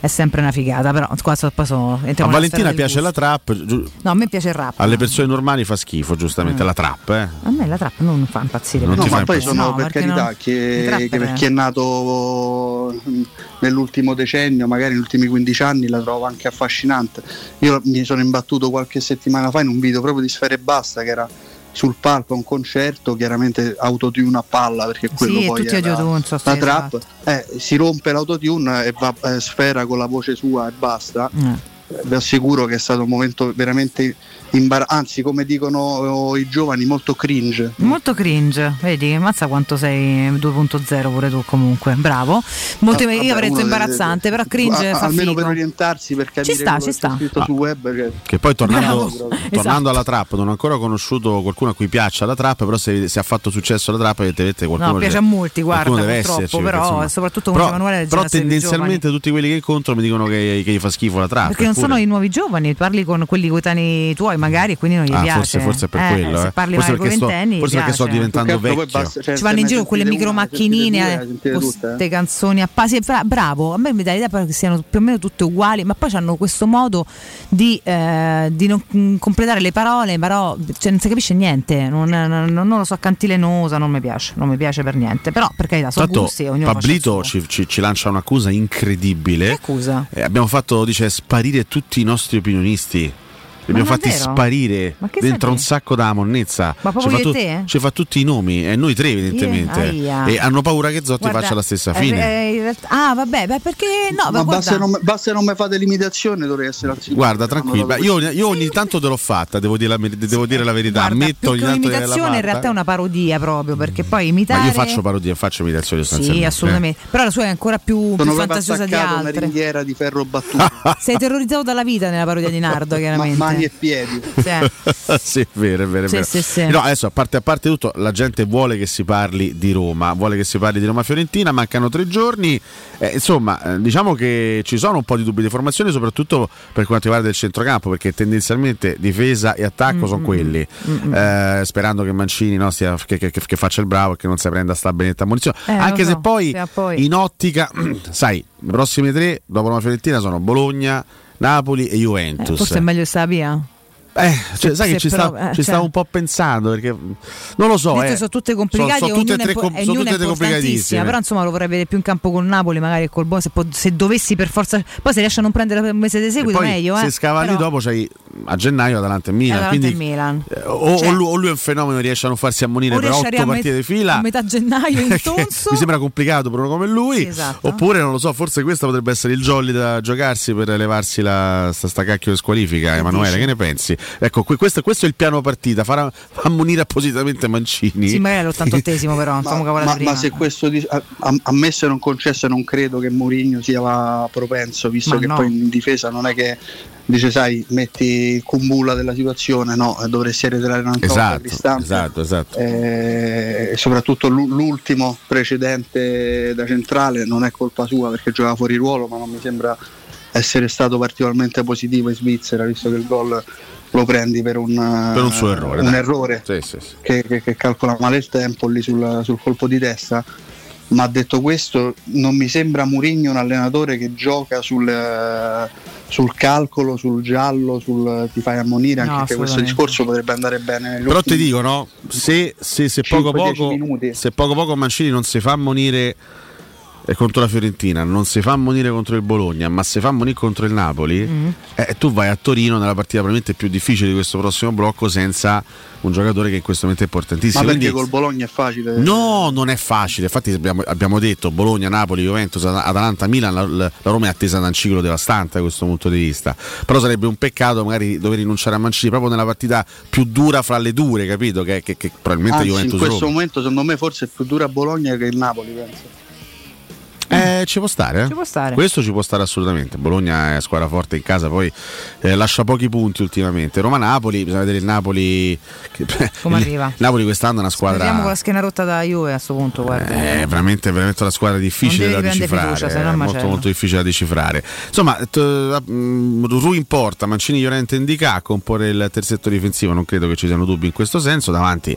è sempre una figata, però qua so- poi sono- A Valentina piace gusto. la trap, giu- No, a me piace il rap. alle persone normali fa schifo, giustamente, Mm. la trap, eh. A me la trap non fa impazzire. Non No, ti ma fa poi sono No, per carità non- che, che per chi è nato mm, nell'ultimo decennio, magari negli ultimi 15 anni, la trovo anche affascinante. Io mi sono imbattuto qualche settimana fa in un video proprio di Sfere e Basta che era sul palco a un concerto, chiaramente autotune a palla perché quello Sì, poi è la, la trap, eh, si rompe l'autotune e va eh, Sfera con la voce sua e basta. Eh. Vi assicuro che è stato un momento veramente imbarazzante, anzi come dicono i giovani molto cringe. Molto cringe, vedi, mazza quanto sei 2.0 pure tu comunque, bravo. Molto, Ah, io avrei detto imbarazzante, però cringe a- fa almeno figo. per orientarsi per capire sta, ci sta. scritto sul web che- Che poi tornando, Bravo. (laughs) tornando Esatto. alla trap, non ho ancora conosciuto qualcuno a cui piaccia la trap, però se, se ha fatto successo la trap evidentemente qualcuno No, piace deve- a molti, guarda, qualcuno deve purtroppo, esserci, però, perché, insomma- soprattutto però, diceva Emanuele, però tendenzialmente tutti quelli che incontro mi dicono che, che gli fa schifo la trap. Perché non eppure- sono i nuovi giovani, parli con quelli coetanei tuoi magari e quindi non gli Ah, piace. forse, forse è per Eh, quello. Se eh. parli forse perché, sto, ventenni, forse perché sto diventando poi vecchio. basta- cioè, Ci vanno in giro con quelle micro macchinine, queste canzoni a pasi. Bra- bravo, a me mi dà l'idea però che siano più o meno tutte uguali, ma poi hanno questo modo di, eh, di non mm, completare le parole, però cioè, non si capisce niente. Non, non- non lo so, cantilenosa, non mi piace, non mi piace per niente. Però per carità, sono Tanto gusti, Pablito ci, ci- ci lancia un'accusa incredibile. Che accusa? Eh, abbiamo fatto, dice, sparire tutti i nostri opinionisti. Li abbiamo fatti vero? sparire dentro un sacco da monnezza. Ma proprio ci, fa e te? ci fa tutti i nomi, e noi tre evidentemente. Aia. E hanno paura che Zotti Guarda, faccia la stessa eh, fine. eh, realtà- ah, vabbè, beh, perché no, Ma basta guarda, non, basta non mi fate l'imitazione, dovrei essere al sicuro. Guarda, dato io, io ogni tanto te l'ho fatta, devo dire la, devo dire la verità. guarda, Ammetto più ogni che tanto un'imitazione in realtà è una parodia proprio, perché poi imitare Ma io faccio parodie, faccio imitazioni Sì, sostanzialmente. assolutamente. Però la sua è ancora più, più fantasiosa di attaccato a una altre. ringhiera di ferro battuto, (laughs) Sei terrorizzato dalla vita nella parodia di Nardo, (laughs) ma- chiaramente. Mani e piedi. (laughs) Sì. (laughs) sì, è vero, è vero, è vero. sì, sì. No, adesso a parte, a parte tutto, la gente vuole che si parli di Roma, vuole che si parli di Roma Fiorentina, mancano tre giorni. Eh, insomma, eh, diciamo che ci sono un po' di dubbi di formazione, soprattutto per quanto riguarda il centrocampo, perché tendenzialmente difesa e attacco sono quelli. Eh, sperando che Mancini no, stia- che, che- che faccia il bravo e che non si prenda sta benetta munizione. Eh, Anche so, se poi, poi. in ottica, (clears throat) sai, le prossime tre dopo Roma Fiorentina sono Bologna, Napoli e Eh, Juventus. forse è meglio stare via. Eh, cioè, sai se che ci, però- sta- eh, ci cioè- stavo un po' pensando perché non lo so. Eh. sono tutte complicate Sono- e sono tutte tre com- sono tutte tre complicatissime. però insomma lo vorrei vedere più in campo col Napoli magari col Bologna se, può- se dovessi per forza poi se riesce a non prendere un mese di seguito meglio eh. se scavalli Però- dopo c'hai a gennaio Atalanta e Milan. Atalanta e quindi, Milan. eh, o, Cioè- o lui, o lui è un fenomeno e riesce a non farsi ammonire per otto partite met- di fila. a metà gennaio in (laughs) tonso mi sembra complicato per uno come lui. Sì, esatto. Oppure non lo so, forse questo potrebbe essere il jolly da giocarsi per levarsi la sta, sta cacchio di squalifica. Emanuele, dici? che ne pensi? Ecco, que- questo, questo è il piano partita. Far (laughs) ammonire appositamente Mancini. sì magari all'88esimo però non famo cavolate Ma, prima ma se questo di- a, a- a me se non concesso non credo che Mourinho sia propenso, visto Ma che no. poi in difesa non è che dice sai metti il cumbula della situazione, no, eh, dovresti un'altra volta Esatto, Cristante. esatto, esatto. Eh, e soprattutto l'u- l'ultimo precedente da centrale non è colpa sua perché giocava fuori ruolo, ma non mi sembra essere stato particolarmente positivo in Svizzera, visto che il gol lo prendi per un, Per un suo errore, un errore Sì, sì, sì. che, che- che calcola male il tempo lì sul, sul colpo di testa. Ma detto questo, non mi sembra Mourinho un allenatore che gioca sul, eh, sul calcolo, sul giallo, sul ti fai ammonire, anche No, che questo discorso potrebbe andare bene. Però ti dico, no? Se, se, se poco 5-10 poco, se poco poco Mancini non si fa ammonire contro la Fiorentina, non si fa ammonire contro il Bologna, ma si fa ammonire contro il Napoli, Mm. eh, tu vai a Torino nella partita probabilmente più difficile di questo prossimo blocco senza un giocatore che in questo momento è Ma importantissimo. perché Quindi- col Bologna è facile? No, non è facile. Infatti abbiamo, abbiamo detto Bologna, Napoli, Juventus, At- Atalanta, Milan, la, la- Roma è attesa da un ciclo devastante da questo punto di vista. Però sarebbe un peccato magari dover rinunciare a Mancini proprio nella partita più dura fra le dure, capito? Che, che- che probabilmente Anzi, in Juventus questo Roma. momento secondo me forse è più dura Bologna che il Napoli, penso. Eh, ci può stare, eh? Ci può stare. Questo ci può stare assolutamente. Bologna è squadra forte in casa, poi eh, lascia pochi punti ultimamente. Roma-Napoli, bisogna vedere il Napoli. Come (laughs) il- arriva? Napoli quest'anno è una squadra. Vediamo con la schiena rotta da Juve a questo punto guarda È veramente, veramente una squadra difficile da decifrare. fiducia, è un molto, macello. molto difficile da decifrare. Insomma, t- mm, Ru in porta, Mancini, Llorente Indica a comporre il terzetto difensivo. Non credo che ci siano dubbi in questo senso. Davanti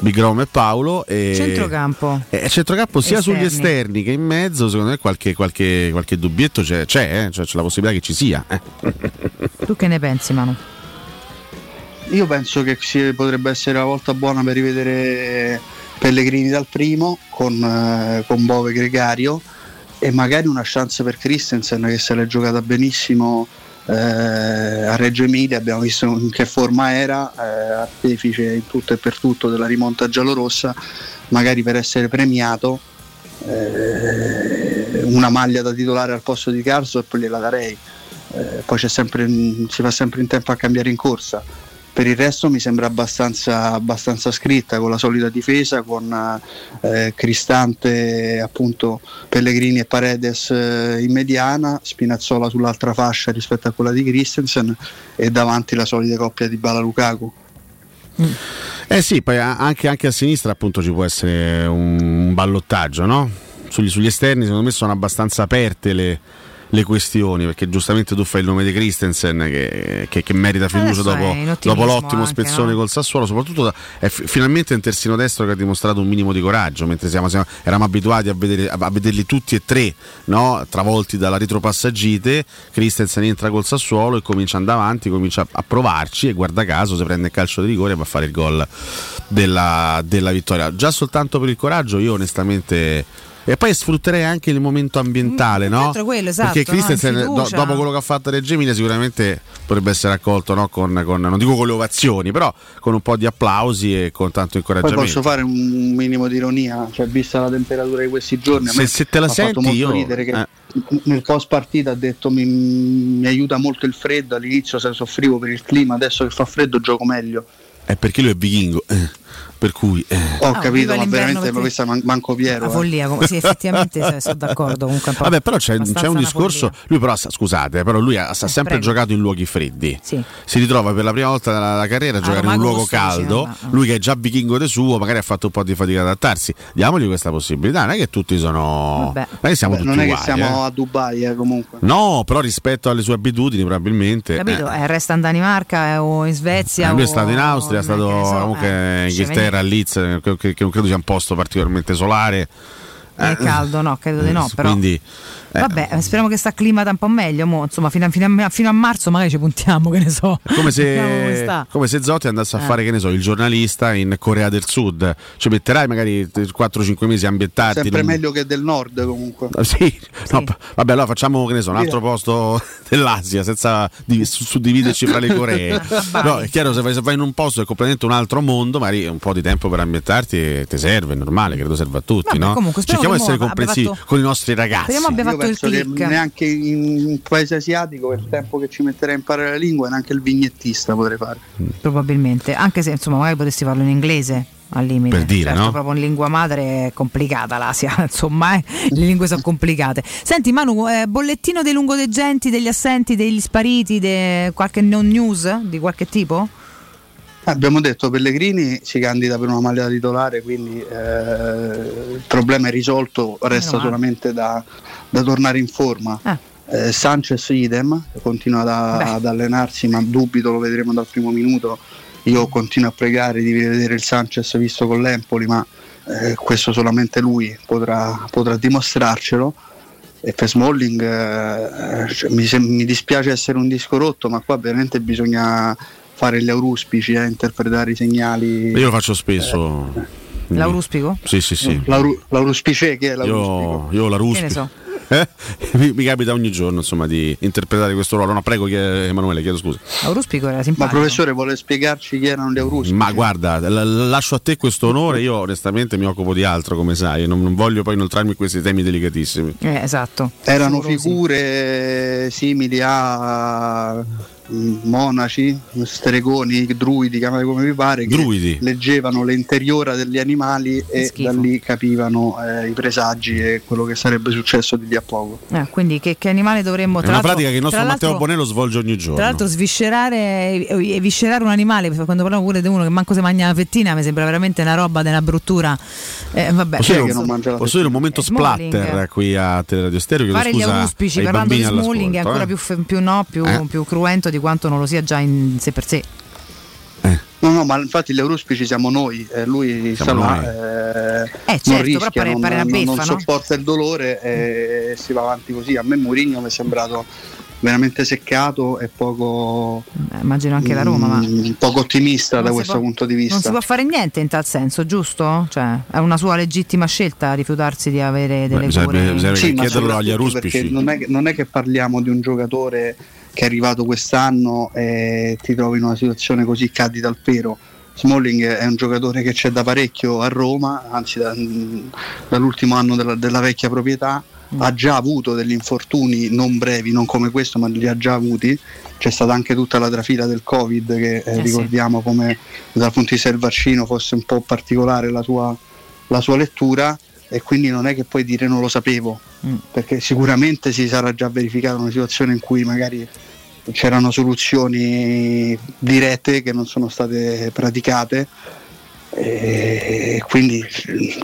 Big Rom e Paolo. E centrocampo e centrocampo sia sugli Esterni. esterni che in mezzo, secondo me qualche, qualche, qualche dubbietto c'è, c'è, eh, cioè, c'è la possibilità che ci sia. eh. tu che ne pensi Manu? Io penso che si- potrebbe essere la volta buona per rivedere Pellegrini dal primo con, eh, con Bove Gregario e magari una chance per Christensen che se l'è giocata benissimo eh, a Reggio Emilia, abbiamo visto in che forma era, eh, artefice in tutto e per tutto della rimonta giallorossa, magari per essere premiato eh, una maglia da titolare al posto di Carso e poi gliela darei. Eh, poi sempre, si fa sempre in tempo a cambiare in corsa. Per il resto mi sembra abbastanza, abbastanza scritta con la solita difesa, con eh, Cristante, appunto Pellegrini e Paredes eh, in mediana, Spinazzola sull'altra fascia rispetto a quella di Christensen e davanti la solita coppia di Bala Lukaku. Eh sì, poi anche, anche a sinistra appunto ci può essere un, un ballottaggio, no? Sugli, sugli esterni secondo me sono abbastanza aperte le, le questioni, perché giustamente tu fai il nome di Christensen che, che- che merita fiducia Adesso è dopo, dopo l'ottimo anche, spezzone no? col Sassuolo, soprattutto da- è fi- finalmente un terzino destro che ha dimostrato un minimo di coraggio, mentre siamo, siamo- eravamo abituati a, vedere- a- a vederli tutti e tre no? travolti dalla retropassagite, Christensen entra col Sassuolo e comincia ad andare avanti, comincia a provarci e guarda caso se prende il calcio di rigore va a fare il gol della, della vittoria. Già soltanto per il coraggio io onestamente... E poi sfrutterei anche il momento ambientale, no? altro quello, esatto, Perché no? Christensen, do- dopo quello che ha fatto a Reggio Emilia, sicuramente potrebbe essere accolto no? con, con- non dico con le ovazioni, però con un po' di applausi e con tanto Poi incoraggiamento. posso fare un minimo di ironia, cioè vista la temperatura di questi giorni, a Se- me se te la ha fatto senti, molto io- ridere che eh. nel post partita ha detto mi, mi aiuta molto il freddo, all'inizio se soffrivo per il clima, adesso che fa freddo gioco meglio. È perché lui è vichingo, eh, per cui... eh. Ho Ah, capito, ma veramente ma questa man- manco Piero. La eh. follia, com- sì, effettivamente sono d'accordo. Comunque un (laughs) po' Vabbè, però c'è, c'è un discorso. follia. Lui, però, sa- scusate, eh, però lui ha, ha sempre prego. giocato in luoghi freddi. Sì. Si ritrova per la prima volta nella nella carriera a Ah, giocare in un luogo caldo. diceva, ah. Lui che è già vichingo de suo, magari ha fatto un po' di fatica ad adattarsi. Diamogli questa possibilità. Non è che tutti sono. Vabbè. Non è che siamo Beh, tutti non è che uguali. siamo eh. a Dubai eh, comunque. No, però rispetto alle sue abitudini, probabilmente. Capito? eh. Eh, resta in Danimarca eh, o in Svezia. Eh, lui è stato in Austria, è stato comunque eh, in ci Inghilterra, a Leeds, che, che non credo sia un posto particolarmente solare. È Eh, caldo, no, credo di no, eh, però Quindi Vabbè, eh, speriamo che sta acclimata un po' meglio. Mo, insomma, fino a, fino a- fino a marzo magari ci puntiamo, che ne so. È Come se, come se Zotti andasse a Eh. fare, che ne so, il giornalista in Corea del Sud. Ci metterai magari 4-5 mesi a ambientarti. Sempre in un- meglio che del nord comunque. Ah, Sì, no, vabbè, allora facciamo che ne so, un altro posto (laughs) dell'Asia senza div- su- suddividerci fra le (laughs) Coree. No, è chiaro, se vai, se vai in un posto che è completamente un altro mondo, magari un po' di tempo per ambientarti ti serve, è normale, credo serva a tutti. Vabbè, no? comunque, Cerchiamo di essere comprensivi fatto- con i nostri ragazzi. Speriamo abbia Io fatto il penso che click. neanche in un paese asiatico il tempo che ci metterei a imparare la lingua neanche il vignettista potrei fare. Probabilmente, anche se insomma magari potresti farlo in inglese al limite. Per dire, certo, no? proprio in lingua madre è complicata l'Asia, (laughs) insomma, eh, le lingue sono complicate. Senti Manu, eh, bollettino dei lungodegenti, degli assenti, degli spariti, de- qualche non news di qualche tipo? Abbiamo detto Pellegrini si candida per una maglia titolare, quindi eh, il problema è risolto, resta solamente da, da tornare in forma. Eh, Sanchez idem, continua Beh. ad allenarsi, ma dubito lo vedremo dal primo minuto. Io continuo a pregare di rivedere il Sanchez visto con l'Empoli, ma eh, questo solamente lui potrà, potrà dimostrarcelo. E per Smalling eh, cioè, mi, mi dispiace essere un disco rotto, ma qua veramente bisogna fare gli auruspici, eh, interpretare i segnali. Io lo faccio spesso. L'auruspico? Sì, sì, sì. L'auru- l'auruspice che è l'auruspico? Io, io la ruspi. Che ne so. (laughs) Eh? Mi, mi capita ogni giorno insomma di interpretare questo ruolo. No, prego Emanuele, chiedo scusa. Auruspico era Ma simpatico. professore vuole spiegarci chi erano gli auruspici? Ma guarda, l- lascio a te questo onore. Io onestamente mi occupo di altro, come sai. Non, non voglio poi inoltrarmi in questi temi delicatissimi. Eh, esatto. Erano Sicuro sì. figure simili a mm, monaci, stregoni, druidi, chiamate come vi pare, che Druidi. leggevano le interiora degli animali e schifo. da lì capivano eh, i presagi e quello che sarebbe successo di lì a poco. Eh, quindi che, che animale dovremmo È tra una pratica che il nostro Matteo Bonello svolge ogni giorno. Tra l'altro sviscerare e, viscerare un animale, perché quando parliamo pure di uno che manco si mangia la fettina, mi sembra veramente una roba della bruttura. Eh, vabbè, Posso dire, insomma. un, posso dire un momento Smalling. splatter qui a Teleradio Stereo? Fare gli scusa auspici ai parlando di Smalling è ancora eh. più, più no, più, Eh. più cruento di quanto non lo sia già in sé per sé. No, no, ma infatti gli auruspici siamo noi, eh, lui Siamo sa là, noi. eh, certo, non però rischia, pare- non, pare non- non beffa, no? sopporta il dolore e si va avanti così. A me Mourinho mi è sembrato veramente seccato e poco, Eh, immagino anche la Roma, ma mm, poco ottimista Non da questo può- punto di vista. non si può fare niente in tal senso, giusto? Cioè, è una sua legittima scelta rifiutarsi di avere delle cure. Sì, ma soprattutto perché Non è, che- non è che parliamo di un giocatore che è arrivato quest'anno e ti trovi in una situazione così candida al pero. Smalling è un giocatore che c'è da parecchio a Roma, anzi da- dall'ultimo anno della, della vecchia proprietà, ha già avuto degli infortuni non brevi, non come questo, ma li ha già avuti. C'è stata anche tutta la trafila del Covid che eh, sì. ricordiamo come dal punto di vista del vaccino fosse un po' particolare la sua, la sua lettura e quindi non è che puoi dire non lo sapevo, Mm. perché sicuramente si sarà già verificata una situazione in cui magari c'erano soluzioni dirette che non sono state praticate e quindi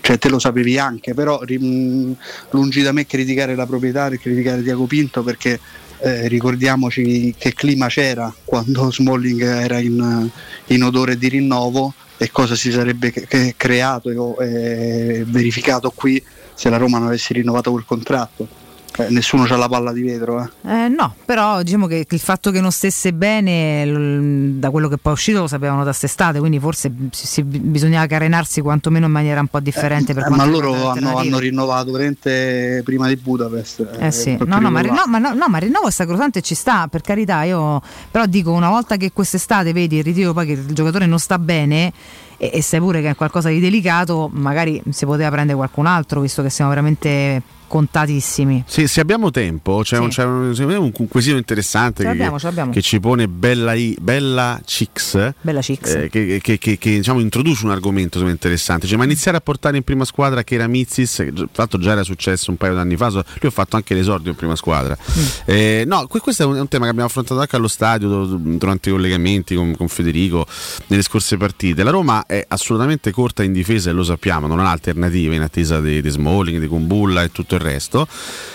cioè, te lo sapevi anche, però lungi da me criticare la proprietà e criticare Diaco Pinto perché eh, ricordiamoci che clima c'era quando Smalling era in, in odore di rinnovo e cosa si sarebbe creato e verificato qui se la Roma non avesse rinnovato quel contratto. Eh, nessuno ha la palla di vetro. Eh. Eh, no, però diciamo che il fatto che non stesse bene, da quello che poi è uscito, lo sapevano da quest'estate, quindi forse si- bisognava carenarsi quantomeno in maniera un po' differente. per Eh, ma loro hanno, hanno rinnovato veramente prima di Budapest. Eh sì, no, no, ma, periodo là. rinno- ma no, no, ma rinnovo è sacrosanto e ci sta, per carità, io però dico una volta che quest'estate vedi il ritiro poi che il giocatore non sta bene e, e sai pure che è qualcosa di delicato, magari si poteva prendere qualcun altro, visto che siamo veramente contatissimi. Sì, se abbiamo tempo, c'è, Sì. un, c'è un- un, un quesito interessante Ce che, ce l'abbiamo. che ci pone Bella, I- Bella Cix, Bella Cix. eh, che, che- che- che, diciamo, introduce un argomento interessante, cioè, ma iniziare a portare in prima squadra che era Mizis, che tra l'altro già era successo un paio d'anni fa, so- lui ho fatto anche l'esordio in prima squadra. Mm. Eh, no, que- questo è un, tema che abbiamo affrontato anche allo stadio durante i collegamenti con, con Federico nelle scorse partite. La Roma è assolutamente corta in difesa e lo sappiamo, non ha alternative in attesa di, di Smalling, di Kumbulla e tutto il resto.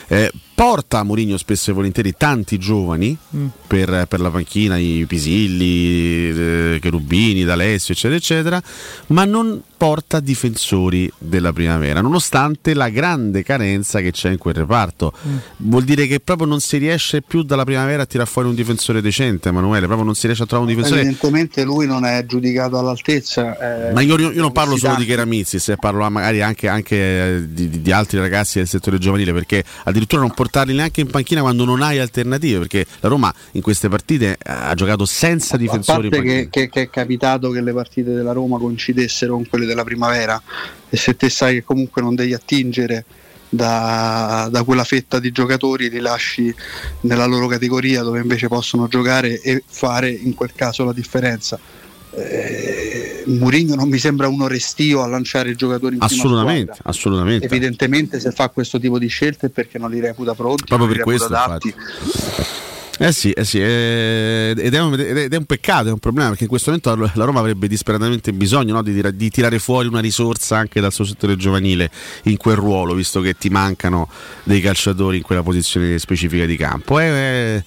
Eh, porta a Mourinho spesso e volentieri tanti giovani Mm. per, per la panchina, i Pisilli, eh, Cherubini, D'Alessio, eccetera, eccetera, ma non porta difensori della primavera, nonostante la grande carenza che c'è in quel reparto. Mm. Vuol dire che proprio non si riesce più dalla primavera a tirare fuori un difensore decente, Emanuele, proprio non si riesce a trovare un difensore. Evidentemente lui non è giudicato all'altezza. eh, Ma io, io non parlo solo di. Cheramizzi, se parlo magari anche, anche, eh, di, di- di altri ragazzi del settore giovanile, perché addirittura non portarli neanche in panchina quando non hai alternative, perché la Roma in queste partite eh, ha giocato senza A difensori in parte che, che- che è capitato che le partite della Roma coincidessero con quelle della primavera e se te sai che comunque non devi attingere da, da quella fetta di giocatori li lasci nella loro categoria dove invece possono giocare e fare in quel caso la differenza. Eh, Mourinho non mi sembra uno restio a lanciare i giocatori in Assolutamente, assolutamente. Evidentemente se fa questo tipo di scelte è perché non li reputa pronti, Proprio per questo, adatti. Eh sì, eh sì, eh, ed, è un, ed è un peccato, è un problema perché in questo momento la- Roma avrebbe disperatamente bisogno no, di, di tirare fuori una risorsa anche dal suo settore giovanile in quel ruolo, visto che ti mancano dei calciatori in quella posizione specifica di campo. È,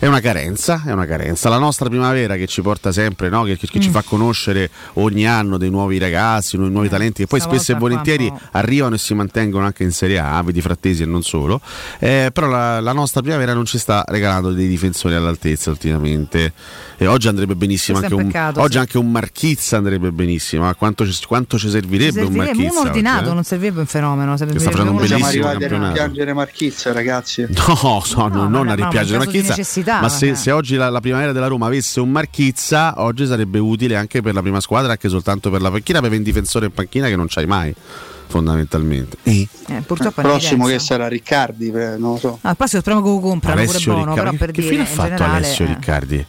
è- una carenza, è una carenza. La nostra primavera che ci porta sempre, no, che, che ci Mm. fa conoscere ogni anno dei nuovi ragazzi, nuovi, nuovi talenti che poi spesso e volentieri un po'. arrivano e si mantengono anche in Serie A, vedi Frattesi e non solo. Eh, però la, la nostra primavera non ci sta regalando dei difensori all'altezza ultimamente. E oggi andrebbe benissimo Questo anche un un, peccato, oggi sì. anche un Marchizza andrebbe benissimo. Ma quanto ci, quanto ci servirebbe, un Servirebbe Marchizza? uno ordinato, oggi, eh? non servirebbe un fenomeno. servirebbe sta facendo un bellissimo arrivati a campionato. rimpiangere Marchizza, ragazzi. (laughs) No, so, no, non a no, rimpiangere in caso di Marchizza, necessità, ma se, se oggi la, la primavera della Roma avesse un Marchizza, oggi sarebbe utile anche per la prima squadra, anche soltanto per la panchina, per un difensore in panchina che non c'hai mai, fondamentalmente. E Eh, purtroppo Il prossimo che sarà Riccardi, eh, non lo so. Ah, prossimo speriamo che lo comprano pure Alessio buono, però Riccardi, per che dire fine ha fatto generale, Alessio eh. Riccardi?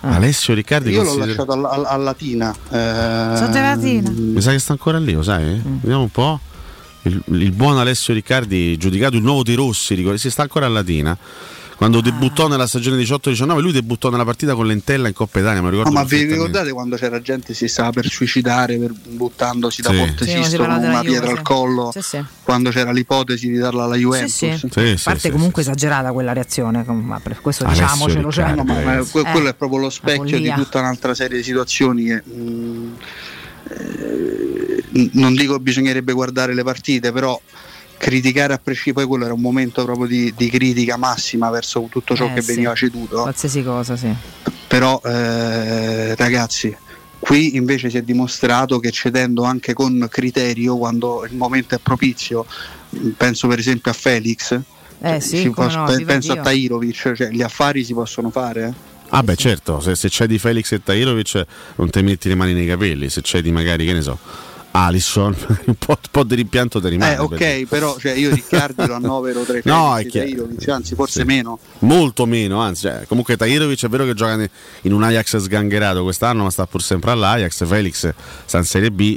Alessio Riccardi Io l'ho considera- lasciato alla, alla- alla Latina. eh, Sotto la Latina. Mi sa che sta ancora lì, lo sai? Mm. Vediamo un po'. Il, il buon Alessio Riccardi, giudicato il nuovo De Rossi, ricordi, si sta ancora a Latina. Quando debuttò nella stagione 18-19, lui debuttò nella partita con l'Entella in Coppa Italia. Ricordo No, ma vi ricordate quando c'era gente che si stava per suicidare per- buttandosi da Sì. Ponte Sì, ma si Sisto con una Juve, pietra sì. al collo? Sì, sì. Quando c'era l'ipotesi di darla alla Juventus? Sì, parte comunque esagerata quella reazione, ma per questo Alessio diciamocelo. Cioè, Riccardi, ma- ma que- Eh, quello è proprio lo specchio di tutta un'altra serie di situazioni che mh, eh, n- non dico bisognerebbe guardare le partite, però criticare a prescindere, poi quello era un momento proprio di, di critica massima verso tutto ciò Eh, che sì. veniva ceduto. Qualsiasi cosa, sì. Però eh, ragazzi, qui invece si è dimostrato che cedendo anche con criterio quando il momento è propizio, penso per esempio a Felix, Eh sì, si come può- no, penso a Tairovic, cioè gli affari si possono fare. eh. Ah, beh, certo, se, se c'è di Felix e Tahirovic non ti metti le mani nei capelli, se c'è di magari, che ne so, Alisson, (laughs) un po', un po' di rimpianto ti rimane. Eh, ok, perché- però cioè, io Riccardi lo annovero tra (laughs) i No, è. Tairovic, anzi forse Sì. meno. Molto meno, anzi, cioè, comunque Tahirovic è vero che gioca in un Ajax sgangherato quest'anno, ma sta pur sempre all'Ajax. Felix sta in Serie B.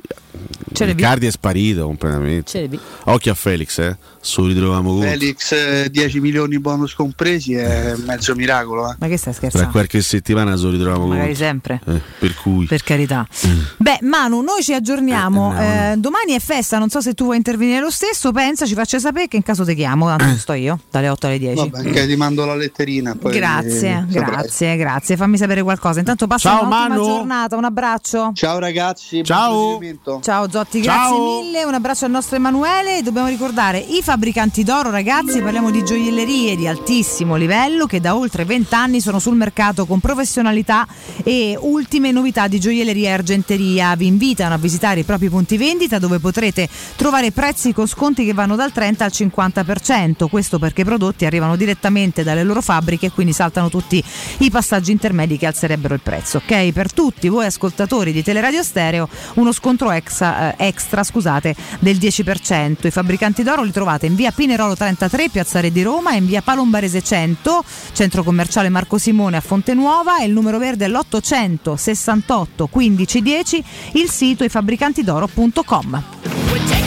Riccardi è sparito completamente. Occhio a Felix, eh. Su ritroviamo conto. Felix eh, 10 milioni bonus compresi è mezzo miracolo. eh. Ma che stai Tra scherzando? qualche settimana su ritroviamo Magari conto. sempre. Eh, per cui. Per carità. Mm. Beh, Manu, noi ci aggiorniamo. Eh, domani è festa, non so se tu vuoi intervenire lo stesso. Pensa, ci faccia sapere che in caso ti chiamo. Tanto sto io, dalle 8 alle 10. Vabbè, che ti mando la letterina. Poi Grazie, eh, saprai. grazie, grazie. Fammi sapere qualcosa. Intanto passa Ciao, un'ottima Manu. giornata. Un abbraccio. Ciao ragazzi. Ciao. Ciao Zotti, Ciao. grazie mille. Un abbraccio al nostro Emanuele. Dobbiamo ricordare i fabbricanti d'oro, ragazzi. Parliamo di gioiellerie di altissimo livello che da oltre 20 anni sono sul mercato con professionalità e ultime novità di gioielleria e argenteria. Vi invitano a visitare i propri punti vendita dove potrete trovare prezzi con sconti che vanno dal 30 al 50%. Questo perché i prodotti arrivano direttamente dalle loro fabbriche e quindi saltano tutti i passaggi intermedi che alzerebbero il prezzo. Ok? Per tutti voi ascoltatori di Teleradio Stereo uno scontro exa- eh, extra scusate, del 10%. I fabbricanti d'oro li trovate in via Pinerolo 33, Piazzare di Roma, in via Palombarese 100, centro commerciale Marco Simone a Fonte Nuova e il numero verde è l'868 1510, il sito ifabbricantidoro.com.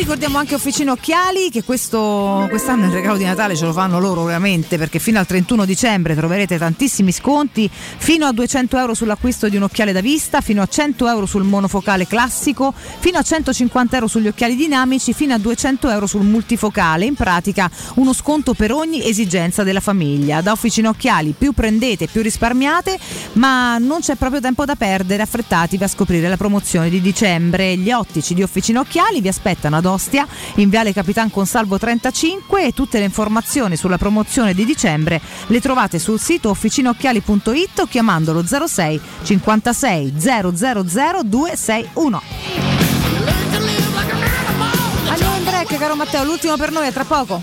Ricordiamo anche Officine Occhiali che questo, quest'anno il regalo di Natale ce lo fanno loro ovviamente perché fino al 31 dicembre troverete tantissimi sconti, fino a 200 euro sull'acquisto di un occhiale da vista, fino a 100 euro sul monofocale classico, fino a 150 euro sugli occhiali dinamici, fino a 200 euro sul multifocale. In pratica uno sconto per ogni esigenza della famiglia. Da Officine Occhiali più prendete più risparmiate, ma non c'è proprio tempo da perdere, affrettatevi a scoprire la promozione di dicembre. Gli ottici di Officine Occhiali vi aspettano ad Ostia in Viale Capitan Consalvo 35 e tutte le informazioni sulla promozione di dicembre le trovate sul sito officinocchiali.it o chiamandolo 06 56 000 261. Andiamo in break caro Matteo, l'ultimo per noi, a tra poco.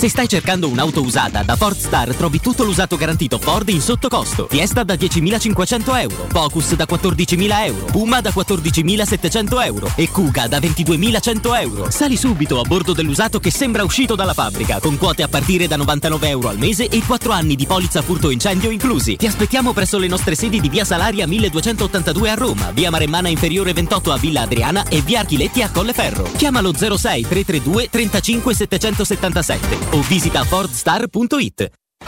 Se stai cercando un'auto usata, da Ford Star trovi tutto l'usato garantito Ford in sottocosto. Fiesta da 10.500 euro, Focus da 14.000 euro, Puma da 14.700 euro e Kuga da 22.100 euro. Sali subito a bordo dell'usato che sembra uscito dalla fabbrica, con quote a partire da 99 euro al mese e 4 anni di polizza furto incendio inclusi. Ti aspettiamo presso le nostre sedi di via Salaria 1282 a Roma, via Maremmana Inferiore 28 a Villa Adriana e via Archiletti a Colleferro. Chiamalo 06 332 35 777 o visita fordstar.it.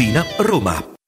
Tiburtina, Roma.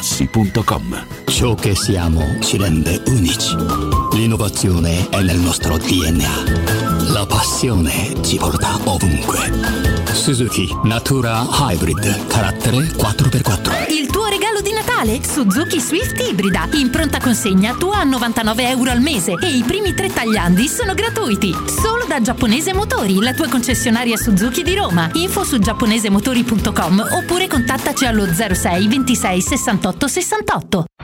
artigianamaterassi.com. Ciò che siamo ci rende unici. L'innovazione è nel nostro DNA. La passione ci porta ovunque. Suzuki Natura Hybrid, carattere 4x4. Il tuo regalo di Natale? Suzuki Swift Ibrida. In pronta consegna tua a 99 euro al mese e i primi tre tagliandi sono gratuiti. Solo da Giapponese Motori, la tua concessionaria Suzuki di Roma. Info su giapponesemotori.com oppure contattaci allo 06 26 68 68.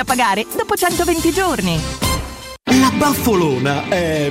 a pagare dopo 120 giorni. La baffolona è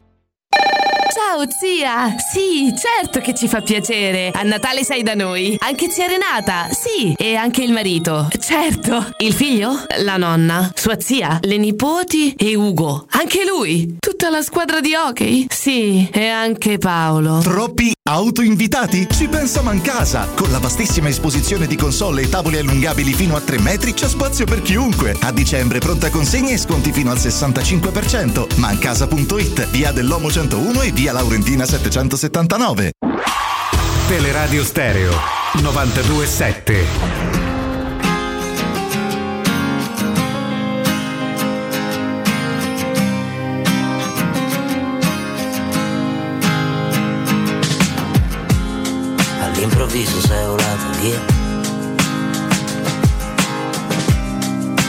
Ciao zia! Sì, certo che ci fa piacere. A Natale sei da noi. Anche zia Renata. Sì, e anche il marito. Certo. Il figlio? La nonna. Sua zia? Le nipoti? E Ugo. Anche lui. Tutta la squadra di hockey? Sì, e anche Paolo. Troppi autoinvitati? Ci pensa Mancasa! Con la vastissima esposizione di console e tavoli allungabili fino a 3 metri c'è spazio per chiunque. A dicembre pronta consegna e sconti fino al 65%. Mancasa.it, via dell'Omo 101 e via Laurentina 779. Teleradio Stereo 927. All'improvviso sei volato via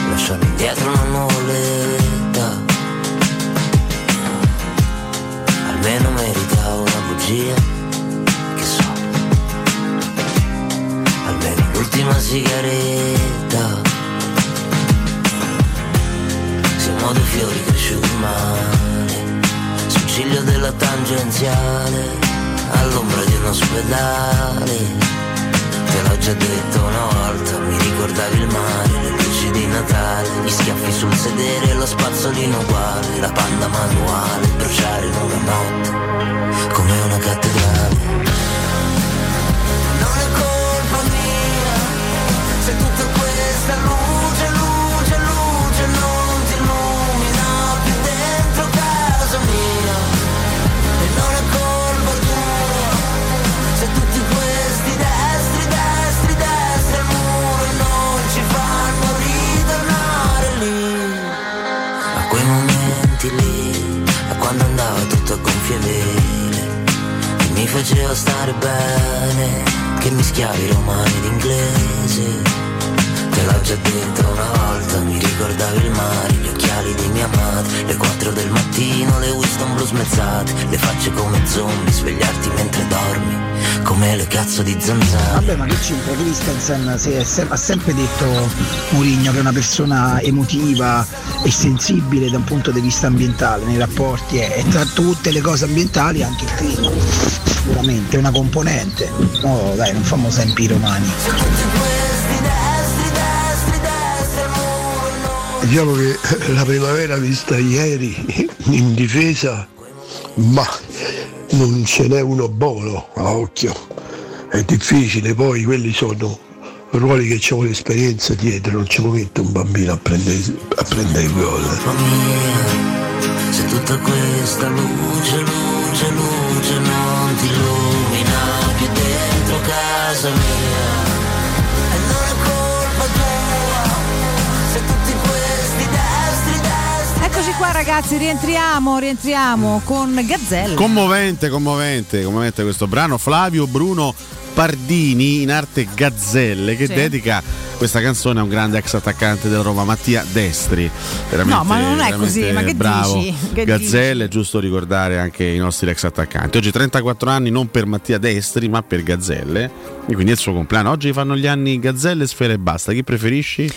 Lasciando indietro una nuvoletta Almeno merita una bugia Che so Almeno l'ultima sigaretta Siamo due fiori cresciuti male Sul ciglio della tangenziale all'ombra di un ospedale. Già detto una volta, mi ricordavi il mare, le luci di Natale, gli schiaffi sul sedere, lo spazzolino uguale, la panda manuale, bruciare in una notte, come una cattedrale. Non è colpa mia, se tutta questa luce, luce, tutto a gonfie vele, e mi faceva stare bene, che mischiavi romani ed inglese. Te l'ho già detto una volta, mi ricordavi il mare, gli occhiali di mia madre, le 4 del mattino, le Winston blu smezzate, le facce come zombie, svegliarti mentre dormi, come le cazzo di zanzare. Vabbè, ma che c'entra? Christensen si è sem- ha sempre detto Mourinho che è una persona emotiva e sensibile da un punto di vista ambientale nei rapporti e tra tutte le cose ambientali anche il clima. Sicuramente è una componente. No, dai, non famo sempre i romani. Diciamo che la primavera vista ieri in difesa, ma non ce n'è uno buono a occhio. È difficile, poi quelli sono ruoli che ci vuole esperienza dietro, non ci può mettere un bambino a prendere, il gol. Se tutta questa luce, luce, luce non ti illumina più dentro casa mia. Qua ragazzi, rientriamo, rientriamo con Gazzelle. Commovente, commovente, commovente questo brano. Flavio Bruno Pardini in arte Gazzelle che Sì. dedica questa canzone a un grande ex attaccante della Roma, Mattia Destri. Veramente, No, ma non è così, ma che bravo. dici? Che Gazzelle, è giusto ricordare anche i nostri ex attaccanti. Oggi 34 anni non per Mattia Destri, ma per Gazzelle. E quindi è il suo compleanno. Oggi fanno gli anni Gazzelle, Sfera e basta. Chi preferisci?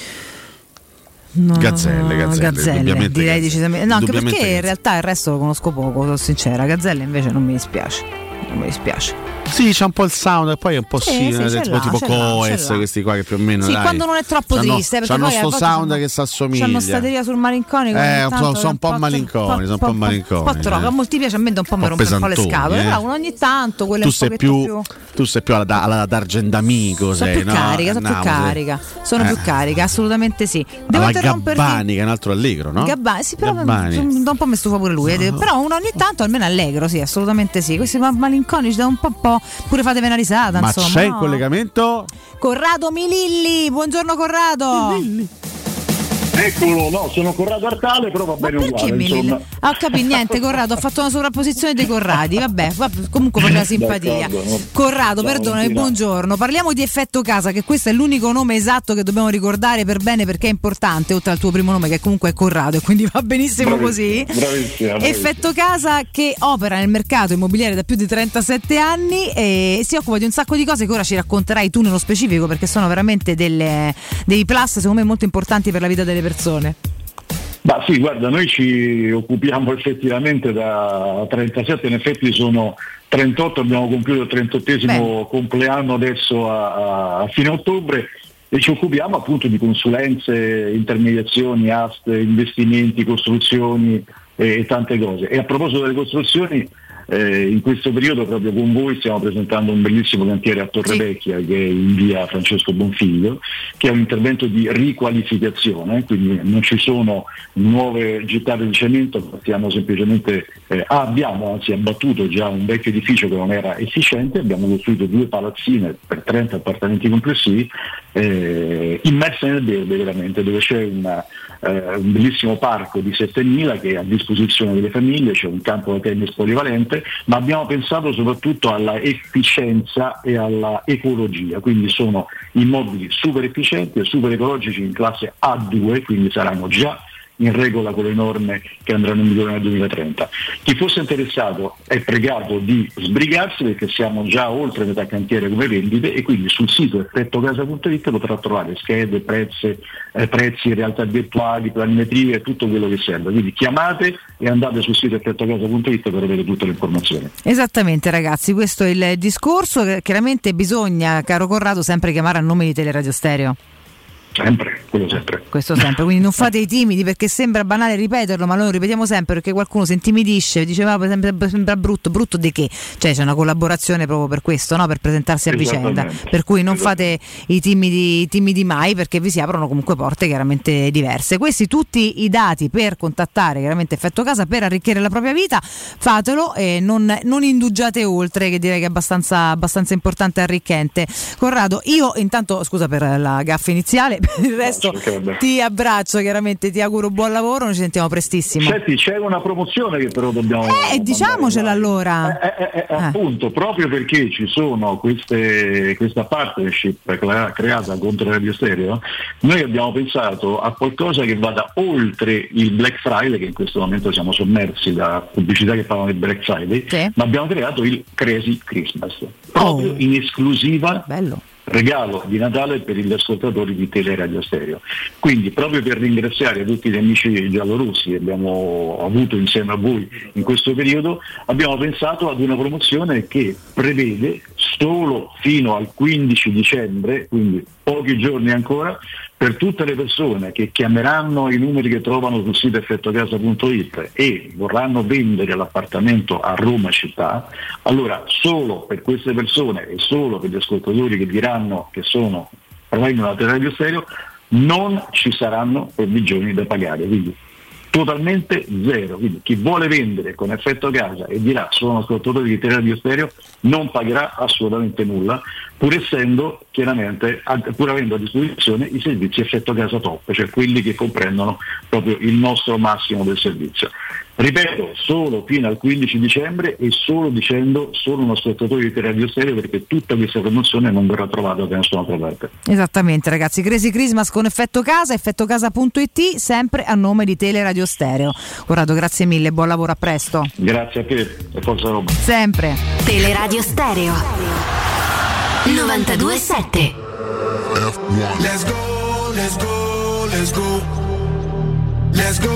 No, Gazzelle, Gazzelle, indubbiamente direi Gazzelle. decisamente. No, anche perché in Gazzelle. realtà il resto lo conosco poco, sono sincera. Gazzelle invece non mi dispiace. non mi dispiace. Sì, c'è un po' il sound e poi è un po' Sì, simile, sì, tipo, l'ha, tipo Coes, questi qua che più o meno. Sì, dai, quando non è troppo c'hanno- triste, perché c'hanno sto sound c'hanno- che si assomiglia. C'hanno stateria sul malinconico. Eh, sono- sono un po' tro- malinconi, sono un po' malinconi, Un po' troppo, eh. a molti piace, a me un po' mi rompe un po' le scatole. eh. Però ogni tanto quelle Tu un sei più, tu sei più alla, alla d'Argendamico, Sono sei, più no? carica, sono più carica. Sono Eh. più carica, assolutamente sì. Devo interromperti. Gabbani, che è un altro allegro, no? Gabbani, sì, però Gabbani. mm, da un po' mi stufa pure lui. eh. Però uno ogni tanto almeno allegro, sì, assolutamente sì. Questi ma- malinconici da un po', po' pure fatemi una risata. Ma insomma, c'è in no? collegamento? Corrado Mililli, buongiorno Corrado. Eccolo, no, sono Corrado Artale, però va bene Perché uguale, Mililli? insomma. Ah, ho capito, niente, Corrado, ho fatto una sovrapposizione dei Corradi. Vabbè, vabbè, comunque per la (laughs) simpatia. D'accordo. Corrado, Ciao, perdonami, Valentina. buongiorno. Parliamo di effetto casa, che questo è l'unico nome esatto che dobbiamo ricordare per bene perché è importante, oltre al tuo primo nome che comunque è Corrado e quindi va benissimo così. Bravissima, bravissima, bravissima. Effetto Casa che opera nel mercato immobiliare da più di 37 anni e si occupa di un sacco di cose che ora ci racconterai tu nello specifico perché sono veramente delle- dei plus secondo me molto importanti per la vita delle persone. Ma sì, guarda, noi ci occupiamo effettivamente da 37, in effetti sono 38, abbiamo compiuto il 38esimo compleanno adesso a, a fine ottobre e ci occupiamo appunto di consulenze, intermediazioni, aste, investimenti, costruzioni e, e tante cose. E a proposito delle costruzioni, eh, in questo periodo proprio con voi stiamo presentando un bellissimo cantiere a Torrevecchia che è in via Francesco Bonfiglio, che è un intervento di riqualificazione, quindi non ci sono nuove gettate di cemento, ma stiamo semplicemente, eh, abbiamo anzi abbattuto già un vecchio edificio che non era efficiente, abbiamo costruito due palazzine per 30 appartamenti complessivi, eh, immerse nel verde veramente, dove c'è una, eh, un bellissimo parco di 7000 che è a disposizione delle famiglie, c'è un campo da tennis polivalente, ma abbiamo pensato soprattutto alla efficienza e alla ecologia, quindi sono immobili super efficienti e super ecologici in classe A2, quindi saranno già in regola con le norme che andranno in vigore nel 2030. Chi fosse interessato è pregato di sbrigarsi perché siamo già oltre metà cantiere come vendite e quindi sul sito effettocasa.it potrà trovare schede, prezzi, eh, prezzi, realtà virtuali, planimetrie tutto quello che serve. Quindi chiamate e andate sul sito effettocasa.it per avere tutte le informazioni. Esattamente ragazzi, questo è il discorso. Chiaramente bisogna, caro Corrado, sempre chiamare a nome di Teleradio Stereo. Sempre, quello sempre. Questo sempre, quindi non (laughs) fate i timidi perché sembra banale ripeterlo, ma noi lo ripetiamo sempre perché qualcuno si intimidisce, diceva per esempio sembra brutto, brutto di che? Cioè c'è una collaborazione proprio per questo, no? per presentarsi a vicenda. Per cui non fate i timidi, i timidi mai perché vi si aprono comunque porte chiaramente diverse. Questi tutti i dati per contattare chiaramente Effetto Casa per arricchire la propria vita, fatelo e non, non indugiate oltre, che direi che è abbastanza, abbastanza importante e arricchente. Corrado, io intanto scusa per la gaffa iniziale, per (laughs) il resto ti abbraccio chiaramente, ti auguro buon lavoro, noi ci sentiamo prestissimo. Senti, c'è una promozione che però dobbiamo... Eh, diciamocela allora. Eh, eh, appunto, proprio perché ci sono queste, questa partnership crea- creata contro Radio Stereo, noi abbiamo pensato a qualcosa che vada oltre il Black Friday, che in questo momento siamo sommersi da pubblicità che parlano del Black Friday, ma abbiamo creato il Crazy Christmas, proprio in esclusiva regalo di Natale per gli ascoltatori di Teleradio Stereo. Quindi proprio per ringraziare tutti gli amici giallorossi che abbiamo avuto insieme a voi in questo periodo, abbiamo pensato ad una promozione che prevede solo fino al 15 dicembre, quindi pochi giorni ancora, per tutte le persone che chiameranno i numeri che trovano sul sito effettocasa.it e vorranno vendere l'appartamento a Roma città, allora solo per queste persone e solo per gli ascoltatori che diranno che sono provengono da Radio Stereo, non ci saranno provvigioni da pagare. Quindi totalmente zero. Quindi chi vuole vendere con effetto casa e dirà sono ascoltatore di Radio Stereo non pagherà assolutamente nulla, pur essendo chiaramente, pur avendo a disposizione i servizi effetto casa top, cioè quelli che comprendono proprio il nostro massimo del servizio. Ripeto, solo fino al 15 dicembre e solo dicendo solo un ascoltatore di Radio Stereo perché tutta questa promozione non verrà trovata da nessuna altra parte. Esattamente ragazzi, Crazy Christmas con Effetto Casa, effettocasa.it, sempre a nome di Teleradio Stereo. Corrado, grazie mille, buon lavoro, a presto. Grazie a te e forza Roma. Sempre. Teleradio Stereo 927 Let's go, let's go, let's go. Let's go,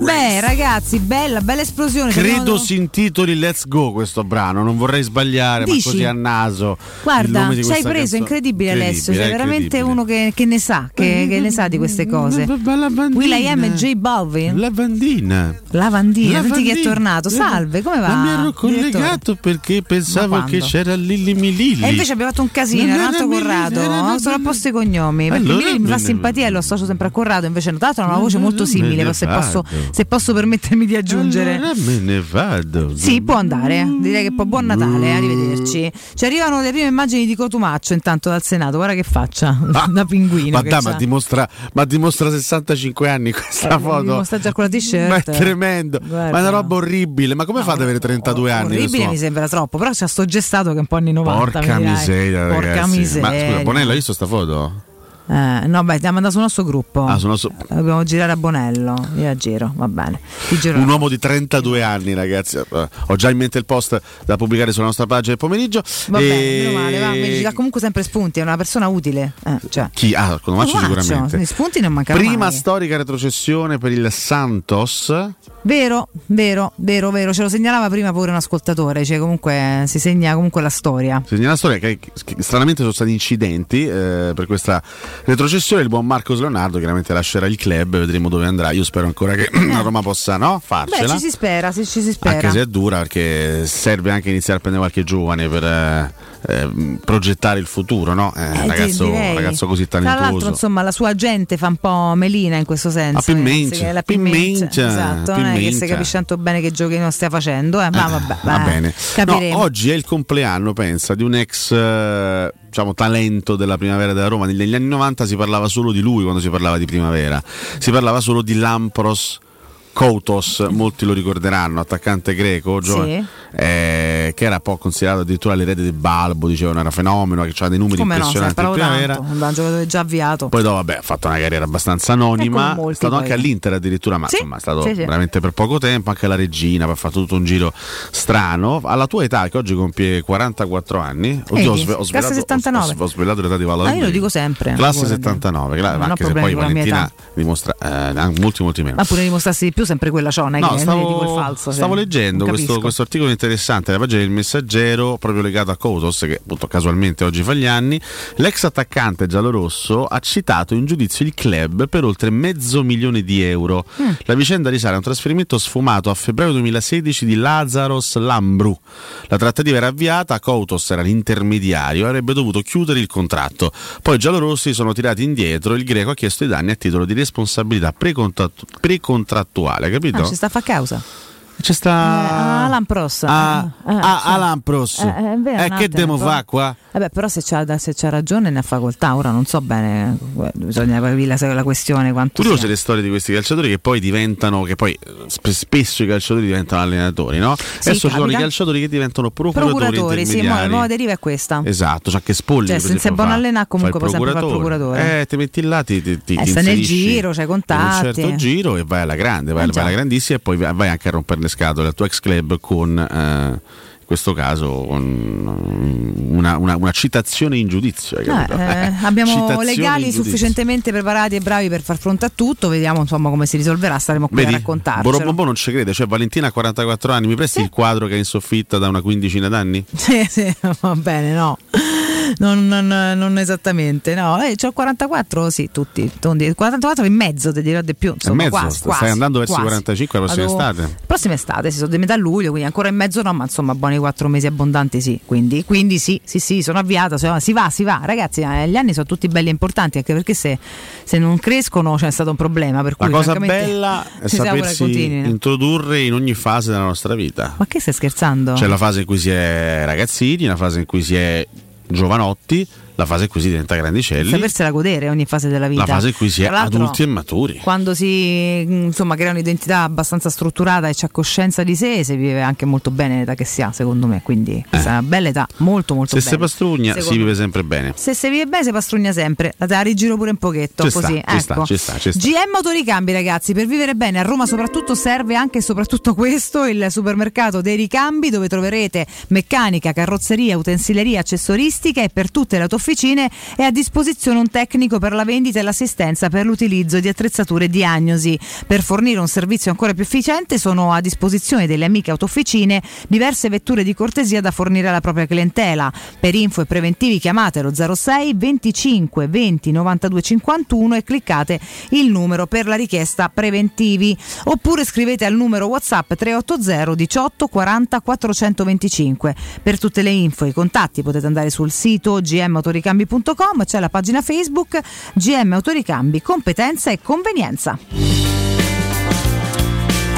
Beh, ragazzi, bella, bella esplosione. Credo si intitoli Let's Go questo brano, non vorrei sbagliare, Dici? ma così a naso. Guarda, ci hai preso, canzone. incredibile Alessio, sei eh, veramente uno che, che ne sa, che, che ne sa di queste cose. Will I am J Balvin. Lavandina. Lavandina, senti chi è tornato. Salve, come va? Ma mi ero collegato perché pensavo che c'era Lilli Mililli. E invece abbiamo fatto un casino, era nato Corrado, sono a posto i cognomi, perché Mililli mi fa simpatia e lo associo sempre a Corrado, invece tra l'altro ha una voce molto simile, ne se posso. Se posso permettermi di aggiungere. Allora me ne vado. Sì, può andare. Direi che poi buon Natale, arrivederci. Ci arrivano le prime immagini di Cotumaccio intanto dal Senato. Guarda che faccia (laughs) da pinguino. Ma c'ha. ma dimostra, ma dimostra 65 anni questa Eh, foto. mi mostra già con la t-shirt. Ma è tremendo, Guarda. ma è una roba orribile. Ma come fate ad avere 32 anni? Orribile mi sembra troppo, però c'ha sto gestato che è un po' anni 90. Porca miseria, Porca ragazzi. miseria. Ma scusa, Bonello, hai visto sta foto? Eh, no, beh, ti ha mandato sul nostro gruppo. Ah, sul nostro- Dobbiamo girare a Bonello. Io la giro, va bene. Giro Un uomo di 32 anni, ragazzi. Eh, Ho già in mente il post da pubblicare sulla nostra pagina del pomeriggio. Va E- bene, meno male, va, mi dà comunque sempre spunti, è una persona utile. Eh, cioè. Chi? Ah, con Maccio Cotumaccio, sicuramente. gli spunti non mancano Prima mai. storica retrocessione per il Santos. Vero, vero, vero, vero, ce lo segnalava prima pure un ascoltatore, cioè comunque si segna comunque la storia. Segna la storia che, che stranamente sono stati incidenti eh, per questa retrocessione. Il buon Marcos Leonardo chiaramente lascerà il club, vedremo dove andrà. Io spero ancora che (clears throat) la Roma possa no, Beh, farcela. ci si spera, ci si spera. Anche se è dura perché serve anche iniziare a prendere qualche giovane per eh, eh, progettare il futuro, no? Eh, Eh, ragazzo, ragazzo così Tra l'altro, talentuoso. insomma, la sua gente fa un po' melina in questo senso. Ah, Pimmente, eh, che la Pimmente, esatto, non è che si capisce tanto bene che giochino stia facendo, eh, ma vabbè, Va bene. capiremo. No, oggi è il compleanno, pensa, di un ex eh, diciamo, talento della primavera della Roma. Negli anni 90 si parlava solo di lui quando si parlava di primavera. Si parlava solo di Lampros Koutos, molti lo ricorderanno, attaccante greco, giovane, eh, che era un po' considerato addirittura l'erede del Balbo, dicevano era fenomeno, che aveva dei numeri Come no, impressionanti in parlavo primavera. tanto, un giocatore già avviato. Poi dopo, vabbè, ha fatto una carriera abbastanza anonima. È stato poi. anche all'Inter addirittura, ma Sì, insomma è stato sì, sì. veramente per poco tempo. Anche alla Regina, poi ha fatto tutto un giro strano. Alla tua età, che oggi compie 44 anni, oddio, sve- ho svelato, ho- 79. ho- ho svelato l'età di Valo Ma io lo dico sempre. Classe guarda. 79, che la- Non ho anche se poi Valentina dimostra eh, molti, molti meno. Ma pure dimostrassi di più sempre quella è No, che non stavo, il falso. stavo cioè, leggendo questo, questo articolo interessante alla pagina del Messaggero, proprio legato a Koutos, che appunto casualmente oggi fa gli anni. L'ex attaccante giallorosso ha citato in giudizio il club per oltre mezzo milione di euro. Mm. La vicenda risale a un trasferimento sfumato a febbraio 2016 di Lazaros Lambru. La trattativa era avviata, Koutos era l'intermediario e avrebbe dovuto chiudere il contratto. Poi i giallorossi sono tirati indietro, il greco ha chiesto i danni a titolo di responsabilità precontrattu- precontrattuale, capito? Ah, ci sta a fa causa. C'è sta. Eh, Alan Pros. Ah, Eh, eh, ah, sì. Alan Pros. Eh, eh, vero, Eh, un che devo fare qua? Vabbè, però se c'ha, se c'ha ragione ne ha facoltà, ora non so bene, eh, bisogna capire la, la questione Curiose sia. le storie di questi calciatori che poi diventano, che poi eh, sp- spesso i calciatori diventano allenatori, no? Adesso ci sono i calciatori che diventano procuratori, Procuratori, sì, la nuova deriva è questa. Esatto, cioè che Spolli Cioè, per se sei esempio, buon allenà, comunque fa il puoi sempre fare procuratore. Eh, ti metti là, ti, ti, ti Eh, ti nel giro, c'hai in un contatti. certo giro e vai alla grande, vai, Eh, vai alla grandissima e poi vai anche a rompere le scatole al tuo ex club con... eh, in questo caso con una, una- una citazione in giudizio. hai Eh, eh, (laughs) abbiamo Citazione legali sufficientemente preparati e bravi per far fronte a tutto, vediamo insomma come si risolverà, staremo qui Vedi, a raccontarcelo. Borobombo non ci crede, cioè Valentina ha 44 anni, mi presti il quadro che è in soffitta da una quindicina d'anni? Sì, sì, (laughs) va bene, no. Non, non- non esattamente, no. Eh, c'ho 44, sì, tutti. tondi. 44 e mezzo, ti dirò di più. Insomma, mezzo, quasi, sta- quasi, stai andando verso i quasi. 45 la prossima Vado- estate? Prossima estate, si sono di metà luglio, quindi ancora in mezzo no, ma insomma buoni 4 mesi abbondanti sì. Quindi, quindi sì, sì, sì, sono avviata, cioè, si va, si va. Ragazzi, eh, gli anni sono tutti belli e importanti, anche perché se, se non crescono c'è stato un problema. Per La cui, cosa francamente, bella (laughs) è sapersi introdurre in ogni fase della nostra vita. Ma che stai scherzando? C'è la fase in cui si è ragazzini, la fase in cui si è giovanotti la fase in cui si diventa grandicelli, Sapersela godere ogni fase della vita. la fase in cui si è adulti e maturi. Quando si insomma, crea un'identità abbastanza strutturata e c'ha coscienza di sé, si vive anche molto bene l'età che si ha, secondo me. Quindi questa è una bella età, molto molto Se bella. si pastrugna Secondo si vive sempre bene. Se si vive bene si pastrugna sempre, la te rigiro pure un pochetto sta, così. ci ecco. sta, ci sta, ci sta. GM Autoricambi ragazzi, per vivere bene a Roma soprattutto serve anche e soprattutto questo, il supermercato dei ricambi dove troverete meccanica, carrozzeria, utensileria, accessoristica e per tutte le autofficine è a disposizione un tecnico per la vendita e l'assistenza per l'utilizzo di attrezzature e diagnosi. Per fornire un servizio ancora più efficiente sono a disposizione delle amiche autofficine diverse vetture di cortesia da fornire alla propria clientela. Per info e preventivi chiamatelo 06 25 20 92 51 e cliccate il numero per la richiesta preventivi oppure scrivete al numero WhatsApp 380 18 40 425. Per tutte le info e i contatti potete andare sul sito gmautoricambi.com, c'è la pagina Facebook GM Autoricambi, competenza e convenienza.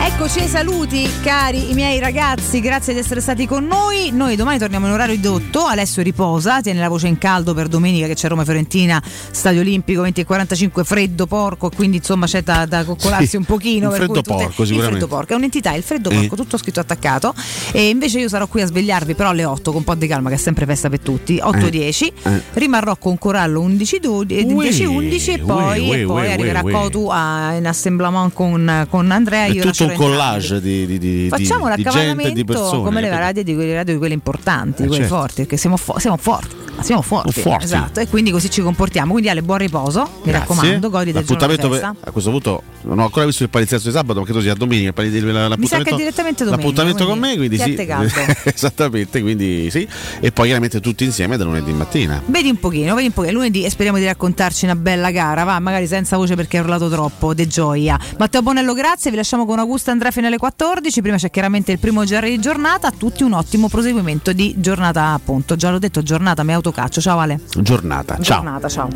Eccoci ai saluti cari i miei ragazzi, grazie di essere stati con noi. Noi domani torniamo in orario ridotto, Alessio riposa, tiene la voce in caldo per domenica che c'è Roma Fiorentina, Stadio Olimpico 20 e 45, freddo porco, quindi insomma c'è da, da coccolarsi Sì, un pochino. per freddo cui tutte- porco, Il sicuramente. freddo porco, è un'entità, il freddo Eh. porco, tutto scritto attaccato. E invece io sarò qui a svegliarvi però alle 8 con un po' di calma che è sempre festa per tutti, 8-10. Eh. Rimarrò con Corallo 11-12 Uè, 10-11 e poi, uè, e poi uè, arriverà uè. Cotu a- in assemblement con, con Andrea. Io lascerò un collage di, di, di, Facciamo l'accavallamento persone. come le radio di quelle radio di quelle importanti, Eh, quelle certo. forti, perché siamo, fo- siamo forti, siamo forti, Forti. Esatto, e quindi così ci comportiamo. Quindi Ale, buon riposo, mi Grazie. raccomando, godi del giorno per- a questo punto non ho ancora visto il palinsesto di sabato, ma credo sia domenica. Mi sa che direttamente domenica. l'appuntamento con me, quindi sì. (laughs) Esattamente, quindi sì. E poi chiaramente tutti insieme da lunedì mattina. Vedi un pochino, vedi un pochino. Lunedì e speriamo di raccontarci una bella gara, va, magari senza voce perché hai urlato troppo, de gioia. Matteo Bonello, grazie, vi lasciamo con Augusto Andrea fino alle 14. Prima c'è chiaramente il primo GR di giornata. A tutti un ottimo proseguimento di giornata, appunto. Già l'ho detto, giornata, mi autocaccio. Ciao Ale. Giornata. Ciao. Giornata, ciao.